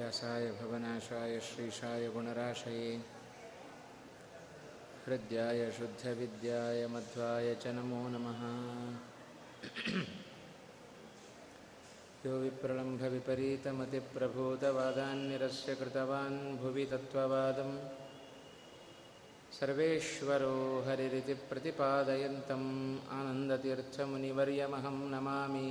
व्यासाय भवनाशाय श्रीशाय गुणराशये हृद्याय शुद्धविद्याय मध्वाय च नमो नमः यो विप्रलम्भविपरीतमतिप्रभूतवादान्निरस्य कृतवान् भुवि तत्त्ववादम् सर्वेश्वरो हरिरिति प्रतिपादयन्तम् आनन्दतीर्थमुनिवर्यमहं नमामि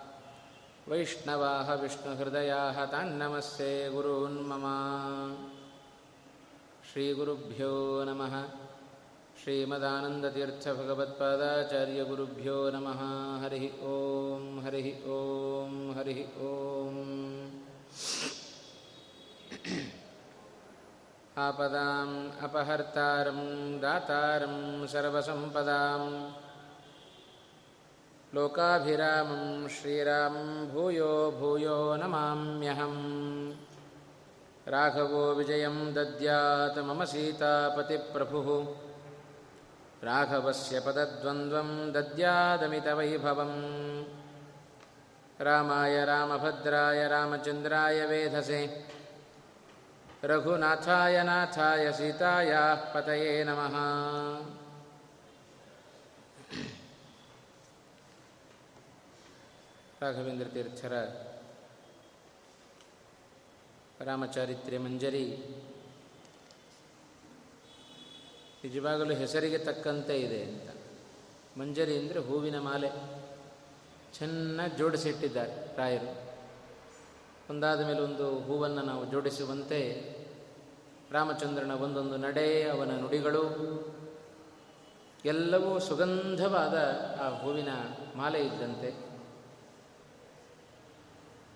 वैष्णवाः विष्णुहृदयाः तान्नमस्ते गुरून् मम श्रीगुरुभ्यो नमः श्रीमदानन्दतीर्थभगवत्पादाचार्यगुरुभ्यो नमः हरिः ॐ हरिः ॐ हरिः ॐ आपदाम् अपहर्तारं दातारं सर्वसम्पदां लोकाभिरामं श्रीरामं भूयो भूयो नमाम्यहम् राघवो विजयं दद्यात् मम सीतापतिप्रभुः राघवस्य पदद्वन्द्वं दद्यादमितवैभवम् रामाय रामभद्राय रामचन्द्राय वेधसे रघुनाथाय नाथाय सीतायाः पतये नमः ರಾಘವೇಂದ್ರ ತೀರ್ಥರ ರಾಮಚಾರಿತ್ರ್ಯ ಮಂಜರಿ. ನಿಜವಾಗಲೂ ಹೆಸರಿಗೆ ತಕ್ಕಂತೆ ಇದೆ ಅಂತ. ಮಂಜರಿ ಅಂದರೆ ಹೂವಿನ ಮಾಲೆ. ಚೆನ್ನಾಗಿ ಜೋಡಿಸಿಟ್ಟಿದ್ದಾರೆ ರಾಯರು. ಒಂದಾದ ಮೇಲೆ ಒಂದು ಹೂವನ್ನು ನಾವು ಜೋಡಿಸುವಂತೆ ರಾಮಚಂದ್ರನ ಒಂದೊಂದು ನಡೆ, ಅವನ ನುಡಿಗಳು, ಎಲ್ಲವೂ ಸುಗಂಧವಾದ ಆ ಹೂವಿನ ಮಾಲೆ ಇದ್ದಂತೆ.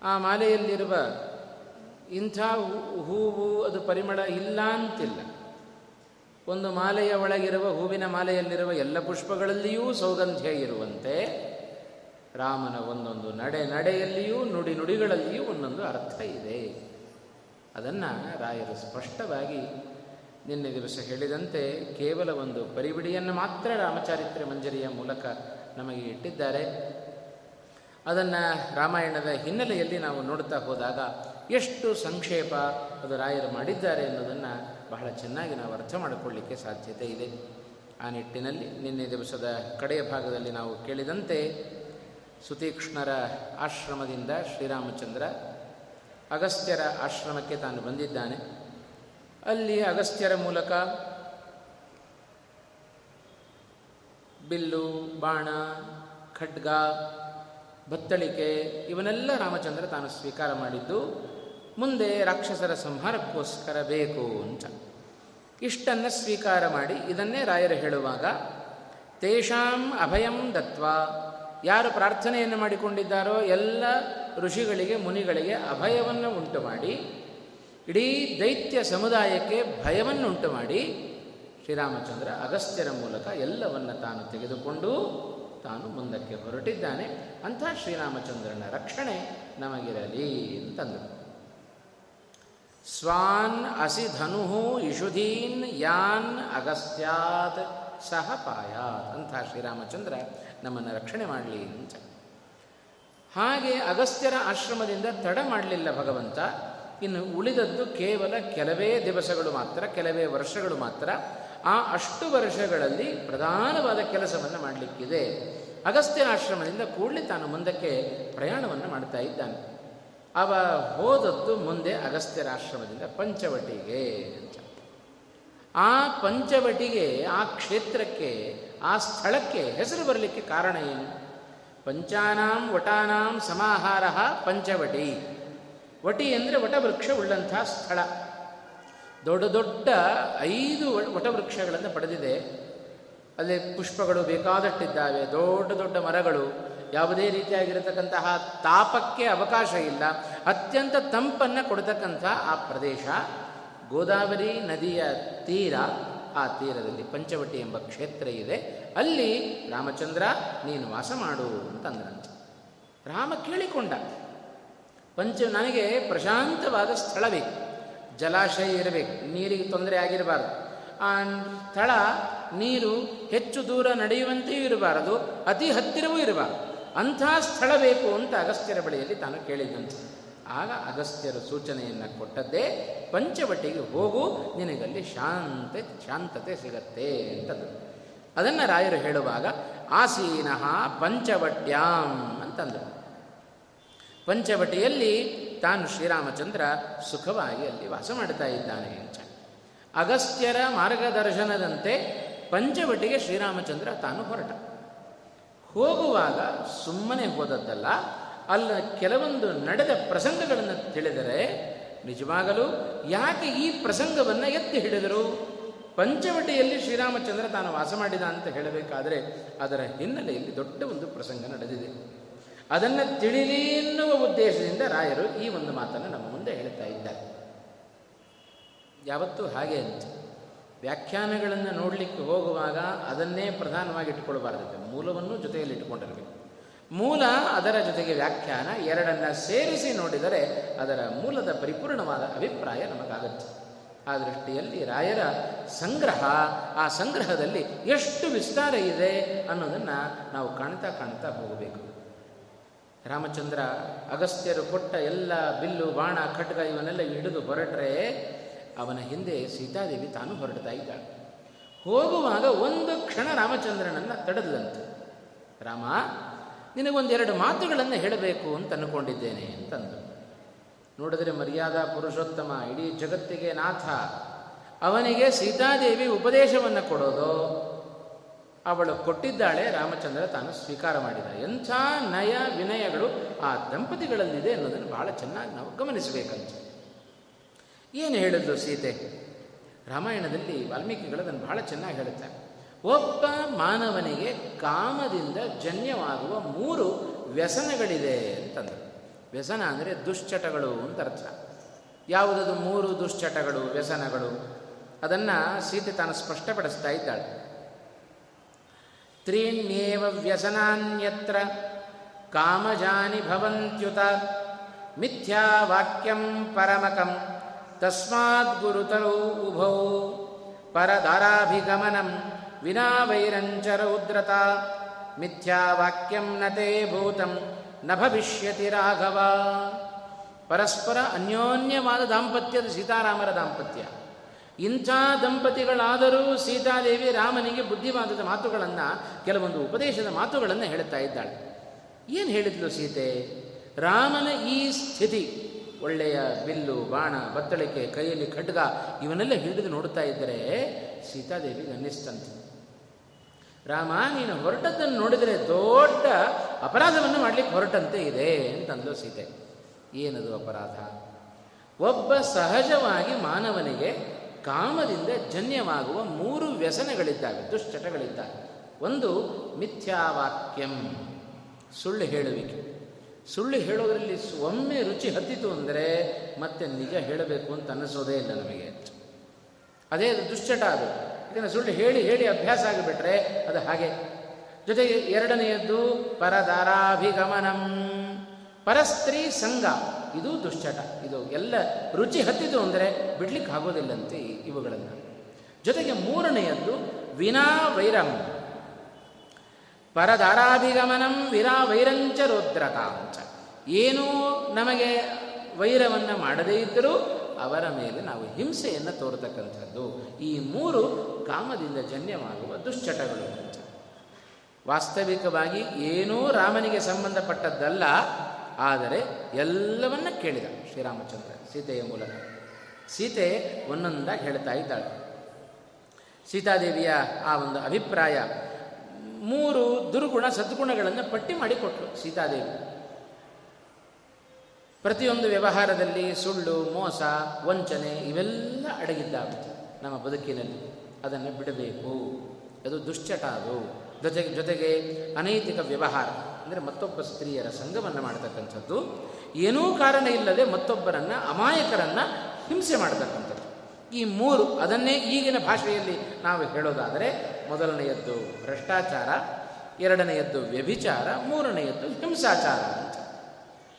ಆ ಮಾಲೆಯಲ್ಲಿರುವ ಇಂಥ ಹೂವು ಅದು ಪರಿಮಳ ಇಲ್ಲ ಅಂತಿಲ್ಲ. ಒಂದು ಮಾಲೆಯ ಒಳಗಿರುವ ಹೂವಿನ ಮಾಲೆಯಲ್ಲಿರುವ ಎಲ್ಲ ಪುಷ್ಪಗಳಲ್ಲಿಯೂ ಸೌಗಂಧ್ಯ ಇರುವಂತೆ ರಾಮನ ಒಂದೊಂದು ನಡೆ ನಡೆಯಲ್ಲಿಯೂ ನುಡಿ ನುಡಿಗಳಲ್ಲಿಯೂ ಒಂದೊಂದು ಅರ್ಥ ಇದೆ. ಅದನ್ನು ರಾಯರು ಸ್ಪಷ್ಟವಾಗಿ ನಿನ್ನೆ ದಿವಸ ಹೇಳಿದಂತೆ ಕೇವಲ ಒಂದು ಪರಿಬಿಡಿಯನ್ನು ಮಾತ್ರ ರಾಮಚಾರಿತ್ರ್ಯ ಮಂಜರಿಯ ಮೂಲಕ ನಮಗೆ ಇಟ್ಟಿದ್ದಾರೆ. ಅದನ್ನು ರಾಮಾಯಣದ ಹಿನ್ನೆಲೆಯಲ್ಲಿ ನಾವು ನೋಡ್ತಾ ಹೋದಾಗ ಎಷ್ಟು ಸಂಕ್ಷೇಪ ಅದು ರಾಯರು ಮಾಡಿದ್ದಾರೆ ಎನ್ನುವುದನ್ನು ಬಹಳ ಚೆನ್ನಾಗಿ ನಾವು ಅರ್ಥ ಮಾಡಿಕೊಳ್ಳಿಕ್ಕೆ ಸಾಧ್ಯತೆ ಇದೆ. ಆ ನಿಟ್ಟಿನಲ್ಲಿ ನಿನ್ನೆ ದಿವಸದ ಕಡೆಯ ಭಾಗದಲ್ಲಿ ನಾವು ಕೇಳಿದಂತೆ ಸುತೀಕ್ಷ್ಣರ ಆಶ್ರಮದಿಂದ ಶ್ರೀರಾಮಚಂದ್ರ ಅಗಸ್ತ್ಯರ ಆಶ್ರಮಕ್ಕೆ ತಾನು ಬಂದಿದ್ದಾನೆ. ಅಲ್ಲಿ ಅಗಸ್ತ್ಯರ ಮೂಲಕ ಬಿಲ್ಲು, ಬಾಣ, ಖಡ್ಗ ಬತ್ತಳಿಕೆ, ಇವನ್ನೆಲ್ಲ ರಾಮಚಂದ್ರ ತಾನು ಸ್ವೀಕಾರ ಮಾಡಿದ್ದು, ಮುಂದೆ ರಾಕ್ಷಸರ ಸಂಹಾರಕ್ಕೋಸ್ಕರ ಬೇಕು ಅಂತ. ಇಷ್ಟನ್ನು ಸ್ವೀಕಾರ ಮಾಡಿ ಇದನ್ನೇ ರಾಯರು ಹೇಳುವಾಗ, ತೇಷಾಂ ಅಭಯಂ ದತ್ವ ಯಾರು ಪ್ರಾರ್ಥನೆಯನ್ನು ಮಾಡಿಕೊಂಡಿದ್ದಾರೋ ಎಲ್ಲ ಋಷಿಗಳಿಗೆ, ಮುನಿಗಳಿಗೆ ಅಭಯವನ್ನು ಉಂಟು ಮಾಡಿ ಇಡೀ ದೈತ್ಯ ಸಮುದಾಯಕ್ಕೆ ಭಯವನ್ನುಂಟು ಮಾಡಿ ಶ್ರೀರಾಮಚಂದ್ರ ಅಗಸ್ತ್ಯರ ಮೂಲಕ ಎಲ್ಲವನ್ನು ತಾನು ತೆಗೆದುಕೊಂಡು ತಾನು ಮುಂದಕ್ಕೆ ಹೊರಟಿದ್ದಾನೆ. ಅಂಥ ಶ್ರೀರಾಮಚಂದ್ರನ ರಕ್ಷಣೆ ನಮಗಿರಲಿ ಅಂತಂದರು. ಸ್ವಾನ್ ಅಸಿ ಧನು ಇಷುಧೀನ್ ಯಾನ್ ಅಗಸ್ತ್ಯಾತ್ ಸಹ ಪಾಯಾತ್ ಅಂಥ ಶ್ರೀರಾಮಚಂದ್ರ ನಮ್ಮನ್ನು ರಕ್ಷಣೆ ಮಾಡಲಿ ಅಂತ. ಹಾಗೆ ಅಗಸ್ತ್ಯರ ಆಶ್ರಮದಿಂದ ತಡ ಮಾಡಲಿಲ್ಲ ಭಗವಂತ. ಇನ್ನು ಉಳಿದದ್ದು ಕೇವಲ ಕೆಲವೇ ದಿವಸಗಳು ಮಾತ್ರ, ಕೆಲವೇ ವರ್ಷಗಳು ಮಾತ್ರ. ಆ ಅಷ್ಟು ವರ್ಷಗಳಲ್ಲಿ ಪ್ರಧಾನವಾದ ಕೆಲಸವನ್ನು ಮಾಡಲಿಕ್ಕಿದೆ. ಅಗಸ್ತ್ಯನ ಆಶ್ರಮದಿಂದ ಕೂಡಲೇ ತಾನು ಮುಂದಕ್ಕೆ ಪ್ರಯಾಣವನ್ನು ಮಾಡ್ತಾ ಇದ್ದಾನೆ. ಅವ ಹೋದದ್ದು ಮುಂದೆ ಅಗಸ್ತ್ಯರ ಆಶ್ರಮದಿಂದ ಪಂಚವಟಿಗೆ ಅಂತ. ಆ ಪಂಚವಟಿಗೆ, ಆ ಕ್ಷೇತ್ರಕ್ಕೆ, ಆ ಸ್ಥಳಕ್ಕೆ ಹೆಸರು ಬರಲಿಕ್ಕೆ ಕಾರಣ ಏನು? ಪಂಚಾನಾಂ ವಟಾನಾಂ ಸಮಾಹಾರ ಪಂಚವಟಿ. ವಟಿ ಅಂದರೆ ವಟವೃಕ್ಷ ಉಳ್ಳಂಥ ಸ್ಥಳ. ದೊಡ್ಡ ದೊಡ್ಡ ಐದು ವಟವೃಕ್ಷಗಳನ್ನು ಪಡೆದಿದೆ. ಅಲ್ಲಿ ಪುಷ್ಪಗಳು ಬೇಕಾದಷ್ಟಿದ್ದಾವೆ ದೊಡ್ಡ ದೊಡ್ಡ ಮರಗಳು. ಯಾವುದೇ ರೀತಿಯಾಗಿರತಕ್ಕಂತಹ ತಾಪಕ್ಕೆ ಅವಕಾಶ ಇಲ್ಲ. ಅತ್ಯಂತ ತಂಪನ್ನು ಕೊಡತಕ್ಕಂಥ ಆ ಪ್ರದೇಶ. ಗೋದಾವರಿ ನದಿಯ ತೀರ, ಆ ತೀರದಲ್ಲಿ ಪಂಚವಟಿ ಎಂಬ ಕ್ಷೇತ್ರ ಇದೆ. ಅಲ್ಲಿ ರಾಮಚಂದ್ರ, ನೀನು ವಾಸ ಮಾಡು ಅಂತಂದ್ರಂತೆ ರಾಮ ಕೇಳಿಕೊಂಡ. ಪಂಚ, ನನಗೆ ಪ್ರಶಾಂತವಾದ ಸ್ಥಳ ಬೇಕು ಜಲಾಶಯ ಇರಬೇಕು. ನೀರಿಗೆ ತೊಂದರೆ ಆಗಿರಬಾರ್ದು. ಆ ಸ್ಥಳ ನೀರು ಹೆಚ್ಚು ದೂರ ನಡೆಯುವಂತೆಯೂ ಇರಬಾರದು, ಅತಿ ಹತ್ತಿರವೂ ಇರಬಾರದು. ಅಂಥ ಸ್ಥಳ ಬೇಕು ಅಂತ ಅಗಸ್ತ್ಯರ ಬಳಿಯಲ್ಲಿ ತಾನು ಕೇಳಿದಂತೆ ಆಗ ಅಗಸ್ತ್ಯರ ಸೂಚನೆಯನ್ನು ಕೊಟ್ಟದ್ದೇ, ಪಂಚವಟಿಗೆ ಹೋಗು, ನಿನಗಲ್ಲಿ ಶಾಂತ, ಶಾಂತತೆ ಸಿಗತ್ತೆ ಅಂತಂದರು. ಅದನ್ನು ರಾಯರು ಹೇಳುವಾಗ, ಆಸೀನಃ ಪಂಚವಟ್ಯಾಂ ಅಂತಂದರು. ಪಂಚವಟಿಯಲ್ಲಿ ತಾನು ಶ್ರೀರಾಮಚಂದ್ರ ಸುಖವಾಗಿ ಅಲ್ಲಿ ವಾಸ ಮಾಡ್ತಾ ಇದ್ದಾನೆ. ಅಗಸ್ತ್ಯರ ಮಾರ್ಗದರ್ಶನದಂತೆ ಪಂಚವಟಿಗೆ ಶ್ರೀರಾಮಚಂದ್ರ ತಾನು ಹೊರಟ. ಹೋಗುವಾಗ ಸುಮ್ಮನೆ ಹೋದದ್ದಲ್ಲ, ಅಲ್ಲ ಕೆಲವೊಂದು ನಡೆದ ಪ್ರಸಂಗಗಳನ್ನು ತಿಳಿದರೆ ನಿಜವಾಗಲೂ ಯಾಕೆ ಈ ಪ್ರಸಂಗವನ್ನು ಎತ್ತಿ ಹಿಡಿದರು? ಪಂಚವಟಿಯಲ್ಲಿ ಶ್ರೀರಾಮಚಂದ್ರ ತಾನು ವಾಸ ಮಾಡಿದ ಅಂತ ಹೇಳಬೇಕಾದರೆ ಅದರ ಹಿನ್ನೆಲೆಯಲ್ಲಿ ದೊಡ್ಡ ಒಂದು ಪ್ರಸಂಗ ನಡೆದಿದೆ. ಅದನ್ನು ತಿಳಿಲಿ ಎನ್ನುವ ಉದ್ದೇಶದಿಂದ ರಾಯರು ಈ ಒಂದು ಮಾತನ್ನು ನಮ್ಮ ಮುಂದೆ ಹೇಳ್ತಾ ಇದ್ದಾರೆ. ಯಾವತ್ತೂ ಹಾಗೆ ಅಂತ. ವ್ಯಾಖ್ಯಾನಗಳನ್ನು ನೋಡಲಿಕ್ಕೆ ಹೋಗುವಾಗ ಅದನ್ನೇ ಪ್ರಧಾನವಾಗಿ ಇಟ್ಟುಕೊಳ್ಬಾರ್ದು ಮೂಲವನ್ನು ಜೊತೆಯಲ್ಲಿ ಇಟ್ಟುಕೊಂಡಿರಬೇಕು ಮೂಲ ಅದರ ಜೊತೆಗೆ ವ್ಯಾಖ್ಯಾನ ಎರಡನ್ನ ಸೇರಿಸಿ ನೋಡಿದರೆ ಅದರ ಮೂಲದ ಪರಿಪೂರ್ಣವಾದ ಅಭಿಪ್ರಾಯ ನಮಗಾಗುತ್ತೆ. ಆ ದೃಷ್ಟಿಯಲ್ಲಿ ರಾಯರ ಸಂಗ್ರಹ, ಆ ಸಂಗ್ರಹದಲ್ಲಿ ಎಷ್ಟು ವಿಸ್ತಾರ ಇದೆ ಅನ್ನೋದನ್ನು ನಾವು ಕಾಣ್ತಾ ಕಾಣ್ತಾ ಹೋಗಬೇಕು. ರಾಮಚಂದ್ರ ಅಗಸ್ತ್ಯರು ಕೊಟ್ಟ ಎಲ್ಲ ಬಿಲ್ಲು, ಬಾಣ, ಖಡ್ಗ ಇವನ್ನೆಲ್ಲ ಹಿಡಿದು ಹೊರಟ್ರೆ ಅವನ ಹಿಂದೆ ಸೀತಾದೇವಿ ತಾನು ಹೊರಡ್ತಾ ಇದ್ದಾಳೆ ಹೋಗುವಾಗ ಒಂದು ಕ್ಷಣ ರಾಮಚಂದ್ರನನ್ನು ತಡೆದಂತೆ ರಾಮ, ನಿನಗೊಂದೆರಡು ಮಾತುಗಳನ್ನು ಹೇಳಬೇಕು ಅಂತ ಅನ್ಕೊಂಡಿದ್ದೇನೆ ಅಂತಂದು. ನೋಡಿದರೆ ಮರ್ಯಾದಾ, ಪುರುಷೋತ್ತಮ, ಇಡೀ ಜಗತ್ತಿಗೆ ನಾಥ. ಅವನಿಗೆ ಸೀತಾದೇವಿ ಉಪದೇಶವನ್ನು ಕೊಡೋದು. ಅವಳು ಕೊಟ್ಟಿದ್ದಾಳೆ, ರಾಮಚಂದ್ರ ತಾನು ಸ್ವೀಕಾರ ಮಾಡಿದ. ಎಂಥ ನಯ ವಿನಯಗಳು ಆ ದಂಪತಿಗಳಲ್ಲಿದೆ ಅನ್ನೋದನ್ನು ಬಹಳ ಚೆನ್ನಾಗಿ ನಾವು ಗಮನಿಸಬೇಕಂತ. ಏನು ಹೇಳಿದ್ಲು ಸೀತೆ? ರಾಮಾಯಣದಲ್ಲಿ ವಾಲ್ಮೀಕಿಗಳು ಅದನ್ನು ಬಹಳ ಚೆನ್ನಾಗಿ ಹೇಳುತ್ತಾರೆ. ಒಬ್ಬ ಮಾನವನಿಗೆ ಕಾಮದಿಂದ ಜನ್ಯವಾಗುವ ಮೂರು ವ್ಯಸನಗಳಿದೆ ಅಂತಂದರು. ವ್ಯಸನ ಅಂದರೆ ದುಶ್ಚಟಗಳು ಅಂತ ಅರ್ಥ. ಯಾವುದದು ಮೂರು ದುಶ್ಚಟಗಳು, ವ್ಯಸನಗಳು? ಅದನ್ನು ಸೀತೆ ತಾನು ಸ್ಪಷ್ಟಪಡಿಸ್ತಾ ಇದ್ದಾಳೆ. ತ್ರೀಣ್ಯೇವ ವ್ಯಸನಾನ್ಯತ್ರ ಕಾಮಜಾನಿ ಭವಂತ್ಯುತ ಮಿಥ್ಯಾವಾಕ್ಯಂ ಪರಮಕಂ. ತಸ್ಮಾತ್ ಗುರುತರೌ ಉಭೌ ಪರದಾರಾಭಿಗಮನಂ ವಿನಾ ವೈರಂಚರೌದ್ರತ ಮಿಥ್ಯಾವಾಕ್ಯಂ ನತೇ ಭೂತಂ ನ ಭವಿಷ್ಯತಿ ರಾಘವ ಪರಸ್ಪರ ಅನ್ಯೋನ್ಯವಾದ ದಾಂಪತ್ಯದ ಸೀತಾರಾಮರ ದಾಂಪತ್ಯ ಇಂಥ ದಂಪತಿಗಳಾದರೂ ಸೀತಾದೇವಿ ರಾಮನಿಗೆ ಬುದ್ಧಿವಾದದ ಮಾತುಗಳನ್ನು ಕೆಲವೊಂದು ಉಪದೇಶದ ಮಾತುಗಳನ್ನು ಹೇಳುತ್ತಾ ಇದ್ದಾಳೆ. ಏನು ಹೇಳಿದ್ಲು ಸೀತೆ? ರಾಮನ ಈ ಸ್ಥಿತಿ ಒಳ್ಳೆಯ ಬಿಲ್ಲು, ಬಾಣ, ಬತ್ತಳಿಕೆ, ಕೈಯಲ್ಲಿ ಖಡ್ಗ ಇವನ್ನೆಲ್ಲ ಹಿಡಿದು ನೋಡ್ತಾ ಇದ್ದರೆ ಸೀತಾದೇವಿಗೆ ಅನ್ನಿಸ್ತಂತೆ ರಾಮ, ನೀನು ಹೊರಟದ್ದನ್ನು ನೋಡಿದರೆ ದೊಡ್ಡ ಅಪರಾಧವನ್ನು ಮಾಡಲಿಕ್ಕೆ ಹೊರಟಂತೆ ಇದೆ ಅಂತಂದು ಸೀತೆ. ಏನದು ಅಪರಾಧ? ಒಬ್ಬ ಸಹಜವಾಗಿ ಮಾನವನಿಗೆ ಕಾಮದಿಂದ ಜನ್ಯವಾಗುವ ಮೂರು ವ್ಯಸನಗಳಿದ್ದಾವೆ, ದುಶ್ಚಟಗಳಿದ್ದಾವೆ. ಒಂದು ಮಿಥ್ಯಾವಾಕ್ಯಂ. ಸುಳ್ಳು ಹೇಳುವಿಕೆ. ಸುಳ್ಳು ಹೇಳೋದರಲ್ಲಿ ಒಮ್ಮೆ ರುಚಿ ಹತ್ತಿತು ಅಂದರೆ ಮತ್ತೆ ನಿಜ ಹೇಳಬೇಕು ಅಂತ ಅನ್ನಿಸೋದೇ ಇಲ್ಲ ನಮಗೆ. ಅದೇ ಅದು ದುಶ್ಚಟ ಅದು. ಇದನ್ನು ಸುಳ್ಳು ಹೇಳಿ ಹೇಳಿ ಅಭ್ಯಾಸ ಆಗಿಬಿಟ್ರೆ ಅದು ಹಾಗೆ. ಜೊತೆಗೆ ಎರಡನೆಯದ್ದು ಪರದಾರಾಭಿಗಮನಂ. ಪರಸ್ತ್ರೀ ಸಂಘ, ಇದು ದುಶ್ಚಟ. ಇದು ಎಲ್ಲ ರುಚಿ ಹತ್ತಿತು ಅಂದರೆ ಬಿಡ್ಲಿಕ್ಕೆ ಆಗೋದಿಲ್ಲಂತೆ ಇವುಗಳನ್ನು. ಜೊತೆಗೆ ಮೂರನೆಯದ್ದು ವಿನಾ ವೈರಂ ಪರದಾರಾಭಿಗಮನಂ ವಿರಾ ವೈರಂಚ ರುದ್ರತಾಂಚ. ಏನೂ ನಮಗೆ ವೈರವನ್ನು ಮಾಡದೇ ಇದ್ದರೂ ಅವರ ಮೇಲೆ ನಾವು ಹಿಂಸೆಯನ್ನು ತೋರ್ತಕ್ಕಂಥದ್ದು. ಈ ಮೂರು ಕಾಮದಿಂದ ಜನ್ಯವಾಗುವ ದುಶ್ಚಟಗಳು ವಾಸ್ತವಿಕವಾಗಿ ಏನೂ ರಾಮನಿಗೆ ಸಂಬಂಧಪಟ್ಟದ್ದಲ್ಲ, ಆದರೆ ಎಲ್ಲವನ್ನ ಕೇಳಿದ ಶ್ರೀರಾಮಚಂದ್ರ ಸೀತೆಯ ಮೂಲಕ. ಸೀತೆ ಒಂದೊಂದಾಗಿ ಹೇಳ್ತಾ ಇದ್ದಾಳೆ. ಸೀತಾದೇವಿಯ ಆ ಒಂದು ಅಭಿಪ್ರಾಯ ಮೂರು ದುರ್ಗುಣ ಸದ್ಗುಣಗಳನ್ನು ಪಟ್ಟಿ ಮಾಡಿಕೊಟ್ರು ಸೀತಾದೇವಿ. ಪ್ರತಿಯೊಂದು ವ್ಯವಹಾರದಲ್ಲಿ ಸುಳ್ಳು, ಮೋಸ, ವಂಚನೆ ಇವೆಲ್ಲ ಅಡಗಿದ್ದಾಗುತ್ತೆ ನಮ್ಮ ಬದುಕಿನಲ್ಲಿ. ಅದನ್ನು ಬಿಡಬೇಕು. ಅದು ದುಶ್ಚಟ ಅದು. ಜೊತೆಗೆ ಜೊತೆಗೆ ಅನೈತಿಕ ವ್ಯವಹಾರ ಅಂದರೆ ಮತ್ತೊಬ್ಬ ಸ್ತ್ರೀಯರ ಸಂಘವನ್ನು ಮಾಡತಕ್ಕಂಥದ್ದು. ಏನೂ ಕಾರಣ ಇಲ್ಲದೆ ಮತ್ತೊಬ್ಬರನ್ನು ಅಮಾಯಕರನ್ನು ಹಿಂಸೆ ಮಾಡತಕ್ಕಂಥದ್ದು. ಈ ಮೂರು ಅದನ್ನೇ ಈಗಿನ ಭಾಷೆಯಲ್ಲಿ ನಾವು ಹೇಳೋದಾದರೆ ಮೊದಲನೆಯದ್ದು ಭ್ರಷ್ಟಾಚಾರ, ಎರಡನೆಯದ್ದು ವ್ಯಭಿಚಾರ, ಮೂರನೆಯದ್ದು ಹಿಂಸಾಚಾರ ಅಂತ.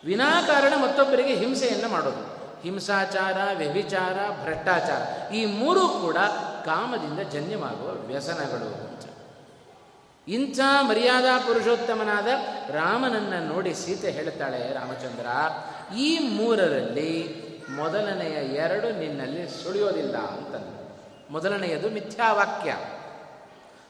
ವಿನಾಕಾರಣ ಮತ್ತೊಬ್ಬರಿಗೆ ಹಿಂಸೆಯನ್ನು ಮಾಡೋದು. ಹಿಂಸಾಚಾರ, ವ್ಯಭಿಚಾರ, ಭ್ರಷ್ಟಾಚಾರ ಈ ಮೂರೂ ಕೂಡ ಕಾಮದಿಂದ ಜನ್ಯವಾಗುವ ವ್ಯಸನಗಳು ಅಂತ. ಇಂಥ ಮರ್ಯಾದಾ ಪುರುಷೋತ್ತಮನಾದ ರಾಮನನ್ನು ನೋಡಿ ಸೀತೆ ಹೇಳ್ತಾಳೆ, ರಾಮಚಂದ್ರ, ಈ ಮೂರರಲ್ಲಿ ಮೊದಲನೆಯ ಎರಡು ನಿನ್ನಲ್ಲಿ ಸುಳಿಯೋದಿಲ್ಲ ಅಂತಂದು. ಮೊದಲನೆಯದು ಮಿಥ್ಯಾವಾಕ್ಯ.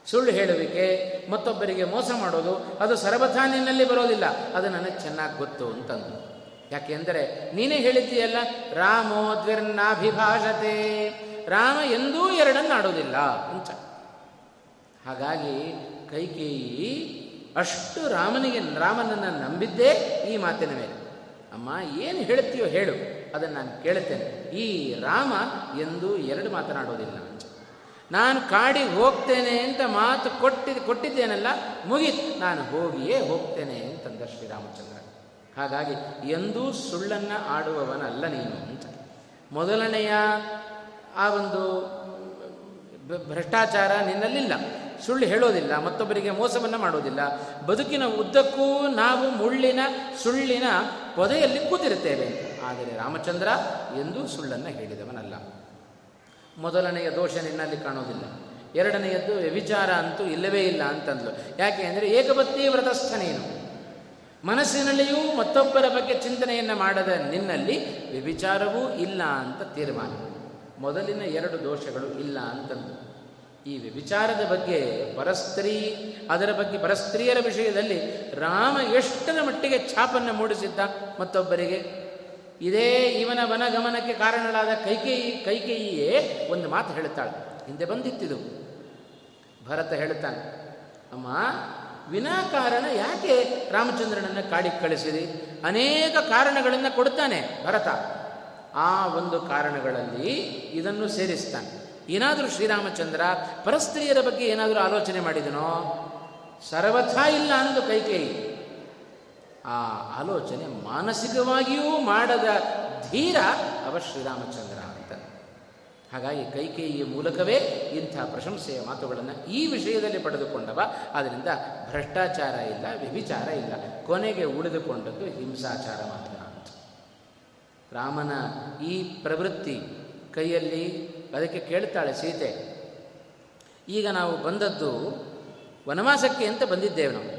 ಸುಳ್ಳು ಹೇಳುವಿಕೆ, ಮತ್ತೊಬ್ಬರಿಗೆ ಮೋಸ ಮಾಡೋದು, ಅದು ಸರಬಥಾ ನಿನ್ನಲ್ಲಿ ಬರೋದಿಲ್ಲ. ಅದು ನನಗೆ ಚೆನ್ನಾಗಿ ಗೊತ್ತು ಅಂತಂದು. ಯಾಕೆಂದರೆ ನೀನೇ ಹೇಳಿದ್ದೀಯಲ್ಲ ರಾಮೋ ದ್ವಿರ್ನಾಭಿಭಾಷತೆ ರಾಮ ಎಂದೂ ಎರಡನ್ನು ಆಡೋದಿಲ್ಲ ಅಂತ. ಹಾಗಾಗಿ ಕೈಕೇಯಿ, ಅಷ್ಟು ರಾಮನಿಗೆ, ರಾಮನನ್ನು ನಂಬಿದ್ದೇ ಈ ಮಾತಿನ ಮೇಲೆ. ಅಮ್ಮ, ಏನು ಹೇಳ್ತೀಯೋ ಹೇಳು. ಅದನ್ನು ನಾನು ಕೇಳುತ್ತೇನೆ. ಈ ರಾಮ ಎಂದೂ ಎರಡು ಮಾತನಾಡೋದಿಲ್ಲ ಅಂತ. ನಾನು ಕಾಡಿಗೆ ಹೋಗ್ತೇನೆ ಅಂತ ಮಾತು ಕೊಟ್ಟಿದ್ದು ಕೊಟ್ಟಿದ್ದೇನಲ್ಲ, ಮುಗೀತು. ನಾನು ಹೋಗಿಯೇ ಹೋಗ್ತೇನೆ ಅಂತಂದ ಶ್ರೀರಾಮಚಂದ್ರ. ಹಾಗಾಗಿ ಎಂದೂ ಸುಳ್ಳನ್ನು ಆಡುವವನಲ್ಲ ನೀನು ಅಂತ. ಮೊದಲನೆಯ ಆ ಒಂದು ಭ್ರಷ್ಟಾಚಾರ ನಿನ್ನಲ್ಲಿಲ್ಲ. ಸುಳ್ಳು ಹೇಳೋದಿಲ್ಲ, ಮತ್ತೊಬ್ಬರಿಗೆ ಮೋಸವನ್ನು ಮಾಡೋದಿಲ್ಲ. ಬದುಕಿನ ಉದ್ದಕ್ಕೂ ನಾವು ಮುಳ್ಳಿನ, ಸುಳ್ಳಿನ ಪೊದೆಯಲ್ಲಿ ಕೂತಿರುತ್ತೇವೆ. ಆದರೆ ರಾಮಚಂದ್ರ ಎಂದೂ ಸುಳ್ಳನ್ನು ಹೇಳಿದವನಲ್ಲ. ಮೊದಲನೆಯ ದೋಷ ನಿನ್ನಲ್ಲಿ ಕಾಣೋದಿಲ್ಲ. ಎರಡನೆಯದ್ದು ವ್ಯವಿಚಾರ ಅಂತೂ ಇಲ್ಲವೇ ಇಲ್ಲ ಅಂತಂದ್ಲು. ಯಾಕೆ ಅಂದರೆ ಏಕಪತ್ನಿ ವ್ರತಸ್ಥನೇನು ಮನಸ್ಸಿನಲ್ಲಿಯೂ ಮತ್ತೊಬ್ಬರ ಬಗ್ಗೆ ಚಿಂತನೆಯನ್ನು ಮಾಡದ ನಿನ್ನಲ್ಲಿ ವ್ಯಭಿಚಾರವೂ ಇಲ್ಲ ಅಂತ ತೀರ್ಮಾನ. ಮೊದಲಿನ ಎರಡು ದೋಷಗಳು ಇಲ್ಲ ಅಂತಂದು ಈ ವ್ಯಭಿಚಾರದ ಬಗ್ಗೆ ಪರಸ್ತ್ರೀ, ಅದರ ಬಗ್ಗೆ ಪರಸ್ತ್ರೀಯರ ವಿಷಯದಲ್ಲಿ ರಾಮ ಎಷ್ಟರ ಮಟ್ಟಿಗೆ ಛಾಪನ್ನು ಮೂಡಿಸಿದ್ದ ಮತ್ತೊಬ್ಬರಿಗೆ? ಇದೇ ಇವನ ವನಗಮನಕ್ಕೆ ಕಾರಣಳಾದ ಕೈಕೇಯಿ, ಕೈಕೇಯಿಯೇ ಒಂದು ಮಾತು ಹೇಳುತ್ತಾಳೆ. ಹಿಂದೆ ಬಂದಿತ್ತಿದು. ಭರತ ಹೇಳುತ್ತಾನೆ, ಅಮ್ಮ ವಿನಾಕಾರಣ ಯಾಕೆ ರಾಮಚಂದ್ರನನ್ನು ಕಾಡಿಗೆ ಕಳಿಸಿರಿ ಅನೇಕ ಕಾರಣಗಳನ್ನು ಕೊಡ್ತಾನೆ ಭರತ. ಆ ಒಂದು ಕಾರಣಗಳಲ್ಲಿ ಇದನ್ನು ಸೇರಿಸ್ತಾನೆ. ಏನಾದರೂ ಶ್ರೀರಾಮಚಂದ್ರ ಪರಸ್ತ್ರೀಯರ ಬಗ್ಗೆ ಏನಾದರೂ ಆಲೋಚನೆ ಮಾಡಿದನೋ? ಸರ್ವಥಾ ಇಲ್ಲ ಅಂದು ಕೈಕೇಯಿ. ಆ ಆಲೋಚನೆ ಮಾನಸಿಕವಾಗಿಯೂ ಮಾಡದ ಧೀರ ಅವ ಶ್ರೀರಾಮಚಂದ್ರ ಅಂತ. ಹಾಗಾಗಿ ಕೈಕೇಯಿಯ ಮೂಲಕವೇ ಇಂಥ ಪ್ರಶಂಸೆಯ ಮಾತುಗಳನ್ನು ಈ ವಿಷಯದಲ್ಲಿ ಪಡೆದುಕೊಂಡವ. ಆದ್ದರಿಂದ ಭ್ರಷ್ಟಾಚಾರ ಇಲ್ಲ, ವ್ಯಭಿಚಾರ ಇಲ್ಲ, ಕೊನೆಗೆ ಉಳಿದುಕೊಂಡದ್ದು ಹಿಂಸಾಚಾರ ಮಾತ್ರ ಅಂತ. ರಾಮನ ಈ ಪ್ರವೃತ್ತಿ ಕೈಯಲ್ಲಿ ಅದಕ್ಕೆ ಕೇಳ್ತಾಳೆ ಸೀತೆ, ಈಗ ನಾವು ಬಂದದ್ದು ವನವಾಸಕ್ಕೆ ಅಂತ ಬಂದಿದ್ದೇವೆ ನಾವು.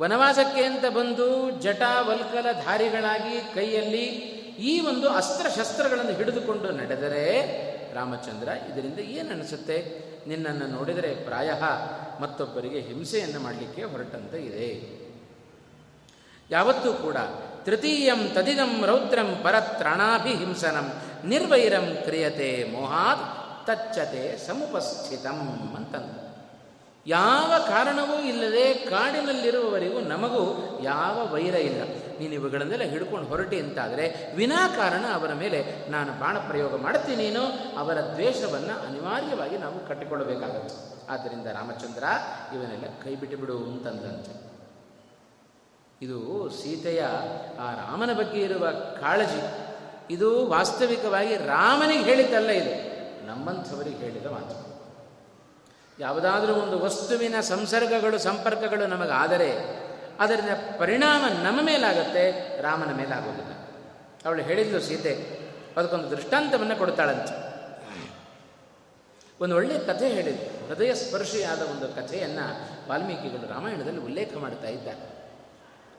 ವನವಾಸಕ್ಕೆ ಅಂತ ಬಂದು ಜಟ ವಲ್ಕಲ ಧಾರಿಗಳಾಗಿ ಕೈಯಲ್ಲಿ ಈ ಒಂದು ಅಸ್ತ್ರಶಸ್ತ್ರಗಳನ್ನು ಹಿಡಿದುಕೊಂಡು ನಡೆದರೆ ರಾಮಚಂದ್ರ, ಇದರಿಂದ ಏನು ಅನಿಸುತ್ತೆ? ನಿನ್ನನ್ನು ನೋಡಿದರೆ ಪ್ರಾಯ, ಮತ್ತೊಬ್ಬರಿಗೆ ಹಿಂಸೆಯನ್ನು ಮಾಡಲಿಕ್ಕೆ ಹೊರಟಂತೆ ಇದೆ. ಯಾವತ್ತೂ ಕೂಡ ತೃತೀಯಂ ತದಿದಂ ರೌದ್ರಂ ಪರತ್ರಾಣಾಭಿಹಿಂಸನಂ ನಿರ್ವೈರಂ ಕ್ರಿಯತೆ ಮೋಹಾತ್ ತಚ್ಚತೆ ಸಮುಪಸ್ಥಿತಂ ಅಂತಂದು. ಯಾವ ಕಾರಣವೂ ಇಲ್ಲದೆ ಕಾಡಿನಲ್ಲಿರುವವರಿಗೂ ನಮಗೂ ಯಾವ ವೈರ ಇಲ್ಲ. ನೀನು ಇವುಗಳನ್ನೆಲ್ಲ ಹಿಡ್ಕೊಂಡು ಹೊರಟಿ ಅಂತಾದರೆ ವಿನಾಕಾರಣ ಅವರ ಮೇಲೆ ನಾನು ಬಾಣ ಪ್ರಯೋಗ ಮಾಡ್ತೀನೇನೋ ಅವರ ದ್ವೇಷವನ್ನು ಅನಿವಾರ್ಯವಾಗಿ ನಾವು ಕಟ್ಟಿಕೊಳ್ಳಬೇಕಾಗುತ್ತೆ ಆದ್ದರಿಂದ ರಾಮಚಂದ್ರ, ಇವನ್ನೆಲ್ಲ ಕೈ ಬಿಟ್ಟು ಬಿಡು ಅಂತಂದಂತೆ. ಇದು ಸೀತೆಯ, ಆ ರಾಮನ ಬಗ್ಗೆ ಇರುವ ಕಾಳಜಿ. ಇದು ವಾಸ್ತವಿಕವಾಗಿ ರಾಮನಿಗೆ ಹೇಳಿದ್ದಲ್ಲ ಇದು. ನಮ್ಮಂಥವರಿಗೆ ಹೇಳಿದ ಮಾತು. ಯಾವುದಾದ್ರೂ ಒಂದು ವಸ್ತುವಿನ ಸಂಸರ್ಗಗಳು, ಸಂಪರ್ಕಗಳು ನಮಗಾದರೆ ಅದರಿಂದ ಪರಿಣಾಮ ನಮ್ಮ ಮೇಲಾಗುತ್ತೆ, ರಾಮನ ಮೇಲಾಗೋದಿಲ್ಲ. ಅವಳು ಹೇಳಿದ್ಲು ಸೀತೆ, ಅದಕ್ಕೊಂದು ದೃಷ್ಟಾಂತವನ್ನು ಕೊಡ್ತಾಳಂತೆ. ಒಂದು ಒಳ್ಳೆಯ ಕಥೆ ಹೇಳಿದ್ರು ಹೃದಯ ಸ್ಪರ್ಶಿಯಾದ ಒಂದು ಕಥೆಯನ್ನು ವಾಲ್ಮೀಕಿಗಳು ರಾಮಾಯಣದಲ್ಲಿ ಉಲ್ಲೇಖ ಮಾಡ್ತಾ ಇದ್ದಾರೆ.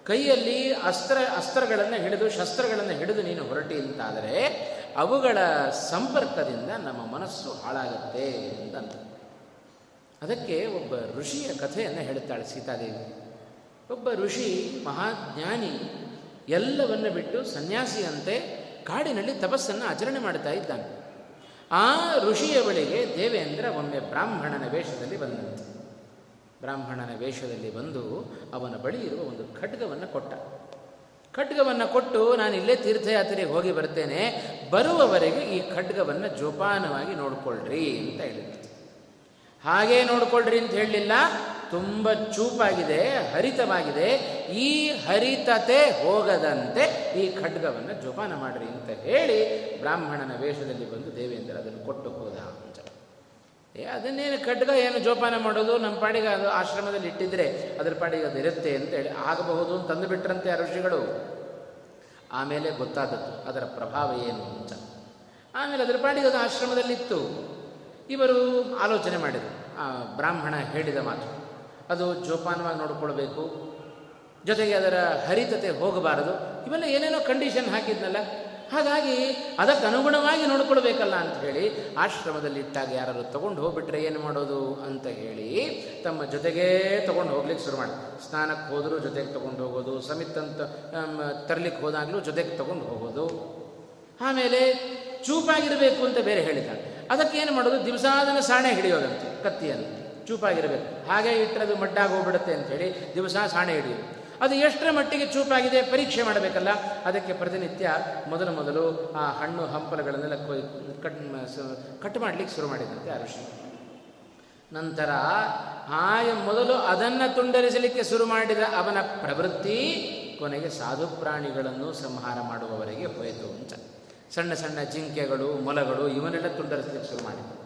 ಕೈಯಲ್ಲಿ ಅಸ್ತ್ರ, ಅಸ್ತ್ರಗಳನ್ನು ಹಿಡಿದು, ಶಸ್ತ್ರಗಳನ್ನು ಹಿಡಿದು ನೀನು ಹೊರಟಿ ಅಂತಾದರೆ ಅವುಗಳ ಸಂಪರ್ಕದಿಂದ ನಮ್ಮ ಮನಸ್ಸು ಹಾಳಾಗುತ್ತೆ ಅಂತಂತ ಅದಕ್ಕೆ ಒಬ್ಬ ಋಷಿಯ ಕಥೆಯನ್ನು ಹೇಳುತ್ತಾಳೆ ಸೀತಾದೇವಿ. ಒಬ್ಬ ಋಷಿ ಮಹಾಜ್ಞಾನಿ ಎಲ್ಲವನ್ನು ಬಿಟ್ಟು ಸನ್ಯಾಸಿಯಂತೆ ಕಾಡಿನಲ್ಲಿ ತಪಸ್ಸನ್ನು ಆಚರಣೆ ಮಾಡ್ತಾ ಇದ್ದಾನೆ. ಆ ಋಷಿಯ ಬಳಿಗೆ ದೇವೇಂದ್ರ ಒಮ್ಮೆ ಬ್ರಾಹ್ಮಣನ ವೇಷದಲ್ಲಿ ಬಂದಂತೆ ಬ್ರಾಹ್ಮಣನ ವೇಷದಲ್ಲಿ ಬಂದು ಅವನ ಬಳಿ ಇರುವ ಒಂದು ಖಡ್ಗವನ್ನು ಕೊಟ್ಟ. ಖಡ್ಗವನ್ನು ಕೊಟ್ಟು ನಾನು ಇಲ್ಲೇ ತೀರ್ಥಯಾತ್ರೆಗೆ ಹೋಗಿ ಬರ್ತೇನೆ, ಬರುವವರೆಗೆ ಈ ಖಡ್ಗವನ್ನು ಜೋಪಾನವಾಗಿ ನೋಡ್ಕೊಳ್ರಿ ಅಂತ ಹೇಳಿದ್ರು. ಹಾಗೇ ನೋಡ್ಕೊಳ್ರಿ ಅಂತ ಹೇಳಲಿಲ್ಲ. ತುಂಬ ಚೂಪಾಗಿದೆ, ಹರಿತವಾಗಿದೆ. ಈ ಹರಿತತೆ ಹೋಗದಂತೆ ಈ ಖಡ್ಗವನ್ನು ಜೋಪಾನ ಮಾಡ್ರಿ ಅಂತ ಹೇಳಿ ಬ್ರಾಹ್ಮಣನ ವೇಷದಲ್ಲಿ ಬಂದು ದೇವೇಂದ್ರ ಅದನ್ನು ಕೊಟ್ಟು ಹೋದ ಅಂತ. ಏ, ಅದನ್ನೇನು ಖಡ್ಗ ಏನು ಜೋಪಾನ ಮಾಡೋದು? ನಮ್ಮ ಪಾಡಿಗೆ ಅದು ಆಶ್ರಮದಲ್ಲಿ ಇಟ್ಟಿದ್ರೆ ಅದರ ಪಾಡಿಗೆ ಅದು ಇರುತ್ತೆ ಅಂತೇಳಿ ಆಗಬಹುದು ಅಂತ ತಂದುಬಿಟ್ರಂತೆ ಆ ಋಷಿಗಳು. ಆಮೇಲೆ ಗೊತ್ತಾದದ್ದು ಅದರ ಪ್ರಭಾವ ಏನು ಅಂತ. ಆಮೇಲೆ ಅದರ ಪಾಡಿಗೆ ಅದು ಆಶ್ರಮದಲ್ಲಿತ್ತು. ಇವರು ಆಲೋಚನೆ ಮಾಡಿದರು. ಆ ಬ್ರಾಹ್ಮಣ ಹೇಳಿದ ಮಾತು, ಅದು ಜೋಪಾನವಾಗಿ ನೋಡಿಕೊಳ್ಬೇಕು. ಜೊತೆಗೆ ಅದರ ಹರಿತತೆ ಹೋಗಬಾರದು. ಇವೆಲ್ಲ ಏನೇನೋ ಕಂಡೀಷನ್ ಹಾಕಿದ್ನಲ್ಲ, ಹಾಗಾಗಿ ಅದಕ್ಕೆ ಅನುಗುಣವಾಗಿ ನೋಡ್ಕೊಳ್ಬೇಕಲ್ಲ ಅಂತ ಹೇಳಿ ಆಶ್ರಮದಲ್ಲಿ ಇಟ್ಟಾಗ ಯಾರು ತಗೊಂಡು ಹೋಗ್ಬಿಟ್ರೆ ಏನು ಮಾಡೋದು ಅಂತ ಹೇಳಿ ತಮ್ಮ ಜೊತೆಗೇ ತೊಗೊಂಡು ಹೋಗ್ಲಿಕ್ಕೆ ಶುರು ಮಾಡಿ ಸ್ನಾನಕ್ಕೆ ಹೋದರೂ ಜೊತೆಗೆ ತಗೊಂಡು ಹೋಗೋದು ಸಮಿತ್ ಅಂತ ತರಲಿಕ್ಕೆ ಹೋದಾಗಲೂ ಜೊತೆಗೆ ತಗೊಂಡು ಹೋಗೋದು. ಆಮೇಲೆ ಚೂಪಾಗಿರಬೇಕು ಅಂತ ಬೇರೆ ಹೇಳಿದ್ದಾರೆ. ಅದಕ್ಕೆ ಏನು ಮಾಡೋದು? ದಿವಸಾದನ ಸಾಣೆ ಹಿಡಿಯೋದಂತೆ, ಕತ್ತಿಯನ್ನು. ಚೂಪಾಗಿರಬೇಕು. ಹಾಗೆ ಇಟ್ಟರೆ ಅದು ಮಡ್ಡಾಗಿ ಹೋಗ್ಬಿಡುತ್ತೆ ಹೇಳಿ ದಿವಸ ಸಾಣೆ ಹಿಡಿಯೋದು. ಅದು ಎಷ್ಟರ ಮಟ್ಟಿಗೆ ಚೂಪಾಗಿದೆ ಪರೀಕ್ಷೆ ಮಾಡಬೇಕಲ್ಲ, ಅದಕ್ಕೆ ಪ್ರತಿನಿತ್ಯ ಮೊದಲು ಮೊದಲು ಆ ಹಣ್ಣು ಹಂಪಲಗಳನ್ನೆಲ್ಲ ಕೊಯ್ ಕಟ್ ಕಟ್ ಮಾಡಲಿಕ್ಕೆ ಶುರು ಮಾಡಿದಂತೆ ಋಷಿ. ನಂತರ ಆಯ ಮೊದಲು ಅದನ್ನು ತುಂಡರಿಸಲಿಕ್ಕೆ ಶುರು ಮಾಡಿದ ಅವನ ಪ್ರವೃತ್ತಿ ಕೊನೆಗೆ ಸಾಧು ಪ್ರಾಣಿಗಳನ್ನು ಸಂಹಾರ ಮಾಡುವವರೆಗೆ ಹೋಯಿತು ಅಂತ. ಸಣ್ಣ ಸಣ್ಣ ಜಿಂಕೆಗಳು, ಮೊಲಗಳು, ಇವನ್ನೆಲ್ಲ ತುಂಡರಿಸಲಿಕ್ಕೆ ಶುರು ಮಾಡಿದರು.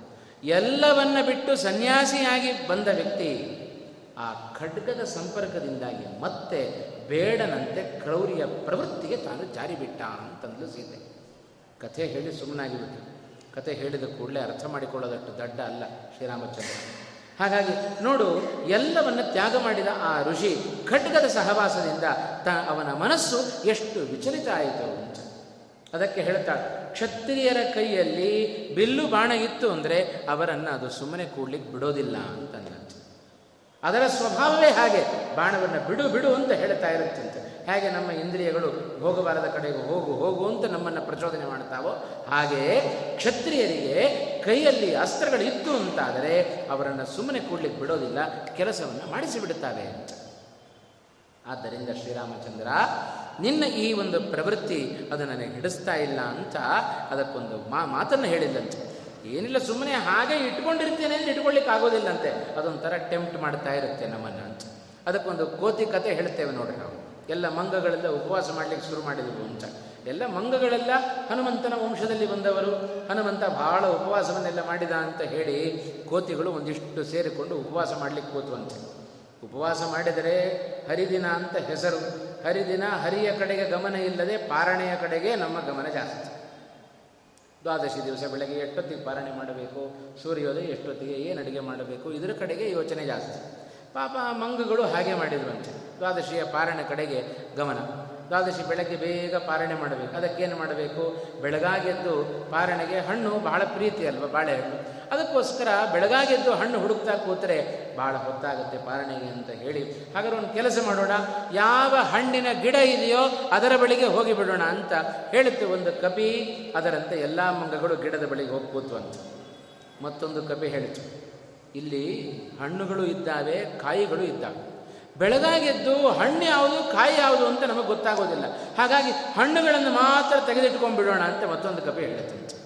ಎಲ್ಲವನ್ನ ಬಿಟ್ಟು ಸನ್ಯಾಸಿಯಾಗಿ ಬಂದ ವ್ಯಕ್ತಿ ಆ ಖಡ್ಗದ ಸಂಪರ್ಕದಿಂದಾಗಿ ಮತ್ತೆ ಬೇಡನಂತೆ ಕ್ರೌರ್ಯ ಪ್ರವೃತ್ತಿಗೆ ತಾನು ಜಾರಿ ಬಿಟ್ಟ ಅಂತಂದ್ಲು ಸೀತೆ. ಕಥೆ ಹೇಳಿ ಸುಮ್ಮನಾಗಿಬಿಟ್ಟು ಕಥೆ ಹೇಳಿದ ಕೂಡಲೇ ಅರ್ಥ ಮಾಡಿಕೊಳ್ಳೋದಷ್ಟು ದಡ್ಡ ಅಲ್ಲ ಶ್ರೀರಾಮಚಂದ್ರ. ಹಾಗಾಗಿ ನೋಡು, ಎಲ್ಲವನ್ನ ತ್ಯಾಗ ಮಾಡಿದ ಆ ಋಷಿ ಖಡ್ಗದ ಸಹವಾಸದಿಂದ ತ ಅವನ ಮನಸ್ಸು ಎಷ್ಟು ವಿಚಲಿತ ಆಯಿತು ಅಂತ. ಅದಕ್ಕೆ ಹೇಳ್ತಾಳೆ ಕ್ಷತ್ರಿಯರ ಕೈಯಲ್ಲಿ ಬಿಲ್ಲು ಬಾಣ ಇತ್ತು ಅಂದರೆ ಅವರನ್ನು ಅದು ಸುಮ್ಮನೆ ಕೂಡ್ಲಿಕ್ಕೆ ಬಿಡೋದಿಲ್ಲ ಅಂತಂದಂತೆ. ಅದರ ಸ್ವಭಾವವೇ ಹಾಗೆ, ಬಾಣವನ್ನು ಬಿಡು ಬಿಡು ಅಂತ ಹೇಳ್ತಾ ಇರುತ್ತಂತೆ. ಹೇಗೆ ನಮ್ಮ ಇಂದ್ರಿಯಗಳು ಭೋಗಬಾರದ ಕಡೆಗೆ ಹೋಗು ಹೋಗು ಅಂತ ನಮ್ಮನ್ನು ಪ್ರಚೋದನೆ ಮಾಡ್ತಾವೋ ಹಾಗೆಯೇ ಕ್ಷತ್ರಿಯರಿಗೆ ಕೈಯಲ್ಲಿ ಅಸ್ತ್ರಗಳು ಇತ್ತು ಅಂತಾದರೆ ಅವರನ್ನು ಸುಮ್ಮನೆ ಕೂಡ್ಲಿಕ್ಕೆ ಬಿಡೋದಿಲ್ಲ, ಕೆಲಸವನ್ನು ಮಾಡಿಸಿಬಿಡುತ್ತವೆ ಅಂತ. ಆದ್ದರಿಂದ ಶ್ರೀರಾಮಚಂದ್ರ, ನಿನ್ನ ಈ ಒಂದು ಪ್ರವೃತ್ತಿ ಅದು ನನಗೆ ಹಿಡಿಸ್ತಾ ಇಲ್ಲ ಅಂತ ಅದಕ್ಕೊಂದು ಮಾ, ಮಾತನ್ನು ಹೇಳಿದ್ದಂತೆ ಏನಿಲ್ಲ, ಸುಮ್ಮನೆ ಹಾಗೆ ಇಟ್ಕೊಂಡಿರ್ತೇನೆ ಅಂದರೆ ಇಟ್ಕೊಳ್ಳಿಕ್ಕೆ ಆಗೋದಿಲ್ಲಂತೆ. ಅದೊಂಥರ ಟೆಂಪ್ಟ್ ಮಾಡ್ತಾ ಇರುತ್ತೆ ನಮ್ಮನ್ನು ಅಂತ. ಅದಕ್ಕೊಂದು ಕೋತಿ ಕತೆ ಹೇಳ್ತೇವೆ ನೋಡಿ ನಾವು. ಎಲ್ಲ ಮಂಗಗಳೆಲ್ಲ ಉಪವಾಸ ಮಾಡಲಿಕ್ಕೆ ಶುರು ಮಾಡಿದ್ರು ಅಂತ. ಎಲ್ಲ ಮಂಗಗಳೆಲ್ಲ ಹನುಮಂತನ ವಂಶದಲ್ಲಿ ಬಂದವರು. ಹನುಮಂತ ಬಹಳ ಉಪವಾಸವನ್ನೆಲ್ಲ ಮಾಡಿದ ಅಂತ ಹೇಳಿ ಕೋತಿಗಳು ಒಂದಿಷ್ಟು ಸೇರಿಕೊಂಡು ಉಪವಾಸ ಮಾಡಲಿಕ್ಕೆ ಕೂತುವಂತೆ ಉಪವಾಸ ಮಾಡಿದರೆ ಹರಿದಿನ ಅಂತ ಹೆಸರು. ಹರಿದಿನ ಹರಿಯ ಕಡೆಗೆ ಗಮನ ಇಲ್ಲದೆ ಪಾರಣೆಯ ಕಡೆಗೆ ನಮ್ಮ ಗಮನ ಜಾಸ್ತಿ. ದ್ವಾದಶಿ ದಿವಸ ಬೆಳಗ್ಗೆ ಎಷ್ಟೊತ್ತಿಗೆ ಪಾರಣೆ ಮಾಡಬೇಕು, ಸೂರ್ಯೋದಯ ಎಷ್ಟೊತ್ತಿಗೆ ಏನು ಅಡುಗೆ ಮಾಡಬೇಕು, ಇದರ ಕಡೆಗೆ ಯೋಚನೆ ಜಾಸ್ತಿ. ಪಾಪ ಮಂಗಗಳು ಹಾಗೆ ಮಾಡಿದ್ರಂತೆ ದ್ವಾದಶಿಯ ಪಾರಣೆ ಕಡೆಗೆ ಗಮನ. ದ್ವಾದಶಿ ಬೆಳಗ್ಗೆ ಬೇಗ ಪಾರಣೆ ಮಾಡಬೇಕು. ಅದಕ್ಕೇನು ಮಾಡಬೇಕು? ಬೆಳಗಾಗೆದ್ದು ಪಾರಣೆಗೆ ಹಣ್ಣು ಬಹಳ ಪ್ರೀತಿ ಅಲ್ವಾ ಬಾಳೆಹಣ್ಣು ಅದಕ್ಕೋಸ್ಕರ ಬೆಳಗಾಗೆದ್ದು ಹಣ್ಣು ಹುಡುಕ್ತಾ ಕೂತರೆ ಭಾಳ ಹೊತ್ತಾಗುತ್ತೆ ಪಾರಣೆಗೆ ಅಂತ ಹೇಳಿ. ಹಾಗಾದ್ರೆ ಒಂದು ಕೆಲಸ ಮಾಡೋಣ. ಯಾವ ಹಣ್ಣಿನ ಗಿಡ ಇದೆಯೋ ಅದರ ಬಳಿಗೆ ಹೋಗಿ ಬಿಡೋಣ ಅಂತ ಹೇಳುತ್ತೆ ಒಂದು ಕಪಿ ಅದರಂತೆ ಎಲ್ಲ ಮಂಗಗಳು ಗಿಡದ ಬಳಿಗೆ ಹೋಗಿ ಕೂತು ಅಂತ ಮತ್ತೊಂದು ಕಪಿ ಹೇಳಿತು ಇಲ್ಲಿ ಹಣ್ಣುಗಳು ಇದ್ದಾವೆ, ಕಾಯಿಗಳು ಇದ್ದಾವೆ. ಬೆಳಗಾಗೆದ್ದು ಹಣ್ಣು ಯಾವುದು, ಕಾಯಿ ಯಾವುದು ಅಂತ ನಮಗೆ ಗೊತ್ತಾಗೋದಿಲ್ಲ. ಹಾಗಾಗಿ ಹಣ್ಣುಗಳನ್ನು ಮಾತ್ರ ತೆಗೆದಿಟ್ಕೊಂಡ್ಬಿಡೋಣ ಅಂತ ಮತ್ತೊಂದು ಕಪಿ ಹೇಳುತ್ತಂತೆ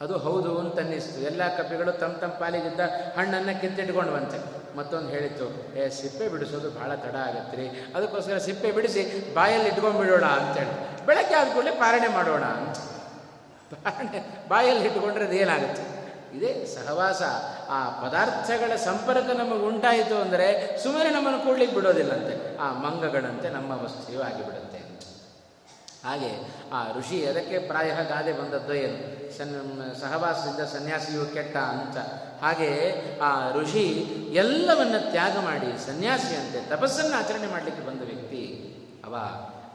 ಅದು ಹೌದು ಅಂತ ಅನ್ನಿಸ್ತು ಎಲ್ಲ ಕಪಿಗಳು ತಮ್ಮ ತಮ್ಮ ಪಾಲಿಗಿದ್ದ ಹಣ್ಣನ್ನು ಕಿತ್ತಿಟ್ಕೊಂಡು ಬಂತೆ ಮತ್ತೊಂದು ಹೇಳಿತ್ತು, ಏ, ಸಿಪ್ಪೆ ಬಿಡಿಸೋದು ಭಾಳ ತಡ ಆಗತ್ತೆ ರೀ ಅದಕ್ಕೋಸ್ಕರ ಸಿಪ್ಪೆ ಬಿಡಿಸಿ ಬಾಯಲ್ಲಿ ಇಟ್ಕೊಂಡ್ಬಿಡೋಣ ಅಂತೇಳಿ. ಬೆಳಗ್ಗೆ ಆದ ಕೂಡಲೇ ಪಾರಣೆ ಮಾಡೋಣ. ಅಂತ ಪಾರಣೆ, ಬಾಯಲ್ಲಿ ಇಟ್ಕೊಂಡ್ರೆ ಅದೇನಾಗುತ್ತೆ? ಇದೇ. ಸಹವಾಸ ಆ ಪದಾರ್ಥಗಳ ಸಂಪರ್ಕ ನಮಗೆ ಉಂಟಾಯಿತು ಅಂದರೆ ಸುಮ್ಮನೆ ನಮ್ಮನ್ನು ಕೂಡ್ಲಿಕ್ಕೆ ಬಿಡೋದಿಲ್ಲಂತೆ. ಆ ಮಂಗಗಳಂತೆ ನಮ್ಮ ವಸ್ತು ಆಗಿಬಿಡುತ್ತೆ. ಹಾಗೆ ಆ ಋಷಿ ಅದಕ್ಕೆ ಪ್ರಾಯ ಗಾದೆ ಬಂದದ್ದು ಏನು? ಸನ್, ಸಹವಾಸದಿಂದ ಸನ್ಯಾಸಿಯು ಕೆಟ್ಟ ಅಂತ. ಹಾಗೆ ಆ ಋಷಿ ಎಲ್ಲವನ್ನ ತ್ಯಾಗ ಮಾಡಿ ಸನ್ಯಾಸಿಯಂತೆ ತಪಸ್ಸನ್ನು ಆಚರಣೆ ಮಾಡಲಿಕ್ಕೆ ಬಂದ ವ್ಯಕ್ತಿ. ಅವ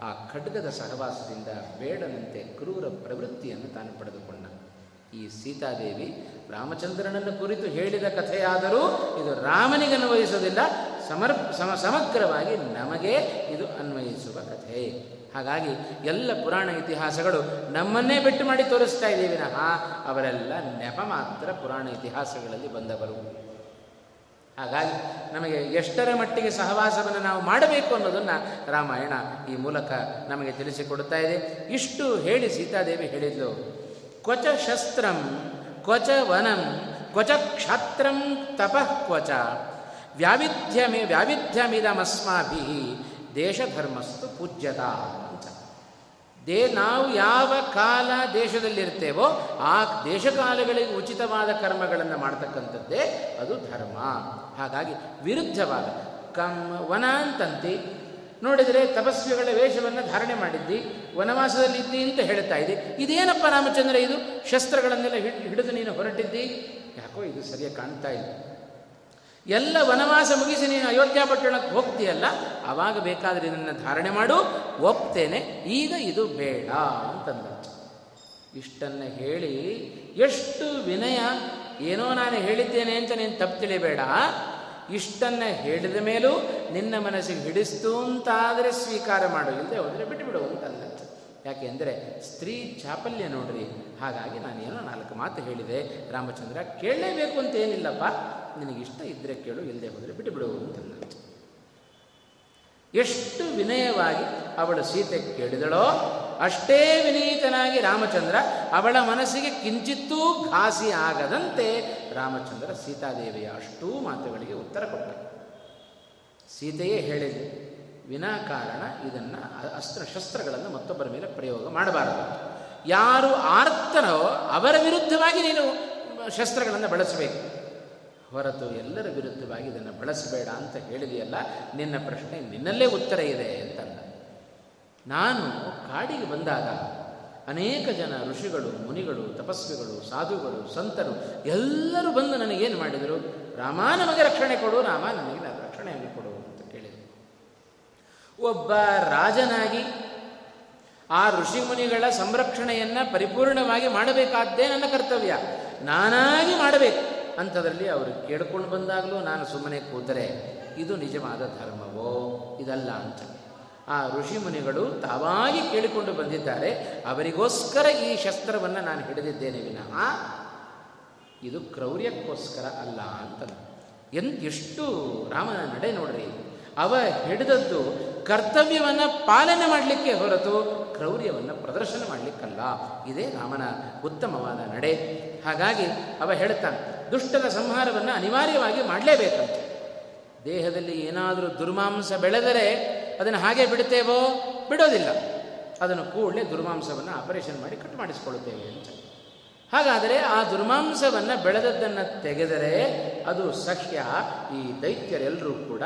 ಆ ಖಡ್ಗದ ಸಹವಾಸದಿಂದ ಬೇಡನಂತೆ ಕ್ರೂರ ಪ್ರವೃತ್ತಿಯನ್ನು ತಾನು ಪಡೆದುಕೊಂಡ ಈ ಸೀತಾದೇವಿ ರಾಮಚಂದ್ರನನ್ನು ಕುರಿತು ಹೇಳಿದ ಕಥೆಯಾದರೂ ಇದು ರಾಮನಿಗೆ ಅನ್ವಯಿಸೋದಿಲ್ಲ ಸಮರ್ ಸಮ ಸಮಗ್ರವಾಗಿ ನಮಗೆ ಇದು ಅನ್ವಯಿಸುವ ಕಥೆ. ಹಾಗಾಗಿ ಎಲ್ಲ ಪುರಾಣ ಇತಿಹಾಸಗಳು ನಮ್ಮನ್ನೇ ಬಿಟ್ಟು ಮಾಡಿ ತೋರಿಸ್ತಾ ಇದ್ದೀವಿ. ವಿನಃ ಅವರೆಲ್ಲ ನೆಪ ಮಾತ್ರ ಪುರಾಣ ಇತಿಹಾಸಗಳಲ್ಲಿ ಬಂದವರು. ಹಾಗಾಗಿ ನಮಗೆ ಎಷ್ಟರ ಮಟ್ಟಿಗೆ ಸಹವಾಸವನ್ನು ನಾವು ಮಾಡಬೇಕು ಅನ್ನೋದನ್ನು ರಾಮಾಯಣ ಈ ಮೂಲಕ ನಮಗೆ ತಿಳಿಸಿಕೊಡುತ್ತಾ ಇದೆ. ಇಷ್ಟು ಹೇಳಿ ಸೀತಾದೇವಿ ಹೇಳಿದ್ಲು. ಕ್ವಚ ಶಸ್ತ್ರಂ ಕ್ವಚ ವನಂ ಕ್ವಚ ಕ್ಷಾತ್ರಂ ತಪಃ ಕ್ವಚ ವ್ಯಾವಿಧ್ಯಮೇ ವ್ಯಾವಿಧ್ಯಮಿದಮಸ್ಮಾಭಿ ದೇಶಧರ್ಮಸ್ತು ಪೂಜ್ಯತ ಅಂತ ದೇ ನಾವು ಯಾವ ಕಾಲ ದೇಶದಲ್ಲಿರ್ತೇವೋ ಆ ದೇಶಕಾಲಗಳಿಗೆ ಉಚಿತವಾದ ಕರ್ಮಗಳನ್ನು ಮಾಡ್ತಕ್ಕಂಥದ್ದೇ ಅದು ಧರ್ಮ. ಹಾಗಾಗಿ ವಿರುದ್ಧವಾದ ಕಮ್ ವನ ಅಂತಂತಿ. ನೋಡಿದರೆ ತಪಸ್ವಿಗಳ ವೇಷವನ್ನು ಧಾರಣೆ ಮಾಡಿದ್ದಿ, ವನವಾಸದಲ್ಲಿ ಇದ್ದಿ ಅಂತ ಹೇಳ್ತಾ ಇದೆ ಇದೇನಪ್ಪ ರಾಮಚಂದ್ರ ಇದು? ಶಸ್ತ್ರಗಳನ್ನೆಲ್ಲ ಹಿಡಿದು ನೀನು ಹೊರಟಿದ್ದಿ? ಯಾಕೋ ಇದು ಸರಿಯಾಗಿ ಕಾಣ್ತಾ ಇಲ್ಲ. ಎಲ್ಲ ವನವಾಸ ಮುಗಿಸಿ ನೀನು ಅಯೋಧ್ಯ ಪಟ್ಟಣಕ್ಕೆ ಹೋಗ್ತೀಯಲ್ಲ, ಆವಾಗ ಬೇಕಾದರೆ ಇದನ್ನು ಧಾರಣೆ ಮಾಡು, ಒಪ್ತೇನೆ. ಈಗ ಇದು ಬೇಡ ಅಂತಂದ. ಇಷ್ಟನ್ನು ಹೇಳಿ, ಎಷ್ಟು ವಿನಯ, ಏನೋ ನಾನು ಹೇಳಿದ್ದೇನೆ ಅಂತ ನೀನು ತಪ್ಪು ತಿಳಿಬೇಡ. ಇಷ್ಟನ್ನು ಹೇಳಿದ ಮೇಲೂ ನಿನ್ನ ಮನಸ್ಸಿಗೆ ಹಿಡಿಸ್ತು ಅಂತಾದರೆ ಸ್ವೀಕಾರ ಮಾಡು. ಇಲ್ಲದೆ ಹೋದರೆ ಬಿಟ್ಟುಬಿಡು ಅಂತಲ್ಲ ಯಾಕೆಂದರೆ ಸ್ತ್ರೀ ಚಾಪಲ್ಯ ನೋಡ್ರಿ. ಹಾಗಾಗಿ ನಾನೇನೋ ನಾಲ್ಕು ಮಾತು ಹೇಳಿದೆ. ರಾಮಚಂದ್ರ, ಕೇಳಲೇಬೇಕು ಅಂತ ಏನಿಲ್ಲಪ್ಪ. ನಿನಗಿಷ್ಟ ಇದ್ದರೆ ಕೇಳು ಇಲ್ಲದೆ ಹೋದರೆ ಬಿಟ್ಟು ಬಿಡು ಅಂತಂದಂತೆ. ಎಷ್ಟು ವಿನಯವಾಗಿ ಅವಳು ಸೀತೆ ಕೇಳಿದಳೋ ಅಷ್ಟೇ ವಿನೀತನಾಗಿ ರಾಮಚಂದ್ರ ಅವಳ ಮನಸ್ಸಿಗೆ ಕಿಂಚಿತ್ತೂ ಘಾಸಿ ಆಗದಂತೆ ರಾಮಚಂದ್ರ ಸೀತಾದೇವಿಯ ಅಷ್ಟೂ ಮಾತುಗಳಿಗೆ ಉತ್ತರ ಕೊಟ್ಟ ಸೀತೆಯೇ ಹೇಳಿದೆ ವಿನಾಕಾರಣ ಇದನ್ನು ಅಸ್ತ್ರ ಶಸ್ತ್ರಗಳನ್ನು ಮತ್ತೊಬ್ಬರ ಮೇಲೆ ಪ್ರಯೋಗ ಮಾಡಬಾರದು. ಯಾರು ಆರ್ತನೋ ಅವರ ವಿರುದ್ಧವಾಗಿ ನೀನು ಶಸ್ತ್ರಗಳನ್ನು ಬಳಸಬೇಕು. ಹೊರತು ಎಲ್ಲರ ವಿರುದ್ಧವಾಗಿ ಇದನ್ನು ಬಳಸಬೇಡ ಅಂತ ಹೇಳಿದೆಯಲ್ಲ, ನಿನ್ನ ಪ್ರಶ್ನೆ ನಿನ್ನಲ್ಲೇ ಉತ್ತರ ಇದೆ ಅಂತಂದ. ನಾನು ಕಾಡಿಗೆ ಬಂದಾಗ ಅನೇಕ ಜನ ಋಷಿಗಳು, ಮುನಿಗಳು, ತಪಸ್ವಿಗಳು, ಸಾಧುಗಳು, ಸಂತರು ಎಲ್ಲರೂ ಬಂದು ನನಗೇನು ಮಾಡಿದರು? ರಾಮ ನಮಗೆ ರಕ್ಷಣೆ ಕೊಡು, ರಾಮ ನನಗೆ ರಕ್ಷಣೆಯನ್ನು ಕೊಡು ಅಂತ ಕೇಳಿದರು. ಒಬ್ಬ ರಾಜನಾಗಿ ಆ ಋಷಿ ಮುನಿಗಳ ಸಂರಕ್ಷಣೆಯನ್ನು ಪರಿಪೂರ್ಣವಾಗಿ ಮಾಡಬೇಕಾದ್ದೇ ನನ್ನ ಕರ್ತವ್ಯ. ನಾನಾಗಿ ಮಾಡಬೇಕು ಅಂಥದ್ರಲ್ಲಿ ಅವರು ಕೇಳ್ಕೊಂಡು ಬಂದಾಗಲೂ ನಾನು ಸುಮ್ಮನೆ ಕೂತರೆ, ಇದು ನಿಜವಾದ ಧರ್ಮವೋ? ಇದಲ್ಲ ಅಂತ. ಆ ಋಷಿ ಮುನಿಗಳು ತಾವಾಗಿ ಕೇಳಿಕೊಂಡು ಬಂದಿದ್ದಾರೆ, ಅವರಿಗೋಸ್ಕರ ಈ ಶಸ್ತ್ರವನ್ನು ನಾನು ಹಿಡಿದಿದ್ದೇನೆ ವಿನಃ. ಇದು ಕ್ರೌರ್ಯಕ್ಕೋಸ್ಕರ ಅಲ್ಲ ಅಂತ ಎನ್ ಎಷ್ಟು ರಾಮನ ನಡೆ ನೋಡ್ರಿ, ಅವ ಹಿಡಿದದ್ದು ಕರ್ತವ್ಯವನ್ನು ಪಾಲನೆ ಮಾಡಲಿಕ್ಕೆ ಹೊರತು ಕ್ರೌರ್ಯವನ್ನು ಪ್ರದರ್ಶನ ಮಾಡಲಿಕ್ಕಲ್ಲ. ಇದೇ ರಾಮನ ಉತ್ತಮವಾದ ನಡೆ. ಹಾಗಾಗಿ ಅವ ಹೇಳ್ತಾನೆ ದುಷ್ಟರ ಸಂಹಾರವನ್ನು ಅನಿವಾರ್ಯವಾಗಿ ಮಾಡಲೇಬೇಕಂತೆ. ದೇಹದಲ್ಲಿ ಏನಾದರೂ ದುರ್ಮಾಂಸ ಬೆಳೆದರೆ ಅದನ್ನು ಹಾಗೆ ಬಿಡುತ್ತೇವೋ? ಬಿಡೋದಿಲ್ಲ. ಅದನ್ನು ಕೂಡಲೇ ದುರ್ಮಾಂಸವನ್ನು ಆಪರೇಷನ್ ಮಾಡಿ ಕಟ್ ಮಾಡಿಸ್ಕೊಳ್ಳುತ್ತೇವೆ ಅಂತ ಹಾಗಾದರೆ ಆ ದುರ್ಮಾಂಸವನ್ನು ಬೆಳೆದದ್ದನ್ನು ತೆಗೆದರೆ ಅದು ಸಖ್ಯ, ಈ ದೈತ್ಯರೆಲ್ಲರೂ ಕೂಡ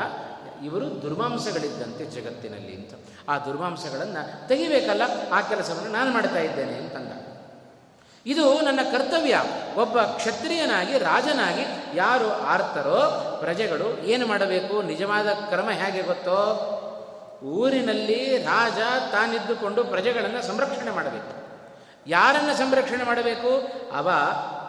ಇವರು ದುರ್ಮಾಂಸಗಳಿದ್ದಂತೆ ಜಗತ್ತಿನಲ್ಲಿ ಅಂತ. ಆ ದುರ್ಮಾಂಸಗಳನ್ನು ತೆಗಿಬೇಕಲ್ಲ, ಆ ಕೆಲಸವನ್ನು ನಾನು ಮಾಡ್ತಾ ಇದ್ದೇನೆ ಅಂತಂದ. ಇದು ನನ್ನ ಕರ್ತವ್ಯ. ಒಬ್ಬ ಕ್ಷತ್ರಿಯನಾಗಿ, ರಾಜನಾಗಿ ಯಾರು ಆರ್ತರೋ ಪ್ರಜೆಗಳು ಏನು ಮಾಡಬೇಕು? ನಿಜವಾದ ಕ್ರಮ ಹೇಗೆ ಗೊತ್ತೋ? ಊರಿನಲ್ಲಿ ರಾಜ ತಾನಿದ್ದುಕೊಂಡು ಪ್ರಜೆಗಳನ್ನು ಸಂರಕ್ಷಣೆ ಮಾಡಬೇಕು. ಯಾರನ್ನು ಸಂರಕ್ಷಣೆ ಮಾಡಬೇಕು? ಅವ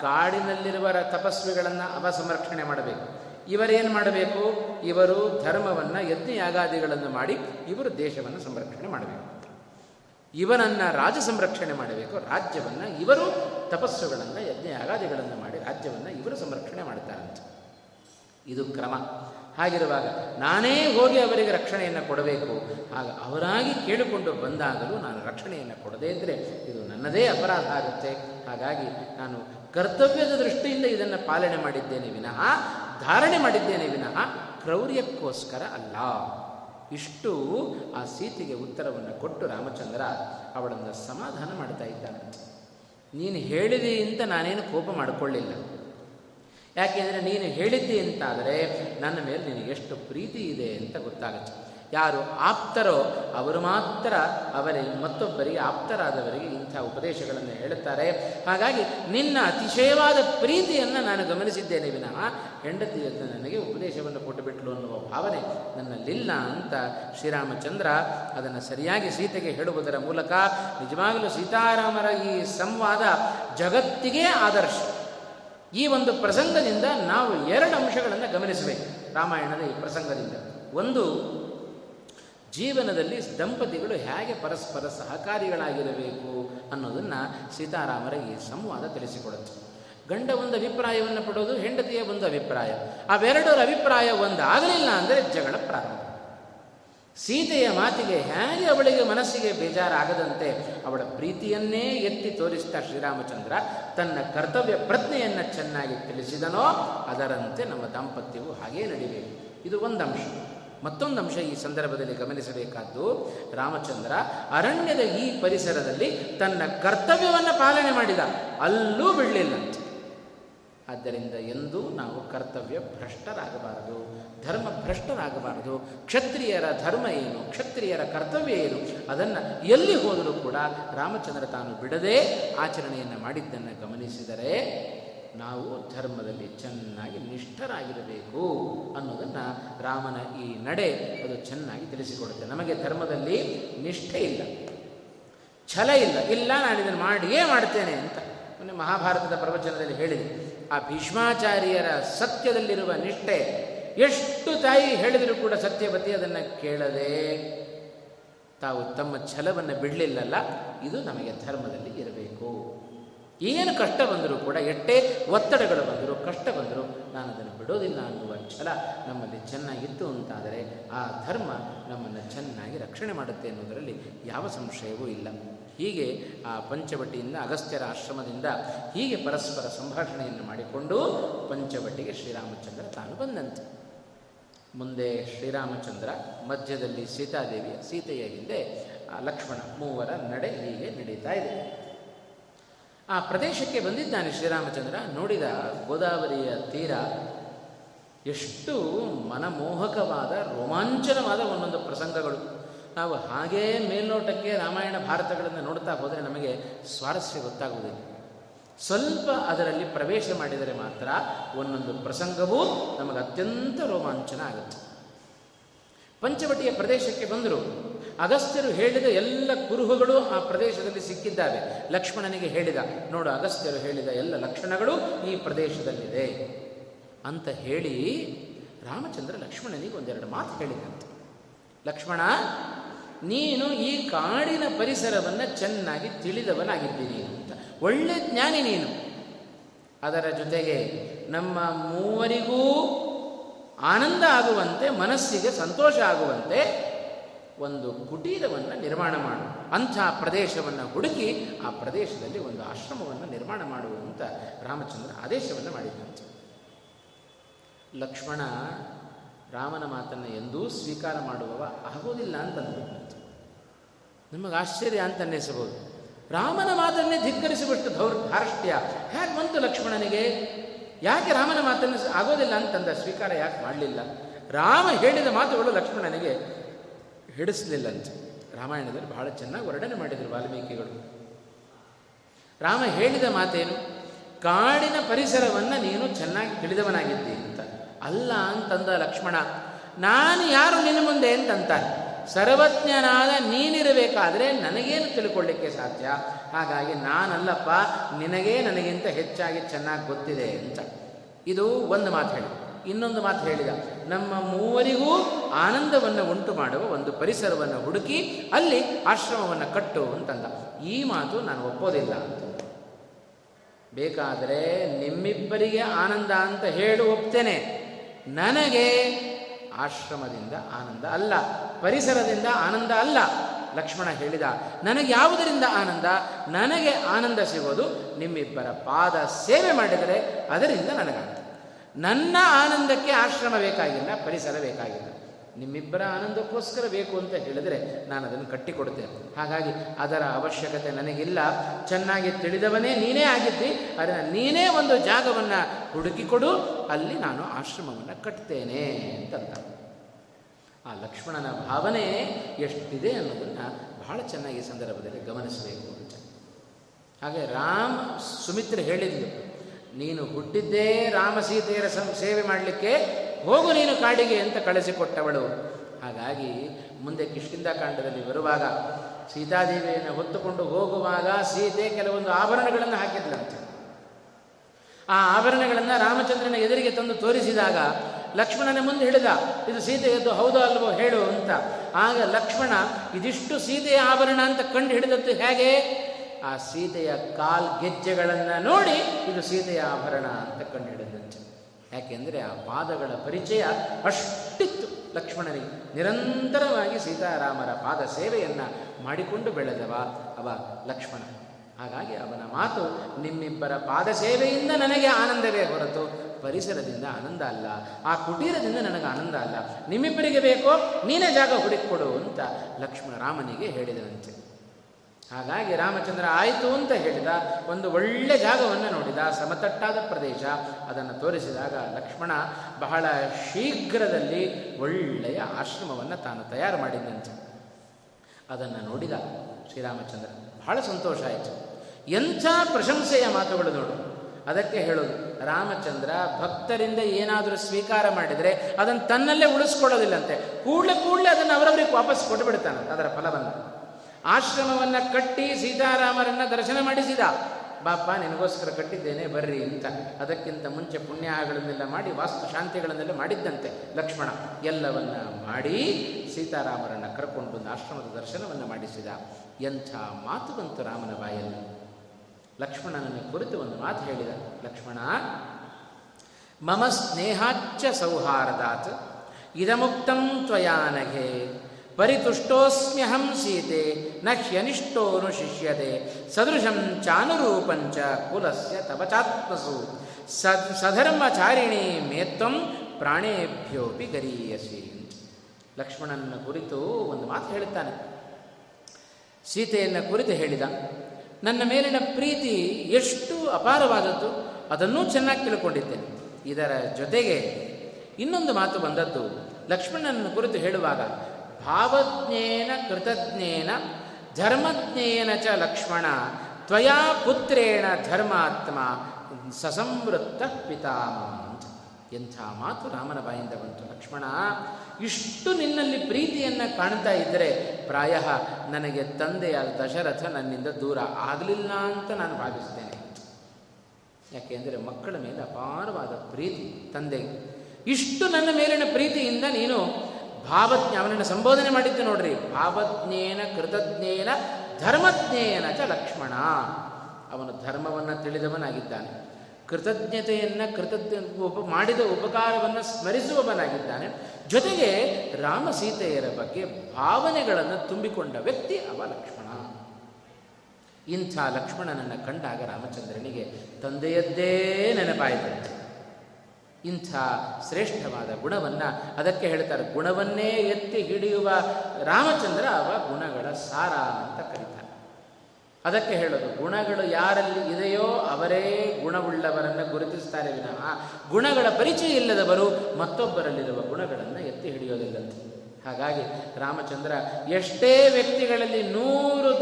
ಕಾಡಿನಲ್ಲಿರುವ ತಪಸ್ವಿಗಳನ್ನು ಅವ ಸಂರಕ್ಷಣೆ ಮಾಡಬೇಕು. ಇವರೇನು ಮಾಡಬೇಕು? ಇವರು ಧರ್ಮವನ್ನು ಯಜ್ಞಯಾಗಾದಿಗಳನ್ನು ಮಾಡಿ ಇವರು ದೇಶವನ್ನು ಸಂರಕ್ಷಣೆ ಮಾಡಬೇಕು. ಇವನನ್ನು ರಾಜ ಸಂರಕ್ಷಣೆ ಮಾಡಬೇಕು. ರಾಜ್ಯವನ್ನು ಇವರು ತಪಸ್ಸುಗಳನ್ನು ಯಜ್ಞ ಯಾಗಾದಿಗಳನ್ನು ಮಾಡಿ ರಾಜ್ಯವನ್ನು ಇವರು ಸಂರಕ್ಷಣೆ ಮಾಡ್ತಾರಂತೆ. ಇದು ಕ್ರಮ. ಹಾಗಿರುವಾಗ ನಾನೇ ಹೋಗಿ ಅವರಿಗೆ ರಕ್ಷಣೆಯನ್ನು ಕೊಡಬೇಕು. ಆಗ ಅವರಾಗಿ ಕೇಳಿಕೊಂಡು ಬಂದಾಗಲೂ ನಾನು ರಕ್ಷಣೆಯನ್ನು ಕೊಡದೇ ಇದ್ದರೆ ಇದು ನನ್ನದೇ ಅಪರಾಧ ಆಗುತ್ತೆ. ಹಾಗಾಗಿ ನಾನು ಕರ್ತವ್ಯದ ದೃಷ್ಟಿಯಿಂದ ಇದನ್ನು ಪಾಲನೆ ಮಾಡಿದ್ದೇನೆ ವಿನಃ, ಧಾರಣೆ ಮಾಡಿದ್ದೇನೆ ವಿನಃ, ಕ್ರೌರ್ಯಕ್ಕೋಸ್ಕರ ಅಲ್ಲ. ಇಷ್ಟು ಆ ಸೀತೆಗೆ ಉತ್ತರವನ್ನು ಕೊಟ್ಟು ರಾಮಚಂದ್ರ ಅವಳನ್ನು ಸಮಾಧಾನ ಮಾಡ್ತಾ ಇದ್ದಾನೆ. ನೀನು ಹೇಳಿದಿ ಅಂತ ನಾನೇನು ಕೋಪ ಮಾಡಿಕೊಳ್ಳಿಲ್ಲ. ಯಾಕೆಂದರೆ ನೀನು ಹೇಳಿದ್ದಿ ಅಂತಾದರೆ ನನ್ನ ಮೇಲೆ ನಿನಗೆ ಎಷ್ಟು ಪ್ರೀತಿ ಇದೆ ಅಂತ ಗೊತ್ತಾಗುತ್ತೆ. ಯಾರು ಆಪ್ತರೋ ಅವರು ಮಾತ್ರ ಅವರಿಗೆ ಮತ್ತೊಬ್ಬರಿಗೆ ಆಪ್ತರಾದವರಿಗೆ ಇಂಥ ಉಪದೇಶಗಳನ್ನು ಹೇಳುತ್ತಾರೆ. ಹಾಗಾಗಿ ನಿನ್ನ ಅತಿಶಯವಾದ ಪ್ರೀತಿಯನ್ನು ನಾನು ಗಮನಿಸಿದ್ದೇನೆ ವಿನಃ ಹೆಂಡತಿಯನ್ನು ನನಗೆ ಉಪದೇಶವನ್ನು ಕೊಟ್ಟುಬಿಟ್ಲು ಅನ್ನುವ ಭಾವನೆ ನನ್ನಲ್ಲಿಲ್ಲ ಅಂತ ಶ್ರೀರಾಮಚಂದ್ರ ಅದನ್ನು ಸರಿಯಾಗಿ ಸೀತೆಗೆ ಹೇಳುವುದರ ಮೂಲಕ ನಿಜವಾಗಲೂ ಸೀತಾರಾಮರ ಈ ಸಂವಾದ ಜಗತ್ತಿಗೆ ಆದರ್ಶ. ಈ ಒಂದು ಪ್ರಸಂಗದಿಂದ ನಾವು ಎರಡು ಅಂಶಗಳನ್ನು ಗಮನಿಸಬೇಕು. ರಾಮಾಯಣದ ಈ ಪ್ರಸಂಗದಿಂದ. ಒಂದು, ಜೀವನದಲ್ಲಿ ದಂಪತಿಗಳು ಹೇಗೆ ಪರಸ್ಪರ ಸಹಕಾರಿಗಳಾಗಿರಬೇಕು ಅನ್ನೋದನ್ನು ಸೀತಾರಾಮರ ಈ ಸಂವಾದ ತಿಳಿಸಿಕೊಡುತ್ತೆ. ಗಂಡ ಒಂದು ಅಭಿಪ್ರಾಯವನ್ನು ಪಡೋದು, ಹೆಂಡತಿಯ ಒಂದು ಅಭಿಪ್ರಾಯ. ಅವೆರಡರ ಅಭಿಪ್ರಾಯ ಒಂದಾಗಲಿಲ್ಲ ಅಂದರೆ ಜಗಳ ಪ್ರಾರಂಭ. ಸೀತೆಯ ಮಾತಿಗೆ ಹೇಗೆ ಅವಳಿಗೆ ಮನಸ್ಸಿಗೆ ಬೇಜಾರಾಗದಂತೆ ಅವಳ ಪ್ರೀತಿಯನ್ನೇ ಎತ್ತಿ ತೋರಿಸಿದ ಶ್ರೀರಾಮಚಂದ್ರ ತನ್ನ ಕರ್ತವ್ಯ ಪ್ರಜ್ಞೆಯನ್ನು ಚೆನ್ನಾಗಿ ತಿಳಿಸಿದನೋ ಅದರಂತೆ ನಮ್ಮ ದಾಂಪತ್ಯವು ಹಾಗೇ ನಡೆಯಬೇಕು ಇದು ಒಂದು ಅಂಶ ಮತ್ತೊಂದು ಅಂಶ ಈ ಸಂದರ್ಭದಲ್ಲಿ ಗಮನಿಸಬೇಕಾದ್ದು, ರಾಮಚಂದ್ರ ಅರಣ್ಯದ ಈ ಪರಿಸರದಲ್ಲಿ ತನ್ನ ಕರ್ತವ್ಯವನ್ನು ಪಾಲನೆ ಮಾಡಿದ. ಅಲ್ಲೂ ಬಿಡಲಿಲ್ಲಂತೆ. ಆದ್ದರಿಂದ ಎಂದೂ ನಾವು ಕರ್ತವ್ಯ ಭ್ರಷ್ಟರಾಗಬಾರದು, ಧರ್ಮ ಭ್ರಷ್ಟರಾಗಬಾರದು. ಕ್ಷತ್ರಿಯರ ಧರ್ಮ ಏನು, ಕ್ಷತ್ರಿಯರ ಕರ್ತವ್ಯ ಏನು, ಅದನ್ನು ಎಲ್ಲಿ ಹೋದರೂ ಕೂಡ ರಾಮಚಂದ್ರ ತಾನು ಬಿಡದೆ ಆಚರಣೆಯನ್ನು ಮಾಡಿದ್ದನ್ನು ಗಮನಿಸಿದರೆ ನಾವು ಧರ್ಮದಲ್ಲಿ ಚೆನ್ನಾಗಿ ನಿಷ್ಠರಾಗಿರಬೇಕು ಅನ್ನೋದನ್ನು ರಾಮನ ಈ ನಡೆ ಅದು ಚೆನ್ನಾಗಿ ತಿಳಿಸಿಕೊಡುತ್ತೆ. ನಮಗೆ ಧರ್ಮದಲ್ಲಿ ನಿಷ್ಠೆ ಇಲ್ಲ, ಛಲ ಇಲ್ಲ. ಇಲ್ಲ ನಾನು ಇದನ್ನು ಮಾಡಿಯೇ ಮಾಡ್ತೇನೆ ಅಂತ ಮೊನ್ನೆ ಮಹಾಭಾರತದ ಪ್ರವಚನದಲ್ಲಿ ಹೇಳಿದೆ. ಆ ಭೀಷ್ಮಾಚಾರ್ಯರ ಸತ್ಯದಲ್ಲಿರುವ ನಿಷ್ಠೆ ಎಷ್ಟು ತಾಯಿ ಹೇಳಿದರೂ ಕೂಡ ಸತ್ಯವತಿ ಅದನ್ನು ಕೇಳದೆ ತಾವು ತಮ್ಮ ಛಲವನ್ನು ಬಿಡಲಿಲ್ಲಲ್ಲ, ಇದು ನಮಗೆ ಧರ್ಮದಲ್ಲಿ ಇರಬೇಕು. ಏನು ಕಷ್ಟ ಬಂದರೂ ಕೂಡ, ಎಷ್ಟೇ ಒತ್ತಡಗಳು ಬಂದರೂ, ಕಷ್ಟ ಬಂದರೂ ನಾನು ಅದನ್ನು ಬಿಡೋದಿಲ್ಲ ಅನ್ನುವ ಛಲ ನಮ್ಮಲ್ಲಿ ಚೆನ್ನಾಗಿತ್ತು ಅಂತಾದರೆ ಆ ಧರ್ಮ ನಮ್ಮನ್ನು ಚೆನ್ನಾಗಿ ರಕ್ಷಣೆ ಮಾಡುತ್ತೆ ಅನ್ನೋದರಲ್ಲಿ ಯಾವ ಸಂಶಯವೂ ಇಲ್ಲ. ಹೀಗೆ ಆ ಪಂಚವಟಿಯಿಂದ ಅಗಸ್ತ್ಯರ ಆಶ್ರಮದಿಂದ ಹೀಗೆ ಪರಸ್ಪರ ಸಂಭಾಷಣೆಯನ್ನು ಮಾಡಿಕೊಂಡು ಪಂಚವಟಿಗೆ ಶ್ರೀರಾಮಚಂದ್ರ ತಾನು ಬಂದಂತೆ. ಮುಂದೆ ಶ್ರೀರಾಮಚಂದ್ರ ಮಧ್ಯದಲ್ಲಿ ಸೀತಾದೇವಿಯ ಸೀತೆಯ ಹಿಂದೆ ಲಕ್ಷ್ಮಣ ಮೂವರ ನಡೆ ಹೀಗೆ ನಡೀತಾ ಇದೆ. ಆ ಪ್ರದೇಶಕ್ಕೆ ಬಂದಿದ್ದಾನೆ ಶ್ರೀರಾಮಚಂದ್ರ. ನೋಡಿದ ಗೋದಾವರಿಯ ತೀರ ಎಷ್ಟು ಮನಮೋಹಕವಾದ ರೋಮಾಂಚನವಾದ ಒಂದೊಂದು ಪ್ರಸಂಗಗಳು. ನಾವು ಹಾಗೇ ಮೇಲ್ನೋಟಕ್ಕೆ ರಾಮಾಯಣ ಭಾರತಗಳನ್ನು ನೋಡ್ತಾ ಹೋದರೆ ನಮಗೆ ಸ್ವಾರಸ್ಯ ಗೊತ್ತಾಗುವುದಿಲ್ಲ. ಸ್ವಲ್ಪ ಅದರಲ್ಲಿ ಪ್ರವೇಶ ಮಾಡಿದರೆ ಮಾತ್ರ ಒಂದೊಂದು ಪ್ರಸಂಗವೂ ನಮಗೆ ಅತ್ಯಂತ ರೋಮಾಂಚನ ಆಗುತ್ತೆ. ಪಂಚವಟಿಯ ಪ್ರದೇಶಕ್ಕೆ ಬಂದರು. ಅಗಸ್ತ್ಯರು ಹೇಳಿದ ಎಲ್ಲ ಕುರುಹುಗಳು ಆ ಪ್ರದೇಶದಲ್ಲಿ ಸಿಕ್ಕಿದ್ದಾವೆ. ಲಕ್ಷ್ಮಣನಿಗೆ ಹೇಳಿದ, ನೋಡು ಅಗಸ್ತ್ಯರು ಹೇಳಿದ ಎಲ್ಲ ಲಕ್ಷಣಗಳು ಈ ಪ್ರದೇಶದಲ್ಲಿದೆ. ಅಂತ ಹೇಳಿ ರಾಮಚಂದ್ರ ಲಕ್ಷ್ಮಣನಿಗೆ ಒಂದೆರಡು ಮಾತು ಹೇಳಿದಂತೆ. ಲಕ್ಷ್ಮಣ ನೀನು ಈ ಕಾಡಿನ ಪರಿಸರವನ್ನು ಚೆನ್ನಾಗಿ ತಿಳಿದವನಾಗಿದ್ದೀನಿ ಅಂತ. ಒಳ್ಳೆ ಜ್ಞಾನಿ ನೀನು. ಅದರ ಜೊತೆಗೆ ನಮ್ಮ ಮೂವರಿಗೂ ಆನಂದ ಆಗುವಂತೆ, ಮನಸ್ಸಿಗೆ ಸಂತೋಷ ಆಗುವಂತೆ ಒಂದು ಕುಟೀರವನ್ನು ನಿರ್ಮಾಣ ಮಾಡು. ಅಂಥ ಪ್ರದೇಶವನ್ನು ಹುಡುಕಿ ಆ ಪ್ರದೇಶದಲ್ಲಿ ಒಂದು ಆಶ್ರಮವನ್ನು ನಿರ್ಮಾಣ ಮಾಡುವಂತ ರಾಮಚಂದ್ರ ಆದೇಶವನ್ನು ಮಾಡಿದ್ದಂತೆ ಲಕ್ಷ್ಮಣ ರಾಮನ ಮಾತನ್ನು ಎಂದೂ ಸ್ವೀಕಾರ ಮಾಡುವವ ಆಗೋದಿಲ್ಲ ಅಂತ ನಿಮಗೆ ಆಶ್ಚರ್ಯ ಅಂತ ಅನ್ನಿಸಬಹುದು. ರಾಮನ ಮಾತನ್ನೇ ಧಿಕ್ಕರಿಸಿಬಿಟ್ಟು ಧೌರ್ ಧಾರ್ಷ್ಟ್ಯ ಹೇಗೆ ಬಂತು ಲಕ್ಷ್ಮಣನಿಗೆ? ಯಾಕೆ ರಾಮನ ಮಾತನ್ನು ಆಗೋದಿಲ್ಲ ಅಂತಂದ? ಸ್ವೀಕಾರ ಯಾಕೆ ಮಾಡಲಿಲ್ಲ? ರಾಮ ಹೇಳಿದ ಮಾತುಗಳು ಲಕ್ಷ್ಮಣನಿಗೆ ಹಿಡಿಸಲಿಲ್ಲಂತೆ ರಾಮಾಯಣದಲ್ಲಿ ಬಹಳ ಚೆನ್ನಾಗಿ ವರ್ಣನೆ ಮಾಡಿದರು ವಾಲ್ಮೀಕಿಗಳು. ರಾಮ ಹೇಳಿದ ಮಾತೇನು? ಕಾಡಿನ ಪರಿಸರವನ್ನು ನೀನು ಚೆನ್ನಾಗಿ ತಿಳಿದವನಾಗಿದ್ದಿ ಅಂತ. ಅಲ್ಲ ಅಂತಂದ ಲಕ್ಷ್ಮಣ, ನಾನು ಯಾರು ನಿನ್ನ ಮುಂದೆ ಅಂತಂತಾನೆ? ಸರ್ವಜ್ಞನಾದ ನೀನಿರಬೇಕಾದ್ರೆ ನನಗೇನು ತಿಳ್ಕೊಳ್ಳಿಕ್ಕೆ ಸಾಧ್ಯ? ಹಾಗಾಗಿ ನಾನಲ್ಲಪ್ಪ, ನಿನಗೇ ನನಗಿಂತ ಹೆಚ್ಚಾಗಿ ಚೆನ್ನಾಗಿ ಗೊತ್ತಿದೆ ಅಂತ. ಇದು ಒಂದು ಮಾತು ಹೇಳಿ. ಇನ್ನೊಂದು ಮಾತು ಹೇಳಿದ, ನಮ್ಮ ಮೂವರಿಗೂ ಆನಂದವನ್ನು ಉಂಟು ಮಾಡುವ ಒಂದು ಪರಿಸರವನ್ನು ಹುಡುಕಿ ಅಲ್ಲಿ ಆಶ್ರಮವನ್ನು ಕಟ್ಟು ಅಂತಂದ. ಈ ಮಾತು ನಾನು ಒಪ್ಪೋದಿಲ್ಲ ಅಂತ. ಬೇಕಾದರೆ ನಿಮ್ಮಿಬ್ಬರಿಗೆ ಆನಂದ ಅಂತ ಹೇಳು ಒಪ್ತೇನೆ. ನನಗೆ ಆಶ್ರಮದಿಂದ ಆನಂದ ಅಲ್ಲ, ಪರಿಸರದಿಂದ ಆನಂದ ಅಲ್ಲ. ಲಕ್ಷ್ಮಣ ಹೇಳಿದ, ನನಗೆ ಯಾವುದರಿಂದ ಆನಂದ? ನನಗೆ ಆನಂದ ಸಿಗೋದು ನಿಮ್ಮಿಬ್ಬರ ಪಾದ ಸೇವೆ ಮಾಡಿದರೆ ಅದರಿಂದ ನನಗಾನಂದ ನನ್ನ ಆನಂದಕ್ಕೆ ಆಶ್ರಮ ಬೇಕಾಗಿಲ್ಲ, ಪರಿಸರ ಬೇಕಾಗಿಲ್ಲ. ನಿಮ್ಮಿಬ್ಬರ ಆನಂದಕ್ಕೋಸ್ಕರ ಬೇಕು ಅಂತ ಹೇಳಿದರೆ ನಾನು ಅದನ್ನು ಕಟ್ಟಿಕೊಡ್ತೇನೆ. ಹಾಗಾಗಿ ಅದರ ಅವಶ್ಯಕತೆ ನನಗಿಲ್ಲ. ಚೆನ್ನಾಗಿ ತಿಳಿದವನೇ ನೀನೇ ಆಗಿದ್ದಿ ಅದನ್ನು ನೀನೇ ಒಂದು ಜಾಗವನ್ನು ಹುಡುಕಿಕೊಡು, ಅಲ್ಲಿ ನಾನು ಆಶ್ರಮವನ್ನು ಕಟ್ತೇನೆ ಅಂತಂತ ಆ ಲಕ್ಷ್ಮಣನ ಭಾವನೆ ಎಷ್ಟಿದೆ ಅನ್ನೋದನ್ನು ಬಹಳ ಚೆನ್ನಾಗಿ ಸಂದರ್ಭದಲ್ಲಿ ಗಮನಿಸಬೇಕು ಹಾಗೆ ರಾಮ್ ಸುಮಿತ್ರ ಹೇಳಿದ್ಲು, ನೀನು ಹುಟ್ಟಿದ್ದೇ ರಾಮ ಸೀತೆಯರ ಸಂ, ಸೇವೆ ಮಾಡಲಿಕ್ಕೆ ಹೋಗು ನೀನು ಕಾಡಿಗೆ ಅಂತ ಕಳಿಸಿಕೊಟ್ಟವಳು. ಹಾಗಾಗಿ ಮುಂದೆ ಕಿಷ್ಕಿಂದ ಕಾಂಡದಲ್ಲಿ ಬರುವಾಗ ಸೀತಾದೇವಿಯನ್ನು ಹೊತ್ತುಕೊಂಡು ಹೋಗುವಾಗ ಸೀತೆ ಕೆಲವೊಂದು ಆಭರಣಗಳನ್ನು ಹಾಕಿದ್ಲಂತೆ. ಆ ಆಭರಣಗಳನ್ನು ರಾಮಚಂದ್ರನ ಎದುರಿಗೆ ತಂದು ತೋರಿಸಿದಾಗ ಲಕ್ಷ್ಮಣನ ಮುಂದೆ ಹಿಡಿದ, ಇದು ಸೀತೆಯದ್ದು ಹೌದೋ ಅಲ್ವೋ ಹೇಳು ಅಂತ. ಆಗ ಲಕ್ಷ್ಮಣ, ಇದಿಷ್ಟು ಸೀತೆಯ ಆಭರಣ ಅಂತ ಕಂಡು ಹಿಡಿದದ್ದು ಹೇಗೆ? ಆ ಸೀತೆಯ ಕಾಲ್ ಗೆಜ್ಜೆಗಳನ್ನು ನೋಡಿ ಇದು ಸೀತೆಯ ಆಭರಣ ಅಂತ ಕಂಡು ಯಾಕೆಂದರೆ ಆ ಪಾದಗಳ ಪರಿಚಯ ಅಷ್ಟಿತ್ತು. ಲಕ್ಷ್ಮಣನಿಗೆ ನಿರಂತರವಾಗಿ ಸೀತಾರಾಮರ ಪಾದ ಸೇವೆಯನ್ನು ಮಾಡಿಕೊಂಡು ಬೆಳೆದವ ಅವ ಲಕ್ಷ್ಮಣ. ಹಾಗಾಗಿ ಅವನ ಮಾತು ನಿಮ್ಮಿಬ್ಬರ ಪಾದ ಸೇವೆಯಿಂದ ನನಗೆ ಆನಂದವೇ ಹೊರತು, ಪರಿಸರದಿಂದ ಆನಂದ ಅಲ್ಲ, ಆ ಕುಟೀರದಿಂದ ನನಗೆ ಆನಂದ ಅಲ್ಲ. ನಿಮ್ಮಿಬ್ಬರಿಗೆ ಬೇಕೋ, ನೀನೇ ಜಾಗ ಹುಡುಕಿಕೊಡು ಅಂತ ಲಕ್ಷ್ಮಣ ರಾಮನಿಗೆ ಹೇಳಿದನಂತೆ. ಹಾಗಾಗಿ ರಾಮಚಂದ್ರ ಆಯಿತು ಅಂತ ಹೇಳಿದ, ಒಂದು ಒಳ್ಳೆ ಜಾಗವನ್ನು ನೋಡಿದ, ಸಮತಟ್ಟಾದ ಪ್ರದೇಶ. ಅದನ್ನು ತೋರಿಸಿದಾಗ ಲಕ್ಷ್ಮಣ ಬಹಳ ಶೀಘ್ರದಲ್ಲಿ ಒಳ್ಳೆಯ ಆಶ್ರಮವನ್ನು ತಾನು ತಯಾರು ಮಾಡಿದ್ದಂತೆ. ಅದನ್ನು ನೋಡಿದ ಶ್ರೀರಾಮಚಂದ್ರ, ಬಹಳ ಸಂತೋಷ ಆಯಿತು. ಎಂಥ ಪ್ರಶಂಸೆಯ ಮಾತುಗಳು ನೋಡು. ಅದಕ್ಕೆ ಹೇಳೋದು, ರಾಮಚಂದ್ರ ಭಕ್ತರಿಂದ ಏನಾದರೂ ಸ್ವೀಕಾರ ಮಾಡಿದರೆ ಅದನ್ನು ತನ್ನಲ್ಲೇ ಉಳಿಸ್ಕೊಳ್ಳೋದಿಲ್ಲಂತೆ. ಕೂಡಲೇ ಕೂಡಲೇ ಅದನ್ನು ಅವರವರಿಗೆ ವಾಪಸ್ ಕೊಟ್ಟುಬಿಡ್ತಾನೆ ಅದರ ಫಲವನ್ನು. ಆಶ್ರಮವನ್ನು ಕಟ್ಟಿ ಸೀತಾರಾಮರನ್ನು ದರ್ಶನ ಮಾಡಿಸಿದ. ಬಾಪ ನಿನಗೋಸ್ಕರ ಕಟ್ಟಿದ್ದೇನೆ, ಬರ್ರಿ ಅಂತ. ಅದಕ್ಕಿಂತ ಮುಂಚೆ ಪುಣ್ಯಗಳನ್ನೆಲ್ಲ ಮಾಡಿ, ವಾಸ್ತು ಶಾಂತಿಗಳನ್ನೆಲ್ಲ ಮಾಡಿದ್ದಂತೆ ಲಕ್ಷ್ಮಣ. ಎಲ್ಲವನ್ನ ಮಾಡಿ ಸೀತಾರಾಮರನ್ನು ಕರ್ಕೊಂಡು ಬಂದು ಆಶ್ರಮದ ದರ್ಶನವನ್ನು ಮಾಡಿಸಿದ. ಎಂಥ ಮಾತು ಬಂತು ರಾಮನ ಬಾಯಲ್ಲಿ. ಲಕ್ಷ್ಮಣನನ್ನು ಕುರಿತು ಒಂದು ಮಾತು ಹೇಳಿದ. ಲಕ್ಷ್ಮಣ, ಮಮ ಸ್ನೇಹಾಚ್ಚ ಸೌಹಾರ್ದಾತ್, ಇದಮುಕ್ತಂ ತ್ವಯಾನಘೆ ಪರಿತುಷ್ಟೋಸ್ಮ್ಯಹಂ ಸೀತೆ, ನ ಹ್ಯನಿಷ್ಟೋನು ಶಿಷ್ಯತೆ, ಸದೃಶಂ ಚಾನುರೂಪಂಚ ಕುಲಸ್ಯ ತಪಚಾತ್ಮಸು ಸದ್, ಸಧರ್ಮಚಾರಿಣಿ ಮೇತ್ವಂ ಪ್ರಾಣೇಭ್ಯೋಪಿ ಗರೀಯಸಿ. ಲಕ್ಷ್ಮಣನ ಕುರಿತು ಒಂದು ಮಾತು ಹೇಳುತ್ತಾನೆ. ಸೀತೆಯನ್ನು ಕುರಿತು ಹೇಳಿದ, ನನ್ನ ಮೇಲಿನ ಪ್ರೀತಿ ಎಷ್ಟು ಅಪಾರವಾದದ್ದು, ಅದನ್ನೂ ಚೆನ್ನಾಗಿ ತಿಳ್ಕೊಂಡಿದ್ದೇನೆ ಇದರ ಜೊತೆಗೆ ಇನ್ನೊಂದು ಮಾತು ಬಂದದ್ದು, ಲಕ್ಷ್ಮಣನ ಕುರಿತು ಹೇಳುವಾಗ ಭಾವಜ್ಞೇನ, ಕೃತಜ್ಞೇನ, ಧರ್ಮಜ್ಞೇನ ಚ ಲಕ್ಷ್ಮಣ, ತ್ವಯಾ ಪುತ್ರೇಣ ಧರ್ಮಾತ್ಮ, ಸಸಂವೃತ್ತ ಪಿತಾಮ ಅಂತ. ಎಂಥ ಮಾತು ರಾಮನ ಬಾಯಿಂದ ಬಂತು. ಲಕ್ಷ್ಮಣ, ಇಷ್ಟು ನಿನ್ನಲ್ಲಿ ಪ್ರೀತಿಯನ್ನು ಕಾಣ್ತಾ ಇದ್ದರೆ ಪ್ರಾಯ ನನಗೆ ತಂದೆಯಾದ ದಶರಥ ನನ್ನಿಂದ ದೂರ ಆಗಲಿಲ್ಲ ಅಂತ ನಾನು ಭಾವಿಸ್ತೇನೆ. ಯಾಕೆಂದರೆ ಮಕ್ಕಳ ಮೇಲೆ ಅಪಾರವಾದ ಪ್ರೀತಿ ತಂದೆಗೆ ಇಷ್ಟು ನನ್ನ ಮೇಲಿನ ಪ್ರೀತಿಯಿಂದ ನೀನು ಭಾವಜ್ಞ ಅವನನ್ನು ಸಂಬೋಧನೆ ಮಾಡಿದ್ದು ನೋಡ್ರಿ. ಭಾವಜ್ಞೇನ, ಕೃತಜ್ಞೇನ, ಧರ್ಮಜ್ಞೇನ ಚ ಲಕ್ಷ್ಮಣ. ಅವನು ಧರ್ಮವನ್ನು ತಿಳಿದವನಾಗಿದ್ದಾನೆ. ಕೃತಜ್ಞತೆಯನ್ನು ಕೃತಜ್ಞ ಉಪ ಮಾಡಿದ ಉಪಕಾರವನ್ನು ಸ್ಮರಿಸುವವನಾಗಿದ್ದಾನೆ. ಜೊತೆಗೆ ರಾಮ ಸೀತೆಯರ ಬಗ್ಗೆ ಭಾವನೆಗಳನ್ನು ತುಂಬಿಕೊಂಡ ವ್ಯಕ್ತಿ ಅವ ಲಕ್ಷ್ಮಣ. ಇಂಥ ಲಕ್ಷ್ಮಣನನ್ನು ಕಂಡಾಗ ರಾಮಚಂದ್ರನಿಗೆ ತಂದೆಯದ್ದೇ ನೆನಪಾಯಿತಂತೆ ಇಂಥ ಶ್ರೇಷ್ಠವಾದ ಗುಣವನ್ನು ಅದಕ್ಕೆ ಹೇಳ್ತಾರೆ. ಗುಣವನ್ನೇ ಎತ್ತಿ ಹಿಡಿಯುವ ರಾಮಚಂದ್ರ ಅವ ಗುಣಗಳ ಸಾರ ಅಂತ ಕರೀತಾರೆ. ಅದಕ್ಕೆ ಹೇಳೋದು, ಗುಣಗಳು ಯಾರಲ್ಲಿ ಇದೆಯೋ ಅವರೇ ಗುಣವುಳ್ಳವರನ್ನು ಗುರುತಿಸ್ತಾರೆ ವಿನಃ ಗುಣಗಳ ಪರಿಚಯ ಇಲ್ಲದವರು ಮತ್ತೊಬ್ಬರಲ್ಲಿರುವ ಗುಣಗಳನ್ನು ಎತ್ತಿ ಹಿಡಿಯೋದಿಲ್ಲಂತೆ. ಹಾಗಾಗಿ ರಾಮಚಂದ್ರ ಎಷ್ಟೇ ವ್ಯಕ್ತಿಗಳಲ್ಲಿ ನೂರು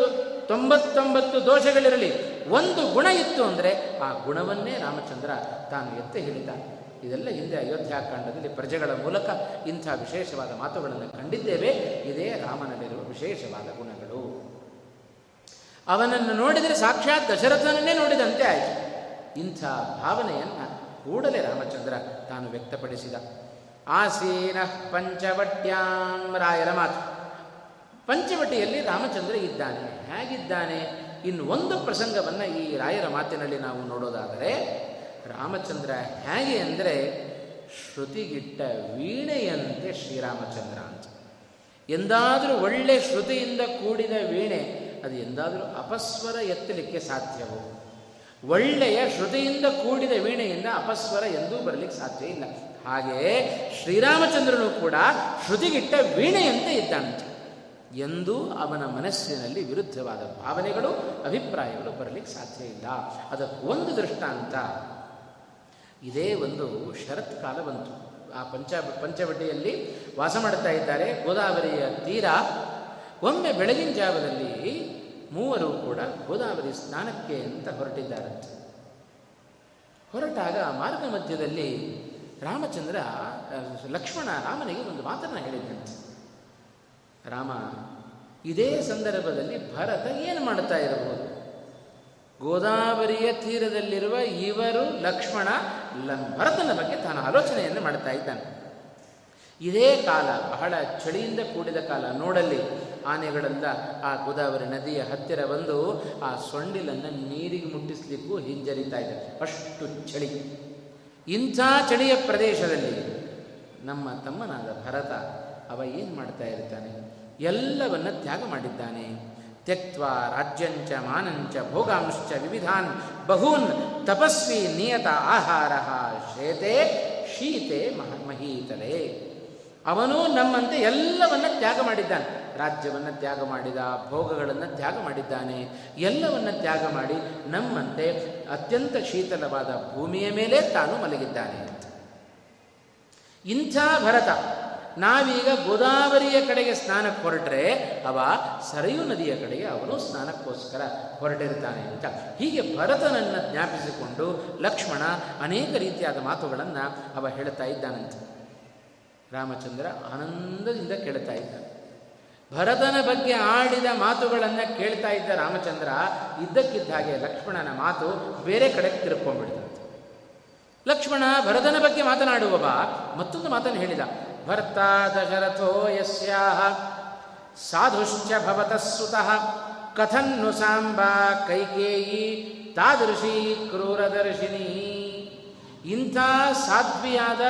ತೊಂಬತ್ತೊಂಬತ್ತು ದೋಷಗಳಿರಲಿ, ಒಂದು ಗುಣ ಇತ್ತು ಅಂದರೆ ಆ ಗುಣವನ್ನೇ ರಾಮಚಂದ್ರ ತಾನು ಎತ್ತಿ ಹಿಡಿತಾನೆ. ಇದೆಲ್ಲ ಹಿಂದೆ ಅಯೋಧ್ಯಾಕಾಂಡದಲ್ಲಿ ಪ್ರಜೆಗಳ ಮೂಲಕ ಇಂಥ ವಿಶೇಷವಾದ ಮಾತುಗಳನ್ನು ಕಂಡಿದ್ದೇವೆ. ಇದೇ ರಾಮನಲ್ಲಿರುವ ವಿಶೇಷವಾದ ಗುಣಗಳು. ಅವನನ್ನು ನೋಡಿದರೆ ಸಾಕ್ಷಾತ್ ದಶರಥನನ್ನೇ ನೋಡಿದಂತೆ ಆಯಿತು. ಇಂಥ ಭಾವನೆಯನ್ನು ಕೂಡಲೇ ರಾಮಚಂದ್ರ ತಾನು ವ್ಯಕ್ತಪಡಿಸಿದ. ಆಸೀನ ಪಂಚವಟ್ಯಾಂ ರಾಯರ ಮಾತು. ಪಂಚವಟಿಯಲ್ಲಿ ರಾಮಚಂದ್ರ ಇದ್ದಾನೆ. ಹೇಗಿದ್ದಾನೆ? ಇನ್ನು ಒಂದು ಪ್ರಸಂಗವನ್ನು ಈ ರಾಯರ ಮಾತಿನಲ್ಲಿ ನಾವು ನೋಡೋದಾದರೆ ರಾಮಚಂದ್ರ ಹೇಗೆ ಅಂದರೆ ಶ್ರುತಿಗಿಟ್ಟ ವೀಣೆಯಂತೆ ಶ್ರೀರಾಮಚಂದ್ರ ಅಂತ. ಎಂದಾದರೂ ಒಳ್ಳೆ ಶ್ರುತಿಯಿಂದ ಕೂಡಿದ ವೀಣೆ, ಅದು ಎಂದಾದರೂ ಅಪಸ್ವರ ಎತ್ತಲಿಕ್ಕೆ ಸಾಧ್ಯವೋ? ಒಳ್ಳೆಯ ಶ್ರುತಿಯಿಂದ ಕೂಡಿದ ವೀಣೆಯಿಂದ ಅಪಸ್ವರ ಎಂದೂ ಬರಲಿಕ್ಕೆ ಸಾಧ್ಯ ಇಲ್ಲ. ಹಾಗೆಯೇ ಶ್ರೀರಾಮಚಂದ್ರನು ಕೂಡ ಶ್ರುತಿಗಿಟ್ಟ ವೀಣೆಯಂತೆ ಇದ್ದಾನಂತೆ ಎಂದು ಅವನ ಮನಸ್ಸಿನಲ್ಲಿ ವಿರುದ್ಧವಾದ ಭಾವನೆಗಳು, ಅಭಿಪ್ರಾಯಗಳು ಬರಲಿಕ್ಕೆ ಸಾಧ್ಯ ಇಲ್ಲ. ಅದಕ್ಕೆ ಒಂದು ದೃಷ್ಟಾಂತ ಇದೇ ಒಂದು ಶರತ್ಕಾಲ ಬಂತು. ಆ ಪಂಚ, ಪಂಚವಟಿಯಲ್ಲಿ ವಾಸ ಮಾಡ್ತಾ ಇದ್ದಾರೆ. ಗೋದಾವರಿಯ ತೀರ, ಒಮ್ಮೆ ಬೆಳಗಿನ ಜಾವದಲ್ಲಿ ಮೂವರು ಕೂಡ ಗೋದಾವರಿ ಸ್ನಾನಕ್ಕೆ ಅಂತ ಹೊರಟಿದ್ದಾರಂತೆ. ಹೊರಟಾಗ ಮಾರ್ಗ ಮಧ್ಯದಲ್ಲಿ ರಾಮಚಂದ್ರ ಲಕ್ಷ್ಮಣ ರಾಮನಿಗೆ ಒಂದು ಮಾತನ್ನು ಹೇಳಿದ್ದಂತೆ ರಾಮ, ಇದೇ ಸಂದರ್ಭದಲ್ಲಿ ಭರತ ಏನು ಮಾಡ್ತಾ ಇರಬಹುದು? ಗೋದಾವರಿಯ ತೀರದಲ್ಲಿರುವ ಇವರು ಲಕ್ಷ್ಮಣ ಭರತನ ಬಗ್ಗೆ ತಾನು ಆಲೋಚನೆಯನ್ನು ಮಾಡ್ತಾ ಇದ್ದಾನೆ. ಇದೇ ಕಾಲ, ಬಹಳ ಚಳಿಯಿಂದ ಕೂಡಿದ ಕಾಲ. ನೋಡಲ್ಲಿ ಆನೆಗಳೆಲ್ಲ ಆ ಗೋದಾವರಿ ನದಿಯ ಹತ್ತಿರ ಬಂದು ಆ ಸೊಂಡಿಲನ್ನು ನೀರಿಗೆ ಮುಟ್ಟಿಸ್ಲಿಕ್ಕೂ ಹಿಂಜರಿತಾ ಇದೆ ಅಷ್ಟು ಚಳಿ. ಇಂಥ ಚಳಿಯ ಪ್ರದೇಶದಲ್ಲಿ ನಮ್ಮ ತಮ್ಮನಾದ ಭರತ ಅವ ಏನು ಮಾಡ್ತಾ ಇರ್ತಾನೆ? ಎಲ್ಲವನ್ನ ತ್ಯಾಗ ಮಾಡಿದ್ದಾನೆ. ತ್ಯಕ್ವ ರಾಜ್ಯಂಚ ಮಾನಂಚ ಭೋಗಾಂಶ್ಚ ವಿವಿಧಾನ್ ಬಹೂನ್ ತಪಸ್ವಿ ನಿಯತ ಆಹಾರ ಶ್ವೇತೆ ಶೀತೆ ಮಹೀತಲೆ ಅವನು ನಮ್ಮಂತೆ ಎಲ್ಲವನ್ನ ತ್ಯಾಗ ಮಾಡಿದ್ದಾನೆ. ರಾಜ್ಯವನ್ನು ತ್ಯಾಗ ಮಾಡಿದ, ಭೋಗಗಳನ್ನು ತ್ಯಾಗ ಮಾಡಿದ್ದಾನೆ. ಎಲ್ಲವನ್ನ ತ್ಯಾಗ ಮಾಡಿ ನಮ್ಮಂತೆ ಅತ್ಯಂತ ಶೀತಲವಾದ ಭೂಮಿಯ ಮೇಲೆ ತಾನು ಮಲಗಿದ್ದಾನೆ. ಇಂಥ ಭರತ ನಾವೀಗ ಗೋದಾವರಿಯ ಕಡೆಗೆ ಸ್ನಾನಕ್ಕೆ ಹೊರಟ್ರೆ ಅವ ಸರಯು ನದಿಯ ಕಡೆಗೆ ಅವನು ಸ್ನಾನಕ್ಕೋಸ್ಕರ ಹೊರಟಿರ್ತಾನೆ ಅಂತ. ಹೀಗೆ ಭರತನನ್ನು ಜ್ಞಾಪಿಸಿಕೊಂಡು ಲಕ್ಷ್ಮಣ ಅನೇಕ ರೀತಿಯಾದ ಮಾತುಗಳನ್ನು ಅವ ಹೇಳ್ತಾ ಇದ್ದಾನಂತೆ. ರಾಮಚಂದ್ರ ಆನಂದದಿಂದ ಕೇಳ್ತಾ ಇದ್ದ. ಭರತನ ಬಗ್ಗೆ ಆಡಿದ ಮಾತುಗಳನ್ನು ಕೇಳ್ತಾ ಇದ್ದ ರಾಮಚಂದ್ರ ಇದ್ದಕ್ಕಿದ್ದ ಹಾಗೆ ಲಕ್ಷ್ಮಣನ ಮಾತು ಬೇರೆ ಕಡೆಗೆ ತಿರುಕೊಂಡ್ಬಿಡ್ತಂತೆ ಲಕ್ಷ್ಮಣ ಭರತನ ಬಗ್ಗೆ ಮಾತನಾಡುವವ ಮತ್ತೊಂದು ಮಾತನ್ನು ಹೇಳಿದ. ಭರ್ತ ದಶರಥೋ ಯಸ್ಯಾಹ ಸಾಧುಶ್ಚ ಭವತಃ ಸುತಃ ಕಥನ್ನು ಸಾಂಬಾ ಕೈಕೇಯಿ ತಾದೃಶಿ ಕ್ರೂರದರ್ಶಿನಿ ಇಂಥ ಸಾಧ್ವಿಯಾದ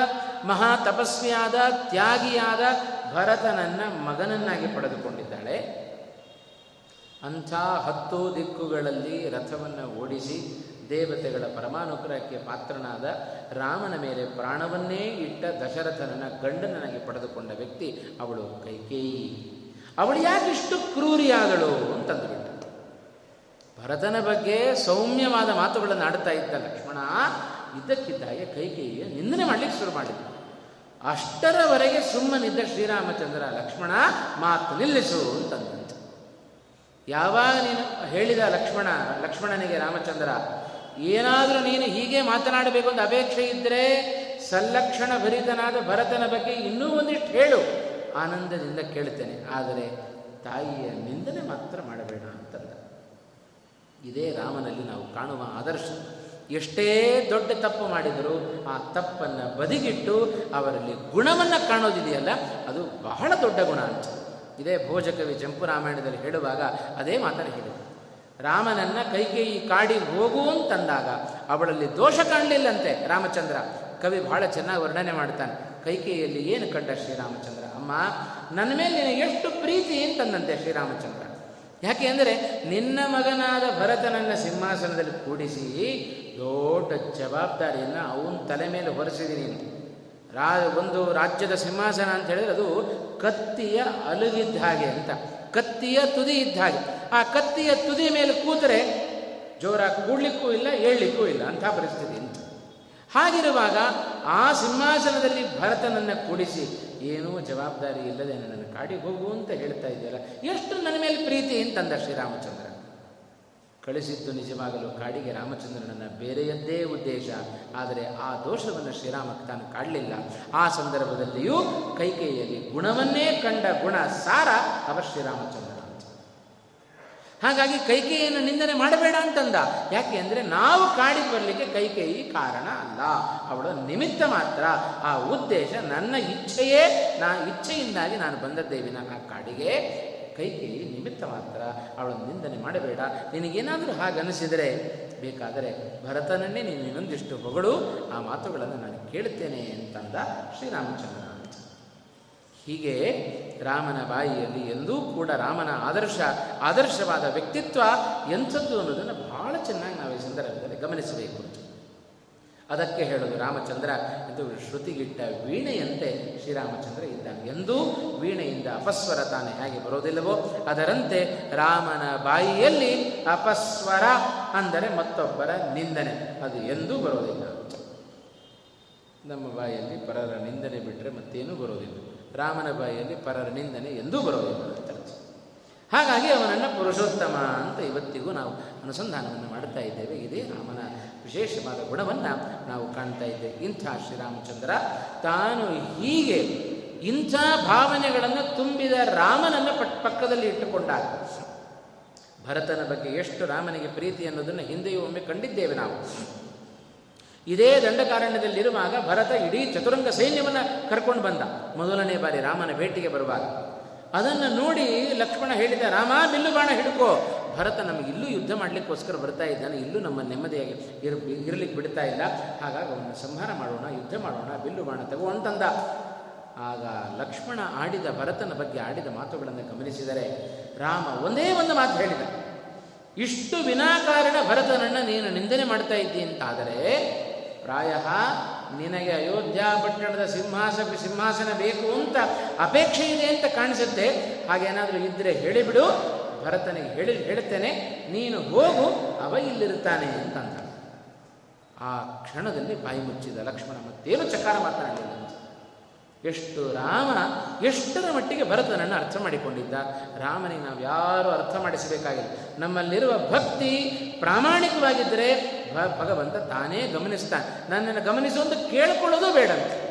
ಮಹಾ ತಪಸ್ವಿಯಾದ ತ್ಯಾಗಿಯಾದ ಭರತನನ್ನ ಮಗನನ್ನಾಗಿ ಪಡೆದುಕೊಂಡಿದ್ದಾಳೆ. ಅಂಥ ಹತ್ತು ದಿಕ್ಕುಗಳಲ್ಲಿ ರಥವನ್ನು ಓಡಿಸಿ ದೇವತೆಗಳ ಪರಮಾನುಗ್ರಹಕ್ಕೆ ಪಾತ್ರನಾದ ರಾಮನ ಮೇಲೆ ಪ್ರಾಣವನ್ನೇ ಇಟ್ಟ ದಶರಥನನ್ನ ಗಂಡನಾಗಿ ಪಡೆದುಕೊಂಡ ವ್ಯಕ್ತಿ ಅವಳು ಕೈಕೇಯಿ. ಅವಳು ಯಾಕಿಷ್ಟು ಕ್ರೂರಿಯಾದಳು ಅಂತಂದುಬಿಟ್ಟು ಭರತನ ಬಗ್ಗೆ ಸೌಮ್ಯವಾದ ಮಾತುಗಳನ್ನು ಆಡ್ತಾ ಇದ್ದ ಲಕ್ಷ್ಮಣ ಇದ್ದಕ್ಕಿದ್ದಾಗೆ ಕೈಕೇಯಿಯ ನಿಂದನೆ ಮಾಡಲಿಕ್ಕೆ ಶುರು ಮಾಡಿದ್ದ ಅಷ್ಟರವರೆಗೆ ಸುಮ್ಮನಿದ್ದ ಶ್ರೀರಾಮಚಂದ್ರ, ಲಕ್ಷ್ಮಣ, ಮಾತು ನಿಲ್ಲಿಸು ಅಂತಂದಂತೆ. ಯಾವಾಗ ನೀನು ಹೇಳಿದ ಲಕ್ಷ್ಮಣ, ಲಕ್ಷ್ಮಣನಿಗೆ ರಾಮಚಂದ್ರ ಏನಾದರೂ ನೀನು ಹೀಗೆ ಮಾತನಾಡಬೇಕು ಅಂತ ಅಪೇಕ್ಷೆ ಇದ್ದರೆ ಸಲ್ಲಕ್ಷಣ ಭರಿತನಾದ ಭರತನ ಬಗ್ಗೆ ಇನ್ನೂ ಒಂದಿಷ್ಟು ಹೇಳು. ಆನಂದದಿಂದ ಕೇಳ್ತೇನೆ ಆದರೆ ತಾಯಿಯ ನಿಂದನೆ ಮಾತ್ರ ಮಾಡಬೇಡ ಅಂತಂದ ಇದೇ ರಾಮನಲ್ಲಿ ನಾವು ಕಾಣುವ ಆದರ್ಶ. ಎಷ್ಟೇ ದೊಡ್ಡ ತಪ್ಪು ಮಾಡಿದರೂ ಆ ತಪ್ಪನ್ನು ಬದಿಗಿಟ್ಟು ಅವರಲ್ಲಿ ಗುಣವನ್ನು ಕಾಣೋದಿದೆಯಲ್ಲ, ಅದು ಬಹಳ ದೊಡ್ಡ ಗುಣ ಅಂತ. ಇದೇ ಭೋಜಕವಿ ಜಂಪು ರಾಮಾಯಣದಲ್ಲಿ ಹೇಳುವಾಗ ಅದೇ ಮಾತನ್ನು ಹೇಳಿದರು. ರಾಮನನ್ನ ಕೈಕೇಯಿ ಕಾಡಿ ಹೋಗು ಅಂತಂದಾಗ ಅವಳಲ್ಲಿ ದೋಷ ಕಾಣಲಿಲ್ಲಂತೆ ರಾಮಚಂದ್ರ. ಕವಿ ಬಹಳ ಚೆನ್ನಾಗಿ ವರ್ಣನೆ ಮಾಡ್ತಾನೆ. ಕೈಕೇಯಿಯಲ್ಲಿ ಏನು ಕಂಡ ಶ್ರೀರಾಮಚಂದ್ರ? ಅಮ್ಮ, ನನ್ನ ಮೇಲೆ ನಿನಗೆ ಎಷ್ಟು ಪ್ರೀತಿ ಅಂತಂದಂತೆ ಶ್ರೀರಾಮಚಂದ್ರ. ಯಾಕೆ ಅಂದರೆ ನಿನ್ನ ಮಗನಾದ ಭರತನನ್ನ ಸಿಂಹಾಸನದಲ್ಲಿ ಕೂಡಿಸಿ ದೊಡ್ಡ ಜವಾಬ್ದಾರಿಯನ್ನು ಅವನ ತಲೆ ಮೇಲೆ ಹೊರಿಸಿದೀನಿ. ರಾ ಒಂದು ರಾಜ್ಯದ ಸಿಂಹಾಸನ ಅಂತ ಹೇಳಿದ್ರೆ ಅದು ಕತ್ತಿಯ ಅಲುಗಿದ್ದ ಹಾಗೆ ಅಂತ. ಕತ್ತಿಯ ತುದಿ ಇದ್ದ ಹಾಗೆ. ಆ ಕತ್ತಿಯ ತುದಿ ಮೇಲೆ ಕೂತರೆ ಜೋರಾಗಿ ಕೂಡ್ಲಿಕ್ಕೂ ಇಲ್ಲ ಹೇಳಲಿಕ್ಕೂ ಇಲ್ಲ ಅಂಥ ಪರಿಸ್ಥಿತಿ ಅಂತ ಹಾಗಿರುವಾಗ ಆ ಸಿಂಹಾಸನದಲ್ಲಿ ಭರತನನ್ನು ಕೂಡಿಸಿ, ಏನೂ ಜವಾಬ್ದಾರಿ ಇಲ್ಲದೆ ನನ್ನನ್ನು ಕಾಡಿ ಹೋಗು ಅಂತ ಹೇಳ್ತಾ ಇದೆಯಲ್ಲ ಎಷ್ಟು ನನ್ನ ಮೇಲೆ ಪ್ರೀತಿ ಅಂತಂದ ಶ್ರೀರಾಮಚಂದ್ರ. ಕಳಿಸಿದ್ದು ನಿಜವಾಗಲು ಕಾಡಿಗೆ ರಾಮಚಂದ್ರನನ್ನ ಬೇರೆಯದ್ದೇ ಉದ್ದೇಶ, ಆದರೆ ಆ ದೋಷವನ್ನು ಶ್ರೀರಾಮಕ್ಕೆ ತಾನು ಕಾಡಲಿಲ್ಲ. ಆ ಸಂದರ್ಭದಲ್ಲಿಯೂ ಕೈಕೇಯಲ್ಲಿ ಗುಣವನ್ನೇ ಕಂಡ ಗುಣ ಸಾರ ಅವ ಶ್ರೀರಾಮಚಂದ್ರ ಹಾಗಾಗಿ ಕೈಕೇಯಿಯನ್ನು ನಿಂದನೆ ಮಾಡಬೇಡ ಅಂತಂದ. ಯಾಕೆ ಅಂದರೆ ನಾವು ಕಾಡಿ ಬರಲಿಕ್ಕೆ ಕೈಕೇಯಿ ಕಾರಣ ಅಲ್ಲ. ಅವಳ ನಿಮಿತ್ತ ಮಾತ್ರ ಆ ಉದ್ದೇಶ ನನ್ನ ಇಚ್ಛೆಯೇ, ನಾ ಇಚ್ಛೆಯಿಂದಾಗಿ ನಾನು ಬಂದದ್ದೇ ವಿನಃ ಕಾಡಿಗೆ. ಕೈಕೇಯಿ ನಿಮಿತ್ತ ಮಾತ್ರ ಅವಳ ನಿಂದನೆ ಮಾಡಬೇಡ. ನಿನಗೇನಾದರೂ ಹಾಗನಿಸಿದರೆ ಬೇಕಾದರೆ ಭರತನನ್ನೇ ನೀನು ಇನ್ನೊಂದಿಷ್ಟು ಹೊಗಳು ಆ ಮಾತುಗಳನ್ನು ನಾನು ಕೇಳುತ್ತೇನೆ ಅಂತಂದ ಶ್ರೀರಾಮಚಂದ್ರ. ಹೀಗೆ ರಾಮನ ಬಾಯಿಯಲ್ಲಿ ಎಂದೂ ಕೂಡ ರಾಮನ ಆದರ್ಶ, ಆದರ್ಶವಾದ ವ್ಯಕ್ತಿತ್ವ ಎಂಥದ್ದು ಅನ್ನೋದನ್ನು ಬಹಳ ಚೆನ್ನಾಗಿ ನಾವು ಈ ಸಂದರ್ಭದಲ್ಲಿ ಗಮನಿಸಬೇಕು. ಅದಕ್ಕೆ ಹೇಳೋದು ರಾಮಚಂದ್ರ ಎಂದು ಶ್ರುತಿಗಿಟ್ಟ ವೀಣೆಯಂತೆ ಶ್ರೀರಾಮಚಂದ್ರ ಇದ್ದಾನೆ. ಎಂದೂ ವೀಣೆಯಿಂದ ಅಪಸ್ವರ ತಾನೇ ಹೇಗೆ ಬರೋದಿಲ್ಲವೋ? ಅದರಂತೆ ರಾಮನ ಬಾಯಿಯಲ್ಲಿ ಅಪಸ್ವರ ಅಂದರೆ ಮತ್ತೊಬ್ಬರ ನಿಂದನೆ. ಅದು ಎಂದೂ ಬರೋದಿಲ್ಲ. ನಮ್ಮ ಬಾಯಲ್ಲಿ ಪರರ ನಿಂದನೆ ಬಿಟ್ಟರೆ ಮತ್ತೇನೂ ಬರೋದಿಲ್ಲ. ರಾಮನ ಬಾಯಿಯಲ್ಲಿ ಪರರ ನಿಂದನೆ ಎಂದೂ ಬರೋದಿಲ್ಲ ಅರ್ಥ ಹಾಗಾಗಿ ಅವನನ್ನು ಪುರುಷೋತ್ತಮ ಅಂತ ಇವತ್ತಿಗೂ ನಾವು ಅನುಸಂಧಾನವನ್ನು ಮಾಡ್ತಾ ಇದ್ದೇವೆ. ಇದೇ ರಾಮನ ವಿಶೇಷವಾದ ಗುಣವನ್ನು ನಾವು ಕಾಣ್ತಾ ಇದ್ದೇವೆ. ಇಂಥ ಶ್ರೀರಾಮಚಂದ್ರ ತಾನು ಹೀಗೆ ಇಂಥ ಭಾವನೆಗಳನ್ನು ತುಂಬಿದ ರಾಮನನ್ನು ಪಟ್ ಪಕ್ಕದಲ್ಲಿ ಇಟ್ಟುಕೊಂಡಾಗ ಭರತನ ಬಗ್ಗೆ ಎಷ್ಟು ರಾಮನಿಗೆ ಪ್ರೀತಿ ಅನ್ನೋದನ್ನು ಹಿಂದೆಯೂ ಒಮ್ಮೆ ಕಂಡಿದ್ದೇವೆ ನಾವು. ಇದೇ ದಂಡಕಾರಣ್ಯದಲ್ಲಿರುವಾಗ ಭರತ ಇಡೀ ಚತುರಂಗ ಸೈನ್ಯವನ್ನು ಕರ್ಕೊಂಡು ಬಂದ. ಮೊದಲನೇ ಬಾರಿ ರಾಮನ ಭೇಟಿಗೆ ಬರುವಾಗ. ಅದನ್ನು ನೋಡಿ ಲಕ್ಷ್ಮಣ ಹೇಳಿದ, ರಾಮ, ಬಿಲ್ಲು ಬಾಣ ಹಿಡ್ಕೋ. ಭರತ ನಮಗೆ ಇಲ್ಲೂ ಯುದ್ಧ ಮಾಡಲಿಕ್ಕೋಸ್ಕರ ಬರ್ತಾ ಇದ್ದಾನೆ. ಇಲ್ಲೂ ನಮ್ಮ ನೆಮ್ಮದಿಯಾಗಿ ಇರ್ ಇರಲಿಕ್ಕೆ ಬಿಡ್ತಾ ಇಲ್ಲ. ಹಾಗಾಗಿ ಅವನ ಸಂಹಾರ ಮಾಡೋಣ, ಯುದ್ಧ ಮಾಡೋಣ, ಬಿಲ್ಲು ಬಾಣ ತಗೋ ಅಂತಂದ. ಆಗ ಲಕ್ಷ್ಮಣ ಆಡಿದ, ಭರತನ ಬಗ್ಗೆ ಆಡಿದ ಮಾತುಗಳನ್ನು ಗಮನಿಸಿದರೆ ರಾಮ ಒಂದೇ ಒಂದು ಮಾತು ಹೇಳಿದ. ಇಷ್ಟು ವಿನಾಕಾರಣ ಭರತನನ್ನು ನೀನು ನಿಂದನೆ ಮಾಡ್ತಾ ಇದ್ದಿ ಅಂತಾದರೆ ಪ್ರಾಯ ನಿನಗೆ ಅಯೋಧ್ಯ ಪಟ್ಟಣದ ಸಿಂಹಾಸ ಸಿಂಹಾಸನ ಬೇಕು ಅಂತ ಅಪೇಕ್ಷೆ ಇದೆ ಅಂತ ಕಾಣಿಸುತ್ತೆ. ಹಾಗೇನಾದರೂ ಇದ್ದರೆ ಹೇಳಿಬಿಡು, ಭರತನಿಗೆ ಹೇಳಿ ಹೇಳ್ತೇನೆ, ನೀನು ಹೋಗು, ಅವ ಇಲ್ಲಿರುತ್ತಾನೆ ಅಂತಂದ. ಆ ಕ್ಷಣದಲ್ಲಿ ಬಾಯಿ ಮುಚ್ಚಿದ ಲಕ್ಷ್ಮಣ ಮತ್ತೇನು ಚಕಾರ ಮಾತನಾಡಲಿಲ್ಲ ಎಷ್ಟು ರಾಮ, ಎಷ್ಟರ ಮಟ್ಟಿಗೆ ಭರತನನ್ನು ಅರ್ಥ ಮಾಡಿಕೊಂಡಿದ್ದ. ರಾಮನಿಗೆ ನಾವು ಯಾರು ಅರ್ಥ ಮಾಡಿಸಬೇಕಾಗಿಲ್ಲ. ನಮ್ಮಲ್ಲಿರುವ ಭಕ್ತಿ ಪ್ರಾಮಾಣಿಕವಾಗಿದ್ದರೆ ಭಗವಂತ ತಾನೇ ಗಮನಿಸ್ತಾನೆ. ನನ್ನನ್ನು ಗಮನಿಸುವಂತ ಕೇಳಿಕೊಳ್ಳೋದು ಬೇಡಂತೆ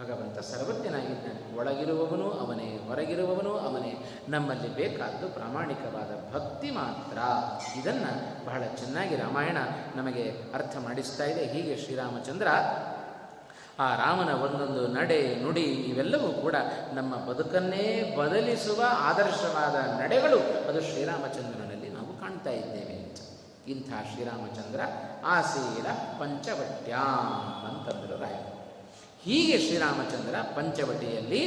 ಭಗವಂತ ಸರ್ವಜ್ಞನಾಗಿದ್ದಾನೆ. ಒಳಗಿರುವವನು ಅವನೇ, ಹೊರಗಿರುವವನು ಅವನೇ. ನಮ್ಮಲ್ಲಿ ಬೇಕಾದ್ದು ಪ್ರಾಮಾಣಿಕವಾದ ಭಕ್ತಿ ಮಾತ್ರ. ಇದನ್ನು ಬಹಳ ಚೆನ್ನಾಗಿ ರಾಮಾಯಣ ನಮಗೆ ಅರ್ಥ ಮಾಡಿಸ್ತಾ ಇದೆ. ಹೀಗೆ ಶ್ರೀರಾಮಚಂದ್ರ ಆ ರಾಮನ ಒಂದೊಂದು ನಡೆ, ನುಡಿ ಇವೆಲ್ಲವೂ ಕೂಡ ನಮ್ಮ ಬದುಕನ್ನೇ ಬದಲಿಸುವ ಆದರ್ಶವಾದ ನಡೆಗಳು ಅದು ಶ್ರೀರಾಮಚಂದ್ರನಲ್ಲಿ ನಾವು ಕಾಣ್ತಾ ಇದ್ದೇವೆ. ಇಂಥ ಶ್ರೀರಾಮಚಂದ್ರ ಆಸೀರ ಪಂಚವಟ್ಯಾಂ ಅಂತಂದರು ರಾಯ ಹೀಗೆ ಶ್ರೀರಾಮಚಂದ್ರ ಪಂಚವಟಿಯಲ್ಲಿ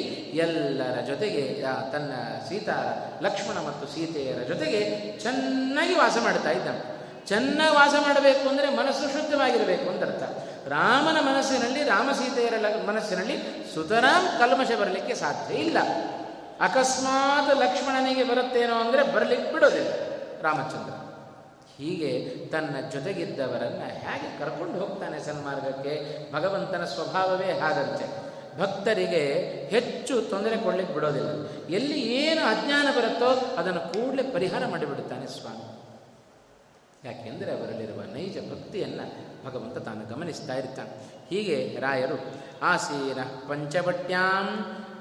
ಎಲ್ಲರ ಜೊತೆಗೆ ತನ್ನ ಸೀತಾ ಲಕ್ಷ್ಮಣ ಮತ್ತು ಸೀತೆಯರ ಜೊತೆಗೆ ಚೆನ್ನಾಗಿ ವಾಸ ಮಾಡ್ತಾ ಇದ್ದಾನೆ. ಚೆನ್ನಾಗಿ ವಾಸ ಮಾಡಬೇಕು ಅಂದರೆ ಮನಸ್ಸು ಶುದ್ಧವಾಗಿರಬೇಕು ಅಂತ ಅರ್ಥ ರಾಮನ ಮನಸ್ಸಿನಲ್ಲಿ ರಾಮಸೀತೆಯರ ಮನಸ್ಸಿನಲ್ಲಿ ಸುತರಾಂ ಕಲ್ಮಶ ಬರಲಿಕ್ಕೆ ಸಾಧ್ಯ ಇಲ್ಲ. ಅಕಸ್ಮಾತ್ ಲಕ್ಷ್ಮಣನಿಗೆ ಬರುತ್ತೇನೋ ಅಂದರೆ ಬರಲಿಕ್ಕೆ ಬಿಡೋದಿಲ್ಲ ರಾಮಚಂದ್ರ. ಹೀಗೆ ತನ್ನ ಜೊತೆಗಿದ್ದವರನ್ನು ಹೇಗೆ ಕರ್ಕೊಂಡು ಹೋಗ್ತಾನೆ ಸನ್ಮಾರ್ಗಕ್ಕೆ? ಭಗವಂತನ ಸ್ವಭಾವವೇ ಹಾಗಂತೆ. ಭಕ್ತರಿಗೆ ಹೆಚ್ಚು ತೊಂದರೆ ಕೊಡ್ಲಿಕ್ಕೆ ಬಿಡೋದಿಲ್ಲ. ಎಲ್ಲಿ ಏನು ಅಜ್ಞಾನ ಬರುತ್ತೋ ಅದನ್ನು ಕೂಡಲೇ ಪರಿಹಾರ ಮಾಡಿಬಿಡುತ್ತಾನೆ ಸ್ವಾಮಿ. ಯಾಕೆಂದರೆ ಅವರಲ್ಲಿರುವ ನೈಜ ಭಕ್ತಿಯನ್ನು ಭಗವಂತ ತಾನು ಗಮನಿಸ್ತಾ ಇರ್ತಾನೆ. ಹೀಗೆ ರಾಯರು, ಆಸೀನ ಪಂಚವಟ್ಯಾಂ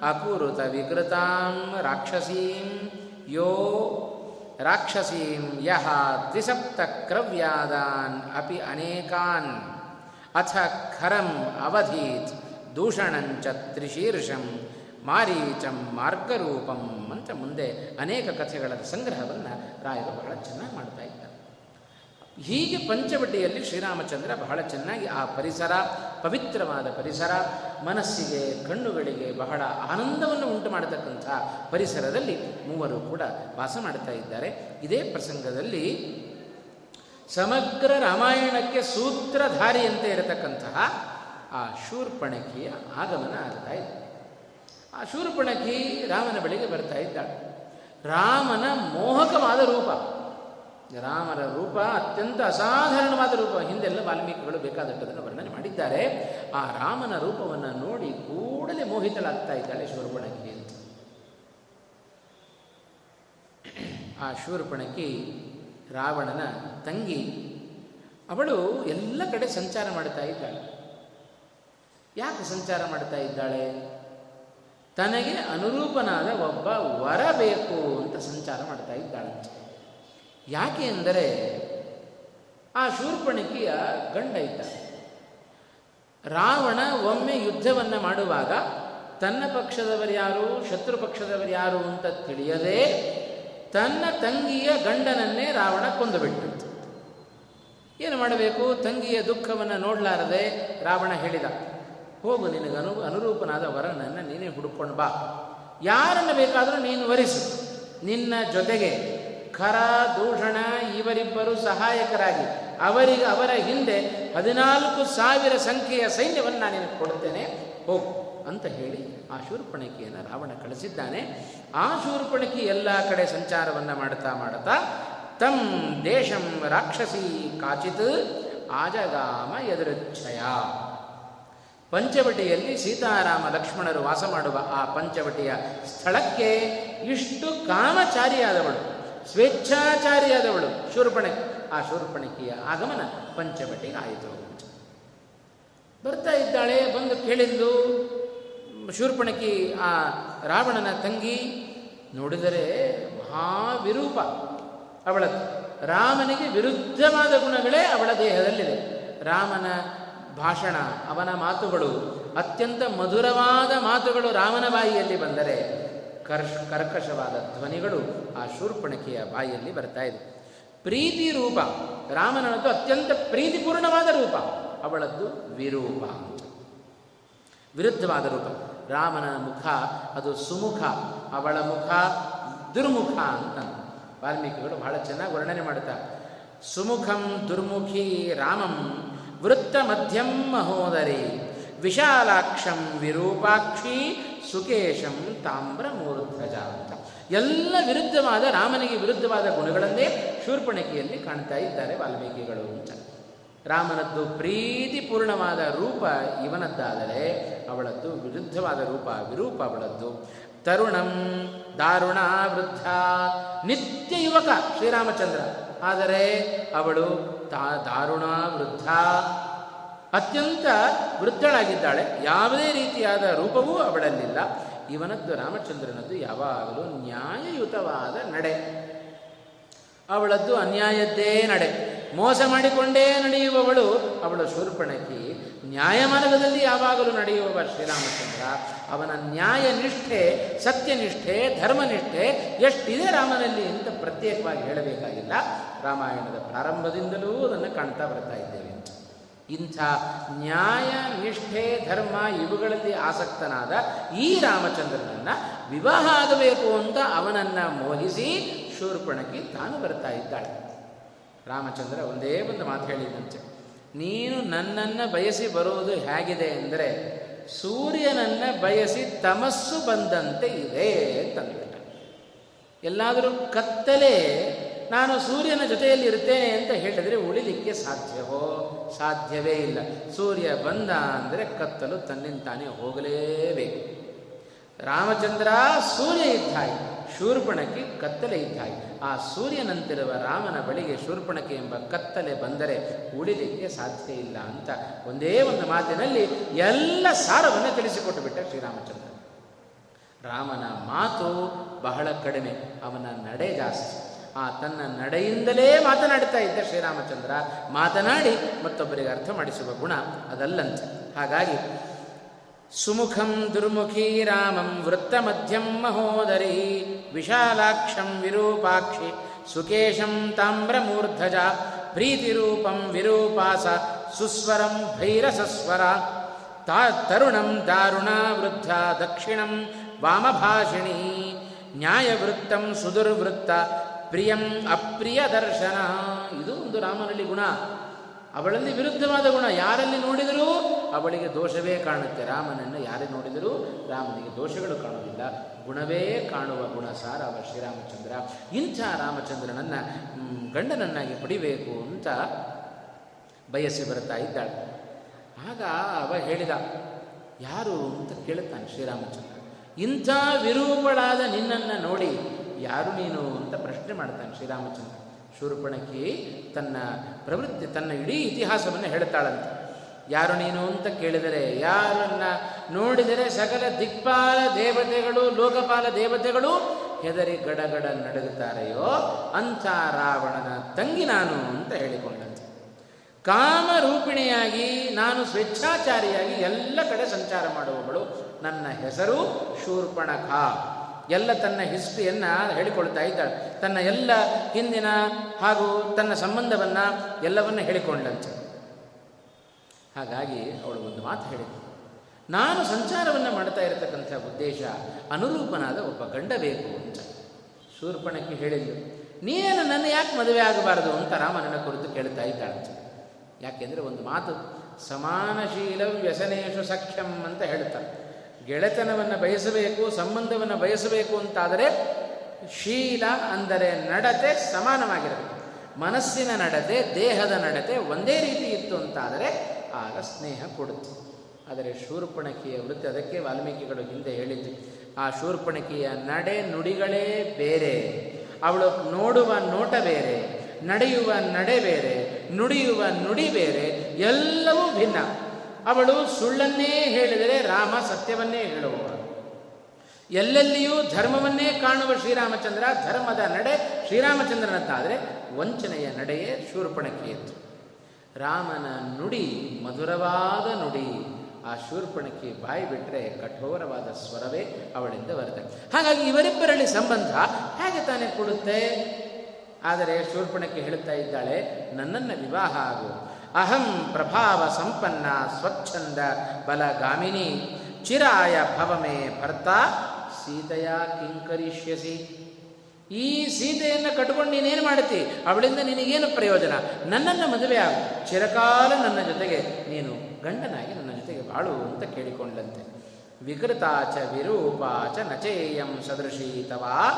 ಅಕುರುತ ವಿಕೃತಾಂ ರಾಕ್ಷಸೀಂ ಯೋ ರಾಕ್ಷಸೀಂ ಯಹ ತ್ರಿಸಪ್ತ ಕ್ರವ್ಯಾದಾನ್ ಅಪಿ ಅನೇಕಾನ್ ಅಥ ಖರಂ ಅವಧೀತ್ ದೂಷಣಂಚ ತ್ರಿಶೀರ್ಷಂ ಮಾರೀಚಂ ಮಾರ್ಗರೂಪಂ ಅಂತ ಮುಂದೆ ಅನೇಕ ಕಥೆಗಳ ಸಂಗ್ರಹವನ್ನು ರಾಯರು ಬಹಳ ಚೆನ್ನಾಗಿ ಮಾಡ್ತಾ ಇದ್ದಾರೆ. ಹೀಗೆ ಪಂಚವಟಿಯಲ್ಲಿ ಶ್ರೀರಾಮಚಂದ್ರ ಬಹಳ ಚೆನ್ನಾಗಿ ಆ ಪರಿಸರ ಪವಿತ್ರವಾದ ಪರಿಸರ, ಮನಸ್ಸಿಗೆ, ಕಣ್ಣುಗಳಿಗೆ ಬಹಳ ಆನಂದವನ್ನು ಉಂಟು ಮಾಡತಕ್ಕಂಥ ಪರಿಸರದಲ್ಲಿ ಮೂವರು ಕೂಡ ವಾಸ ಮಾಡ್ತಾ ಇದ್ದಾರೆ. ಇದೇ ಪ್ರಸಂಗದಲ್ಲಿ ಸಮಗ್ರ ರಾಮಾಯಣಕ್ಕೆ ಸೂತ್ರಧಾರಿಯಂತೆ ಇರತಕ್ಕಂತಹ ಆ ಶೂರ್ಪಣಕಿಯ ಆಗಮನ ಆಗ್ತಾ ಇದೆ. ಆ ಶೂರ್ಪಣಕಿ ರಾಮನ ಬಳಿಗೆ ಬರ್ತಾ ಇದ್ದಾಳೆ. ರಾಮನ ಮೋಹಕವಾದ ರೂಪ. ರಾಮರ ರೂಪ ಅತ್ಯಂತ ಅಸಾಧಾರಣವಾದ ರೂಪ. ಹಿಂದೆಲ್ಲ ವಾಲ್ಮೀಕಿಗಳು ಬೇಕಾದಟ್ಟದನ್ನು ವರ್ಣನೆ ಮಾಡಿದ್ದಾರೆ. ಆ ರಾಮನ ರೂಪವನ್ನು ನೋಡಿ ಕೂಡಲೇ ಮೋಹಿತಳಾಗ್ತಾ ಇದ್ದಾಳೆ ಶೂರ್ಪಣಕಿ ಆ ಶೂರ್ಪಣಕಿ ರಾವಣನ ತಂಗಿ, ಅವಳು ಎಲ್ಲ ಕಡೆ ಸಂಚಾರ ಮಾಡ್ತಾ ಇದ್ದಾಳೆ. ಯಾಕೆ ಸಂಚಾರ ಮಾಡ್ತಾ ಇದ್ದಾಳೆ? ತನಗೆ ಅನುರೂಪನಾದ ಒಬ್ಬ ವರ ಬೇಕು ಅಂತ ಸಂಚಾರ ಮಾಡ್ತಾ ಇದ್ದಾಳಂತೆ ಯಾಕೆ ಅಂದರೆ ಆ ಶೂರ್ಪಣಿಕೆಯ ಗಂಡ ಇದ್ದ ರಾವಣ ಒಮ್ಮೆ ಯುದ್ಧವನ್ನು ಮಾಡುವಾಗ ತನ್ನ ಪಕ್ಷದವರು ಯಾರು, ಶತ್ರು ಪಕ್ಷದವರು ಯಾರು ಅಂತ ತಿಳಿಯದೆ ತನ್ನ ತಂಗಿಯ ಗಂಡನನ್ನೇ ರಾವಣ ಕೊಂದುಬಿಟ್ಟು. ಏನು ಮಾಡಬೇಕು? ತಂಗಿಯ ದುಃಖವನ್ನು ನೋಡಲಾರದೆ ರಾವಣ ಹೇಳಿದ, ಹೋಗು ನಿನಗೆ ಅನು, ಅನುರೂಪನಾದ ವರನನ್ನು ನೀನೇ ಹುಡುಕೊಂಡು ಬಾ. ಯಾರನ್ನು ಬೇಕಾದರೂ ನೀನು ವರಿಸು. ನಿನ್ನ ಜೊತೆಗೆ ಖರ, ದೂಷಣ ಇವರಿಬ್ಬರು ಸಹಾಯಕರಾಗಿ. ಅವರಿಗೆ, ಅವರ ಹಿಂದೆ ಹದಿನಾಲ್ಕು ಸಾವಿರ ಸಂಖ್ಯೆಯ ಸೈನ್ಯವನ್ನು ನಾನು ಕೊಡುತ್ತೇನೆ. ಹೋಗು ಅಂತ ಹೇಳಿ ಆ ಶೂರ್ಪಣಕಿಯನ್ನು ರಾವಣ ಕಳಿಸಿದ್ದಾನೆ. ಆ ಶೂರ್ಪಣಕಿ ಎಲ್ಲ ಕಡೆ ಸಂಚಾರವನ್ನು ಮಾಡ್ತಾ ಮಾಡ್ತಾ ತಂ ದೇಶಂ ರಾಕ್ಷಸಿ ಕಾಚಿತ್, ಆಜಗಾಮ ಎದುರುಚ್ಛಯ ಪಂಚವಟಿಯಲ್ಲಿ ಸೀತಾರಾಮ ಲಕ್ಷ್ಮಣರು ವಾಸ ಮಾಡುವ ಆ ಪಂಚವಟಿಯ ಸ್ಥಳಕ್ಕೆ ಇಷ್ಟು ಕಾಮಚಾರಿಯಾದವಳು. ಸ್ವೇಚ್ಛಾಚಾರಿಯಾದವಳು. ಶೂರ್ಪಣಕಿ ಆ ಶೂರ್ಪಣಕಿಯ ಆಗಮನ ಪಂಚವಟಿಗೆ ಆಯಿತು ಬರ್ತಾ ಇದ್ದಾಳೆ, ಬಂದು ಕೇಳಿದ್ದು, ಶೂರ್ಪಣಕಿ ಆ ರಾವಣನ ತಂಗಿ ನೋಡಿದರೆ ಮಹಾವಿರೂಪ. ಅವಳ ರಾಮನಿಗೆ ವಿರುದ್ಧವಾದ ಗುಣಗಳೇ ಅವಳ ದೇಹದಲ್ಲಿದೆ ರಾಮನ ಭಾಷಣ, ಅವನ ಮಾತುಗಳು, ಅತ್ಯಂತ ಮಧುರವಾದ ಮಾತುಗಳು ರಾಮನ ಬಾಯಿಯಲ್ಲಿ ಬಂದರೆ ಕರ್ಷ ಕರ್ಕಶವಾದ ಧ್ವನಿಗಳು ಆ ಶೂರ್ಪಣಕಿಯ ಬಾಯಿಯಲ್ಲಿ ಬರ್ತಾ ಇದೆ. ಪ್ರೀತಿ ರೂಪ. ರಾಮನದ್ದು ಅತ್ಯಂತ ಪ್ರೀತಿಪೂರ್ಣವಾದ ರೂಪ. ಅವಳದ್ದು ವಿರೂಪ. ವಿರುದ್ಧವಾದ ರೂಪ. ರಾಮನ ಮುಖ ಅದು ಸುಮುಖ. ಅವಳ ಮುಖ ದುರ್ಮುಖ ಅಂತ. ವಾಲ್ಮೀಕಿಗಳು ಬಹಳ ಚೆನ್ನಾಗಿ ವರ್ಣನೆ ಮಾಡುತ್ತಾರೆ ಸುಮುಖಂ ದುರ್ಮುಖಿ ರಾಮಂ ವೃತ್ತ ಮಧ್ಯಂ ಮಹೋದರಿ. ವಿಶಾಲಾಕ್ಷಂ ವಿರೂಪಾಕ್ಷಿ ಸುಕೇಶಂ ತಾಮ್ರ ಮೂರ್ಧಜ ಅಂತ ಎಲ್ಲ ವಿರುದ್ಧವಾದ ರಾಮನಿಗೆ ವಿರುದ್ಧವಾದ ಗುಣಗಳನ್ನೇ ಶೂರ್ಪಣಿಕೆಯಲ್ಲಿ ಕಾಣ್ತಾ ಇದ್ದಾರೆ ವಾಲ್ಮೀಕಿಗಳು ಅಂತ. ರಾಮನದ್ದು ಪ್ರೀತಿಪೂರ್ಣವಾದ ರೂಪ ಇವನದ್ದಾದರೆ ಅವಳದ್ದು ವಿರುದ್ಧವಾದ ರೂಪ ವಿರೂಪ ಅವಳದ್ದು. ತರುಣಂ ದಾರುಣ ವೃದ್ಧ ನಿತ್ಯ ಯುವಕ ಶ್ರೀರಾಮಚಂದ್ರ. ಆದರೆ ಅವಳು ತಾ ದಾರುಣ ವೃದ್ಧ ಅತ್ಯಂತ ವೃದ್ಧಳಾಗಿದ್ದಾಳೆ. ಯಾವುದೇ ರೀತಿಯಾದ ರೂಪವೂ ಅವಳಲ್ಲಿಲ್ಲ. ಇವನದ್ದು ರಾಮಚಂದ್ರನದ್ದು ಯಾವಾಗಲೂ ನ್ಯಾಯಯುತವಾದ ನಡೆ. ಅವಳದ್ದು ಅನ್ಯಾಯದ್ದೇ ನಡೆ. ಮೋಸ ಮಾಡಿಕೊಂಡೇ ನಡೆಯುವವಳು ಅವಳ ಶೂರ್ಪಣಕಿ. ನ್ಯಾಯಮಾರ್ಗದಲ್ಲಿ ಯಾವಾಗಲೂ ನಡೆಯುವವ ಶ್ರೀರಾಮಚಂದ್ರ. ಅವನ ನ್ಯಾಯ ನಿಷ್ಠೆ ಸತ್ಯನಿಷ್ಠೆ, ಧರ್ಮನಿಷ್ಠೆ ಎಷ್ಟಿದೆ ರಾಮನಲ್ಲಿ ಅಂತ ಪ್ರತ್ಯೇಕವಾಗಿ ಹೇಳಬೇಕಾಗಿಲ್ಲ. ರಾಮಾಯಣದ ಪ್ರಾರಂಭದಿಂದಲೂ ಅದನ್ನು ಕಾಣ್ತಾ ಬರ್ತಾ ಇದ್ದೇವೆ. ಇಂಥ ನ್ಯಾಯ ನಿಷ್ಠೆ ಧರ್ಮ ಇವುಗಳಲ್ಲಿ ಆಸಕ್ತನಾದ ಈ ರಾಮಚಂದ್ರನನ್ನ ವಿವಾಹ ಆಗಬೇಕು ಅಂತ ಅವನನ್ನ ಮೋಹಿಸಿ ಶೂರ್ಪಣಕ್ಕೆ ತಾನು ಬರ್ತಾ ಇದ್ದಾಳೆ. ರಾಮಚಂದ್ರ ಒಂದೇ ಒಂದು ಮಾತು ಹೇಳಿದಂತೆ, ನೀನು ನನ್ನನ್ನು ಬಯಸಿ ಬರೋದು ಹೇಗಿದೆ ಅಂದರೆ ಸೂರ್ಯನನ್ನ ಬಯಸಿ ತಮಸ್ಸು ಬಂದಂತೆ ಇದೆ ಅಂತಂದ್ಬಿಟ್ಟ ಎಲ್ಲಾದರೂ ಕತ್ತಲೆ ನಾನು ಸೂರ್ಯನ ಜೊತೆಯಲ್ಲಿ ಇರ್ತೇನೆ ಅಂತ ಹೇಳಿದರೆ ಉಳಿಲಿಕ್ಕೆ ಸಾಧ್ಯವೋ? ಸಾಧ್ಯವೇ ಇಲ್ಲ. ಸೂರ್ಯ ಬಂದ ಅಂದರೆ ಕತ್ತಲು ತನ್ನಿಂತಾನೇ ಹೋಗಲೇಬೇಕು. ರಾಮಚಂದ್ರ ಸೂರ್ಯ ಇದ್ದಾಯಿ ಶೂರ್ಪಣಕ್ಕೆ ಕತ್ತಲೆ ಇದ್ದಾಯಿ ಆ ಸೂರ್ಯನಂತಿರುವ ರಾಮನ ಬಳಿಗೆ ಶೂರ್ಪಣಕ್ಕೆ ಎಂಬ ಕತ್ತಲೆ ಬಂದರೆ ಉಳಿಲಿಕ್ಕೆ ಸಾಧ್ಯ ಇಲ್ಲ ಅಂತ ಒಂದೇ ಒಂದು ಮಾತಿನಲ್ಲಿ ಎಲ್ಲ ಸಾರವನ್ನು ತಿಳಿಸಿಕೊಟ್ಟು ಬಿಟ್ಟ ಶ್ರೀರಾಮಚಂದ್ರ. ರಾಮನ ಮಾತು ಬಹಳ ಕಡಿಮೆ, ಅವನ ನಡೆ ಜಾಸ್ತಿ. ಆ ತನ್ನ ನಡೆಯಿಂದಲೇ ಮಾತನಾಡ್ತಾ ಇದ್ದ ಶ್ರೀರಾಮಚಂದ್ರ ಮಾತನಾಡಿ ಮತ್ತೊಬ್ಬರಿಗೆ ಅರ್ಥ ಮಾಡಿಸುವ ಗುಣ ಅದಲ್ಲಂತೆ. ಹಾಗಾಗಿ, ಸುಮುಖಂ ದುರ್ಮುಖಿ ರಾಮಂ ವೃತ್ತಮಧ್ಯಂ ಮಹೋದರಿ, ವಿಶಾಲಾಕ್ಷಂ ವಿರೂಪಾಕ್ಷಿ, ಸುಕೇಶಂ ತಾಮ್ರಮೂರ್ಧಜ, ಪ್ರೀತಿರೂಪಂ ವಿರೂಪಾಸ, ಸುಸ್ವರಂ ಭೈರಸಸ್ವರ, ತಾ ತರುಣಂ ದಾರುಣಾ ವೃದ್ಧ ದಕ್ಷಿಣಂ ವಾಮಭಾಷಿಣಿ, ನ್ಯಾಯವೃತ್ತಂ ಸುದುರ್ವೃತ್ತ ಪ್ರಿಯಂ ಅಪ್ರಿಯ ದರ್ಶನ ಇದು ಒಂದು ರಾಮನಲ್ಲಿ ಗುಣ. ಅವಳಲ್ಲಿ ವಿರುದ್ಧವಾದ ಗುಣ. ಯಾರಲ್ಲಿ ನೋಡಿದರೂ ಅವಳಿಗೆ ದೋಷವೇ ಕಾಣುತ್ತೆ. ರಾಮನನ್ನು ಯಾರೇ ನೋಡಿದರೂ ರಾಮನಿಗೆ ದೋಷಗಳು ಕಾಣುವುದಿಲ್ಲ. ಗುಣವೇ ಕಾಣುವ ಗುಣ ಸಾರ ಅವ ಶ್ರೀರಾಮಚಂದ್ರ. ಇಂಥ ರಾಮಚಂದ್ರನನ್ನು ಗಂಡನನ್ನಾಗಿ ಪಡಿಬೇಕು ಅಂತ ಬಯಸಿ ಬರ್ತಾ ಇದ್ದಾಳೆ. ಆಗ ಅವ ಹೇಳಿದ, ಯಾರು? ಅಂತ ಕೇಳುತ್ತಾನೆ ಶ್ರೀರಾಮಚಂದ್ರ. ಇಂಥ ವಿರೂಪಳಾದ ನಿನ್ನನ್ನು ನೋಡಿ ಯಾರು ನೀನು ಅಂತ ಪ್ರಶ್ನೆ ಮಾಡ್ತಾನೆ ಶ್ರೀರಾಮಚಂದ್ರ. ಶೂರ್ಪಣಕಿ ತನ್ನ ಪ್ರವೃತ್ತಿ, ತನ್ನ ಇಡೀ ಇತಿಹಾಸವನ್ನು ಹೇಳ್ತಾಳಂತೆ. ಯಾರು ನೀನು ಅಂತ ಕೇಳಿದರೆ, ಯಾರನ್ನ ನೋಡಿದರೆ ಸಕಲ ದಿಕ್ಪಾಲ ದೇವತೆಗಳು, ಲೋಕಪಾಲ ದೇವತೆಗಳು ಹೆದರಿ ಗಡಗಡ ನಡುಗುತ್ತಾರೆಯೋ ಅಂಥ ರಾವಣನ ತಂಗಿ ನಾನು ಅಂತ ಹೇಳಿಕೊಂಡಂತೆ. ಕಾಮರೂಪಿಣಿಯಾಗಿ ನಾನು ಸ್ವೇಚ್ಛಾಚಾರಿಯಾಗಿ ಎಲ್ಲ ಕಡೆ ಸಂಚಾರ ಮಾಡುವವಳು ನನ್ನ ಹೆಸರು ಶೂರ್ಪಣಖ ಎಲ್ಲ ತನ್ನ ಹಿಸ್ಟ್ರಿಯನ್ನು ಹೇಳಿಕೊಳ್ತಾ ಇದ್ದಾಳೆ. ತನ್ನ ಎಲ್ಲ ಹಿಂದಿನ ಹಾಗೂ ತನ್ನ ಸಂಬಂಧವನ್ನು ಎಲ್ಲವನ್ನು ಹೇಳಿಕೊಂಡಂತೆ. ಹಾಗಾಗಿ ಅವಳು ಒಂದು ಮಾತು ಹೇಳಿದ್ರು ನಾನು ಸಂಚಾರವನ್ನು ಮಾಡ್ತಾ ಇರತಕ್ಕಂಥ ಉದ್ದೇಶ ಅನುರೂಪನಾದ ಒಬ್ಬ ಗಂಡ ಬೇಕು ಅಂತ. ಶೂರ್ಪಣಕ್ಕೆ ಹೇಳಿದ್ದು ನೀನು ನನ್ನ ಯಾಕೆ ಮದುವೆ ಆಗಬಾರದು ಅಂತ ರಾಮನನ್ನ ಕುರಿತು ಕೇಳ್ತಾ ಇದ್ದಾಳಂತೆ. ಯಾಕೆಂದರೆ ಒಂದು ಮಾತು ಸಮಾನಶೀಲ ವ್ಯಸನೇಶು ಸಖ್ಯಂ ಅಂತ ಹೇಳ್ತಾರೆ ಗೆಳೆತನವನ್ನು ಬಯಸಬೇಕು, ಸಂಬಂಧವನ್ನು ಬಯಸಬೇಕು ಅಂತಾದರೆ ಶೀಲ ಅಂದರೆ ನಡತೆ ಸಮಾನವಾಗಿರಬೇಕು. ಮನಸ್ಸಿನ ನಡತೆ, ದೇಹದ ನಡತೆ ಒಂದೇ ರೀತಿ ಇತ್ತು ಅಂತಾದರೆ ಆಗ ಸ್ನೇಹ ಕೊಡುತ್ತೆ. ಆದರೆ ಶೂರ್ಪಣಕಿಯ ವೃತ್ತಿ ಅದಕ್ಕೆ ವಾಲ್ಮೀಕಿಗಳು ಹಿಂದೆ ಹೇಳಿದ್ದು, ಆ ಶೂರ್ಪಣಕಿಯ ನಡೆ ನುಡಿಗಳೇ ಬೇರೆ, ಅವಳು ನೋಡುವ ನೋಟ ಬೇರೆ, ನಡೆಯುವ ನಡೆ ಬೇರೆ, ನುಡಿಯುವ ನುಡಿ ಬೇರೆ, ಎಲ್ಲವೂ ಭಿನ್ನ. ಅವಳು ಸುಳ್ಳನ್ನೇ ಹೇಳಿದರೆ ರಾಮ ಸತ್ಯವನ್ನೇ ಹೇಳುವವ ಎಲ್ಲೆಲ್ಲಿಯೂ ಧರ್ಮವನ್ನೇ ಕಾಣುವ ಶ್ರೀರಾಮಚಂದ್ರ ಧರ್ಮದ ನಡೆ ಶ್ರೀರಾಮಚಂದ್ರನದ್ದಾದರೆ ವಂಚನೆಯ ನಡೆಯೇ ಶೂರ್ಪಣಕಿಯತ್ತು. ರಾಮನ ನುಡಿ, ಮಧುರವಾದ ನುಡಿ, ಆ ಶೂರ್ಪಣಕ್ಕೆ ಬಾಯಿ ಬಿಟ್ಟರೆ ಕಠೋರವಾದ ಸ್ವರವೇ ಅವಳಿಂದ ಬರುತ್ತೆ. ಹಾಗಾಗಿ ಇವರಿಬ್ಬರಲ್ಲಿ ಸಂಬಂಧ ಹೇಗೆ ತಾನೇ ಕೊಡುತ್ತೆ? ಆದರೆ ಶೂರ್ಪಣಕ್ಕೆ ಹೇಳುತ್ತಾ ಇದ್ದಾಳೆ, ನನ್ನನ್ನು ವಿವಾಹ ಆಗು. ಅಹಂ ಪ್ರಭಾವ ಸಂಪನ್ನ ಸ್ವಚ್ಛಂದ ಬಲಗಾಮಿನಿ ಚಿರಾಯ ಭವಮೇ ಭರ್ತ ಸೀತೆಯ ಕಿಂಕರಿಷ್ಯಸಿ. ಈ ಸೀತೆಯನ್ನು ಕಟ್ಕೊಂಡು ನೀನೇನು ಮಾಡುತ್ತಿ? ಅವಳಿಂದ ನಿನಗೇನು ಪ್ರಯೋಜನ? ನನ್ನನ್ನು ಮದುವೆ ಆಗು. ಚಿರಕಾಲ ನನ್ನ ಜೊತೆಗೆ, ನೀನು ಗಂಡನಾಗಿ ನನ್ನ ಜೊತೆಗೆ ಬಾಳು ಅಂತ ಕೇಳಿಕೊಂಡಂತೆ. ವಿಕೃತಾಚ ವಿರೂಪಾಚ ನಚೇಯಂ ಸದೃಶೀತವಾ.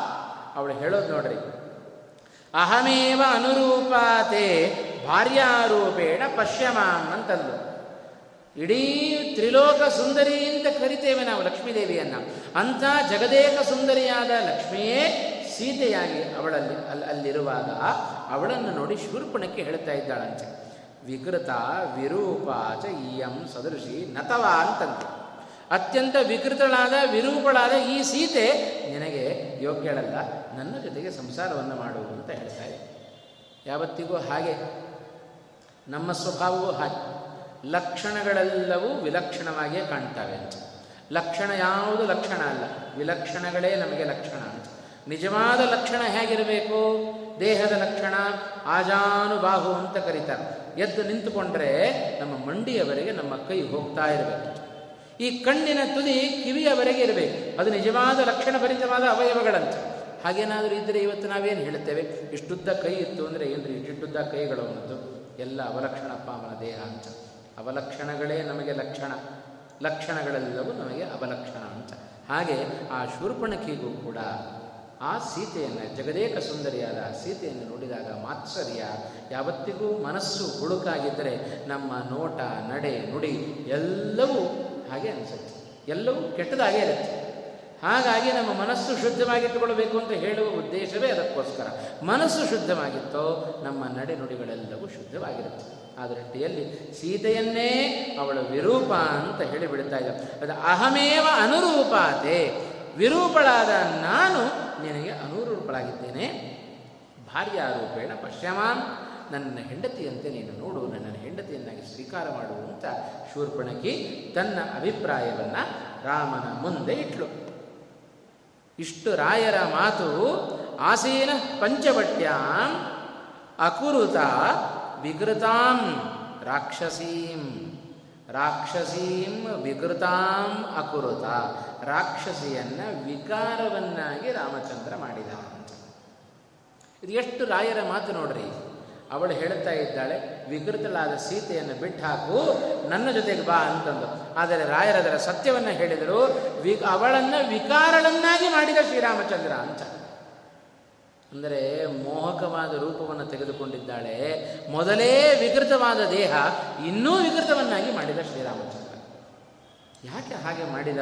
ಅವಳು ಹೇಳೋದು ನೋಡ್ರಿ. ಅಹಮೇವ ಅನುರೂಪಾತೆ ಭಾರ್ಯಾರೂಪೇಣ ಪಶ್ಯಮಾಂ ಅಂತಂದು. ಇಡೀ ತ್ರಿಲೋಕ ಸುಂದರಿ ಅಂತ ಕರಿತೇವೆ ನಾವು ಲಕ್ಷ್ಮೀದೇವಿಯನ್ನು. ಅಂಥ ಜಗದೇಕ ಸುಂದರಿಯಾದ ಲಕ್ಷ್ಮಿಯೇ ಸೀತೆಯಾಗಿ ಅವಳಲ್ಲಿ ಅಲ್ಲಿ ಅಲ್ಲಿರುವಾಗ ಅವಳನ್ನು ನೋಡಿ ಶೂರ್ಪಣಕ್ಕೆ ಹೇಳ್ತಾ ಇದ್ದಾಳಂತೆ. ವಿಕೃತ ವಿರೂಪಾಚ ಇಯಂ ಸದೃಶಿ ನತವ ಅಂತಂತೆ ಅತ್ಯಂತ ವಿಕೃತಳಾದ ವಿರೂಪಳಾದ ಈ ಸೀತೆ ನಿನಗೆ ಯೋಗ್ಯಳಲ್ಲ ನನ್ನ ಜೊತೆಗೆ ಸಂಸಾರವನ್ನು ಮಾಡು ಅಂತ ಹೇಳ್ತಾರೆ ಯಾವತ್ತಿಗೂ ಹಾಗೆ. ನಮ್ಮ ಸ್ವಭಾವವೂ ಹಾಗೆ. ಲಕ್ಷಣಗಳೆಲ್ಲವೂ ವಿಲಕ್ಷಣವಾಗಿಯೇ ಕಾಣ್ತವೆ ಅಂತ. ಲಕ್ಷಣ ಯಾವುದು ಲಕ್ಷಣ ಅಲ್ಲ. ವಿಲಕ್ಷಣಗಳೇ ನಮಗೆ ಲಕ್ಷಣ ಅಂತ. ನಿಜವಾದ ಲಕ್ಷಣ ಹೇಗಿರಬೇಕು? ದೇಹದ ಲಕ್ಷಣ, ಆಜಾನುಬಾಹು ಅಂತ ಕರೀತಾರೆ. ಎದ್ದು ನಿಂತುಕೊಂಡ್ರೆ ನಮ್ಮ ಮಂಡಿಯವರೆಗೆ ನಮ್ಮ ಕೈ ಹೋಗ್ತಾ ಇರಬೇಕು. ಈ ಕಣ್ಣಿನ ತುದಿ ಕಿವಿಯವರೆಗೆ ಇರಬೇಕು. ಅದು ನಿಜವಾದ ಲಕ್ಷಣ ಭರಿತವಾದ ಅವಯವಗಳಂತೆ. ಹಾಗೇನಾದರೂ ಇದ್ದರೆ ಇವತ್ತು ನಾವೇನು ಹೇಳ್ತೇವೆ? ಇಷ್ಟುದ್ದ ಕೈ ಇತ್ತು ಅಂದರೆ ಏನ್ರಿ? ಇಷ್ಟುದ್ದ ಕೈಗಳು ಅನ್ನೋದು ಎಲ್ಲ ಅವಲಕ್ಷಣಪ್ಪ ಅವನ ದೇಹ ಅಂತ ಅವಲಕ್ಷಣಗಳೇ ನಮಗೆ ಲಕ್ಷಣ. ಲಕ್ಷಣಗಳೆಲ್ಲವೂ ನಮಗೆ ಅವಲಕ್ಷಣ ಅಂತ ಹಾಗೆ ಆ ಶೂರ್ಪಣಕಿಗೂ ಕೂಡ ಆ ಸೀತೆಯನ್ನು, ಜಗದೇಕ ಸುಂದರಿಯಾದ ಸೀತೆಯನ್ನು ನೋಡಿದಾಗ ಮಾತ್ಸರ್ಯ ಯಾವತ್ತಿಗೂ ಮನಸ್ಸು ಹುಡುಕಾಗಿದ್ದರೆ ನಮ್ಮ ನೋಟ, ನಡೆ, ನುಡಿ ಎಲ್ಲವೂ ಹಾಗೆ ಅನಿಸುತ್ತೆ. ಎಲ್ಲವೂ ಕೆಟ್ಟದಾಗೇ ಇರುತ್ತೆ. ಹಾಗಾಗಿ ನಮ್ಮ ಮನಸ್ಸು ಶುದ್ಧವಾಗಿಟ್ಟುಕೊಳ್ಬೇಕು ಅಂತ ಹೇಳುವ ಉದ್ದೇಶವೇ ಅದಕ್ಕೋಸ್ಕರ. ಮನಸ್ಸು ಶುದ್ಧವಾಗಿತ್ತೋ ನಮ್ಮ ನಡೆನುಡಿಗಳೆಲ್ಲವೂ ಶುದ್ಧವಾಗಿರುತ್ತೆ. ಆ ದೃಷ್ಟಿಯಲ್ಲಿ ಸೀತೆಯನ್ನೇ ಅವಳ ವಿರೂಪ ಅಂತ ಹೇಳಿ ಹೇಳಿಬಿಡ್ತಾ ಇದ್ದ ಅದು ಅಹಮೇವ ಅನುರೂಪಾತೆ. ವಿರೂಪಳಾದ ನಾನು ನಿನಗೆ ಅನುರೂಪಳಾಗಿದ್ದೇನೆ. ಭಾರ್ಯಾರೂಪೇಣ ಪಶ್ಯಮಾನ್, ನನ್ನ ಹೆಂಡತಿಯಂತೆ ನೀನು ನೋಡು, ನನ್ನನ್ನು ಹೆಂಡತಿಯನ್ನಾಗಿ ಸ್ವೀಕಾರ ಮಾಡು ಅಂತ ಶೂರ್ಪಣಕಿ ತನ್ನ ಅಭಿಪ್ರಾಯವನ್ನು ರಾಮನ ಮುಂದೆ ಇಟ್ಲು. ಇಷ್ಟು ರಾಯರ ಮಾತು ಆಸೀನ ಪಂಚವಟ್ಯಾಂ ಅಕುರುತ ವಿಕೃತಾಂ ರಾಕ್ಷಸೀಂ. ರಾಕ್ಷಸೀಂ ವಿಕೃತಾಂ ಅಕುರುತ. ರಾಕ್ಷಸಿಯನ್ನ ವಿಕಾರವನ್ನಾಗಿ ರಾಮಚಂದ್ರ ಮಾಡಿದ. ಇದು ಎಷ್ಟು ರಾಯರ ಮಾತು ನೋಡ್ರಿ. ಅವಳು ಹೇಳ್ತಾ ಇದ್ದಾಳೆ, ವಿಕೃತಳಾದ ಸೀತೆಯನ್ನು ಬಿಟ್ಟು ಹಾಕು ನನ್ನ ಜೊತೆಗೆ ಬಾ ಅಂತಂದು. ಆದರೆ ರಾಯರದರ ಸತ್ಯವನ್ನು ಹೇಳಿದರು ವಿ, ಅವಳನ್ನು ವಿಕಾರಳನ್ನಾಗಿ ಮಾಡಿದ ಶ್ರೀರಾಮಚಂದ್ರ ಅಂತ. ಅಂದರೆ ಮೋಹಕವಾದ ರೂಪವನ್ನು ತೆಗೆದುಕೊಂಡಿದ್ದಾಳೆ, ಮೊದಲೇ ವಿಕೃತವಾದ ದೇಹ, ಇನ್ನೂ ವಿಕೃತವನ್ನಾಗಿ ಮಾಡಿದ ಶ್ರೀರಾಮಚಂದ್ರ. ಯಾಕೆ ಹಾಗೆ ಮಾಡಿದ?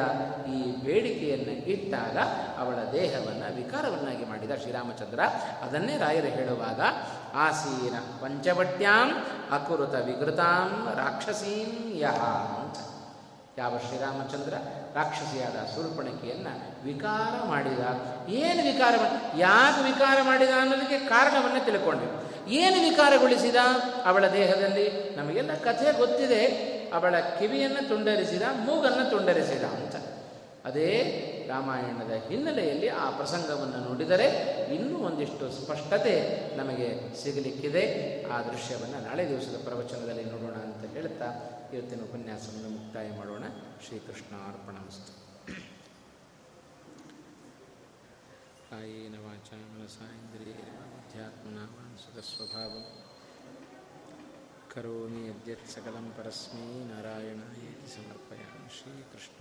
ಈ ಬೇಡಿಕೆಯನ್ನು ಇಟ್ಟಾಗ ಅವಳ ದೇಹವನ್ನು ವಿಕಾರವನ್ನಾಗಿ ಮಾಡಿದ ಶ್ರೀರಾಮಚಂದ್ರ. ಅದನ್ನೇ ರಾಯರು ಹೇಳುವಾಗ ಆಸೀನ ಪಂಚವಟ್ಯಾಂ ಅಕುರುತ ವಿಕೃತಾಂ ರಾಕ್ಷಸೀಂ ಯಹ ಅಂತ. ಯಾವ ಶ್ರೀರಾಮಚಂದ್ರ ರಾಕ್ಷಸಿಯಾದ ಸುರ್ಪಣಿಕೆಯನ್ನು ವಿಕಾರ ಮಾಡಿದ? ಏನು ವಿಕಾರ ಯಾಕೆ ವಿಕಾರ ಮಾಡಿದ ಅನ್ನೋದಕ್ಕೆ ಕಾರಣವನ್ನು ತಿಳ್ಕೊಂಡ್ವಿ ಏನು ವಿಕಾರಗೊಳಿಸಿದ? ಅವಳ ದೇಹದಲ್ಲಿ ನಮಗೆಲ್ಲ ಕಥೆ ಗೊತ್ತಿದೆ. ಅವಳ ಕಿವಿಯನ್ನು ತುಂಡರಿಸಿದ, ಮೂಗನ್ನು ತುಂಡರಿಸಿದ ಅಂತ. ಅದೇ ರಾಮಾಯಣದ ಹಿನ್ನೆಲೆಯಲ್ಲಿ ಆ ಪ್ರಸಂಗವನ್ನು ನೋಡಿದರೆ ಇನ್ನೂ ಒಂದಿಷ್ಟು ಸ್ಪಷ್ಟತೆ ನಮಗೆ ಸಿಗಲಿಕ್ಕಿದೆ. ಆ ದೃಶ್ಯವನ್ನು ನಾಳೆ ದಿವಸದ ಪ್ರವಚನದಲ್ಲಿ ನೋಡೋಣ ಅಂತ ಹೇಳ್ತಾ ಇವತ್ತಿನ ಉಪನ್ಯಾಸವನ್ನು ಮುಕ್ತಾಯ ಮಾಡೋಣ. ಶ್ರೀಕೃಷ್ಣ ಅರ್ಪಣಮಸ್ತು ಕಾಯೇನ ವಾಚ ಮನಸಾ ಇಂದ್ರಿಯೇಧ್ಯಾತ್ಮನ ಸ್ವಭಾವ ಕರೋಮಿ ಯದ್ಯತ್ ಸಕಲಂ ಪರಸ್ಮೈ ನಾರಾಯಣ ಸಮರ್ಪಯಾಮಿ ಶ್ರೀಕೃಷ್ಣ.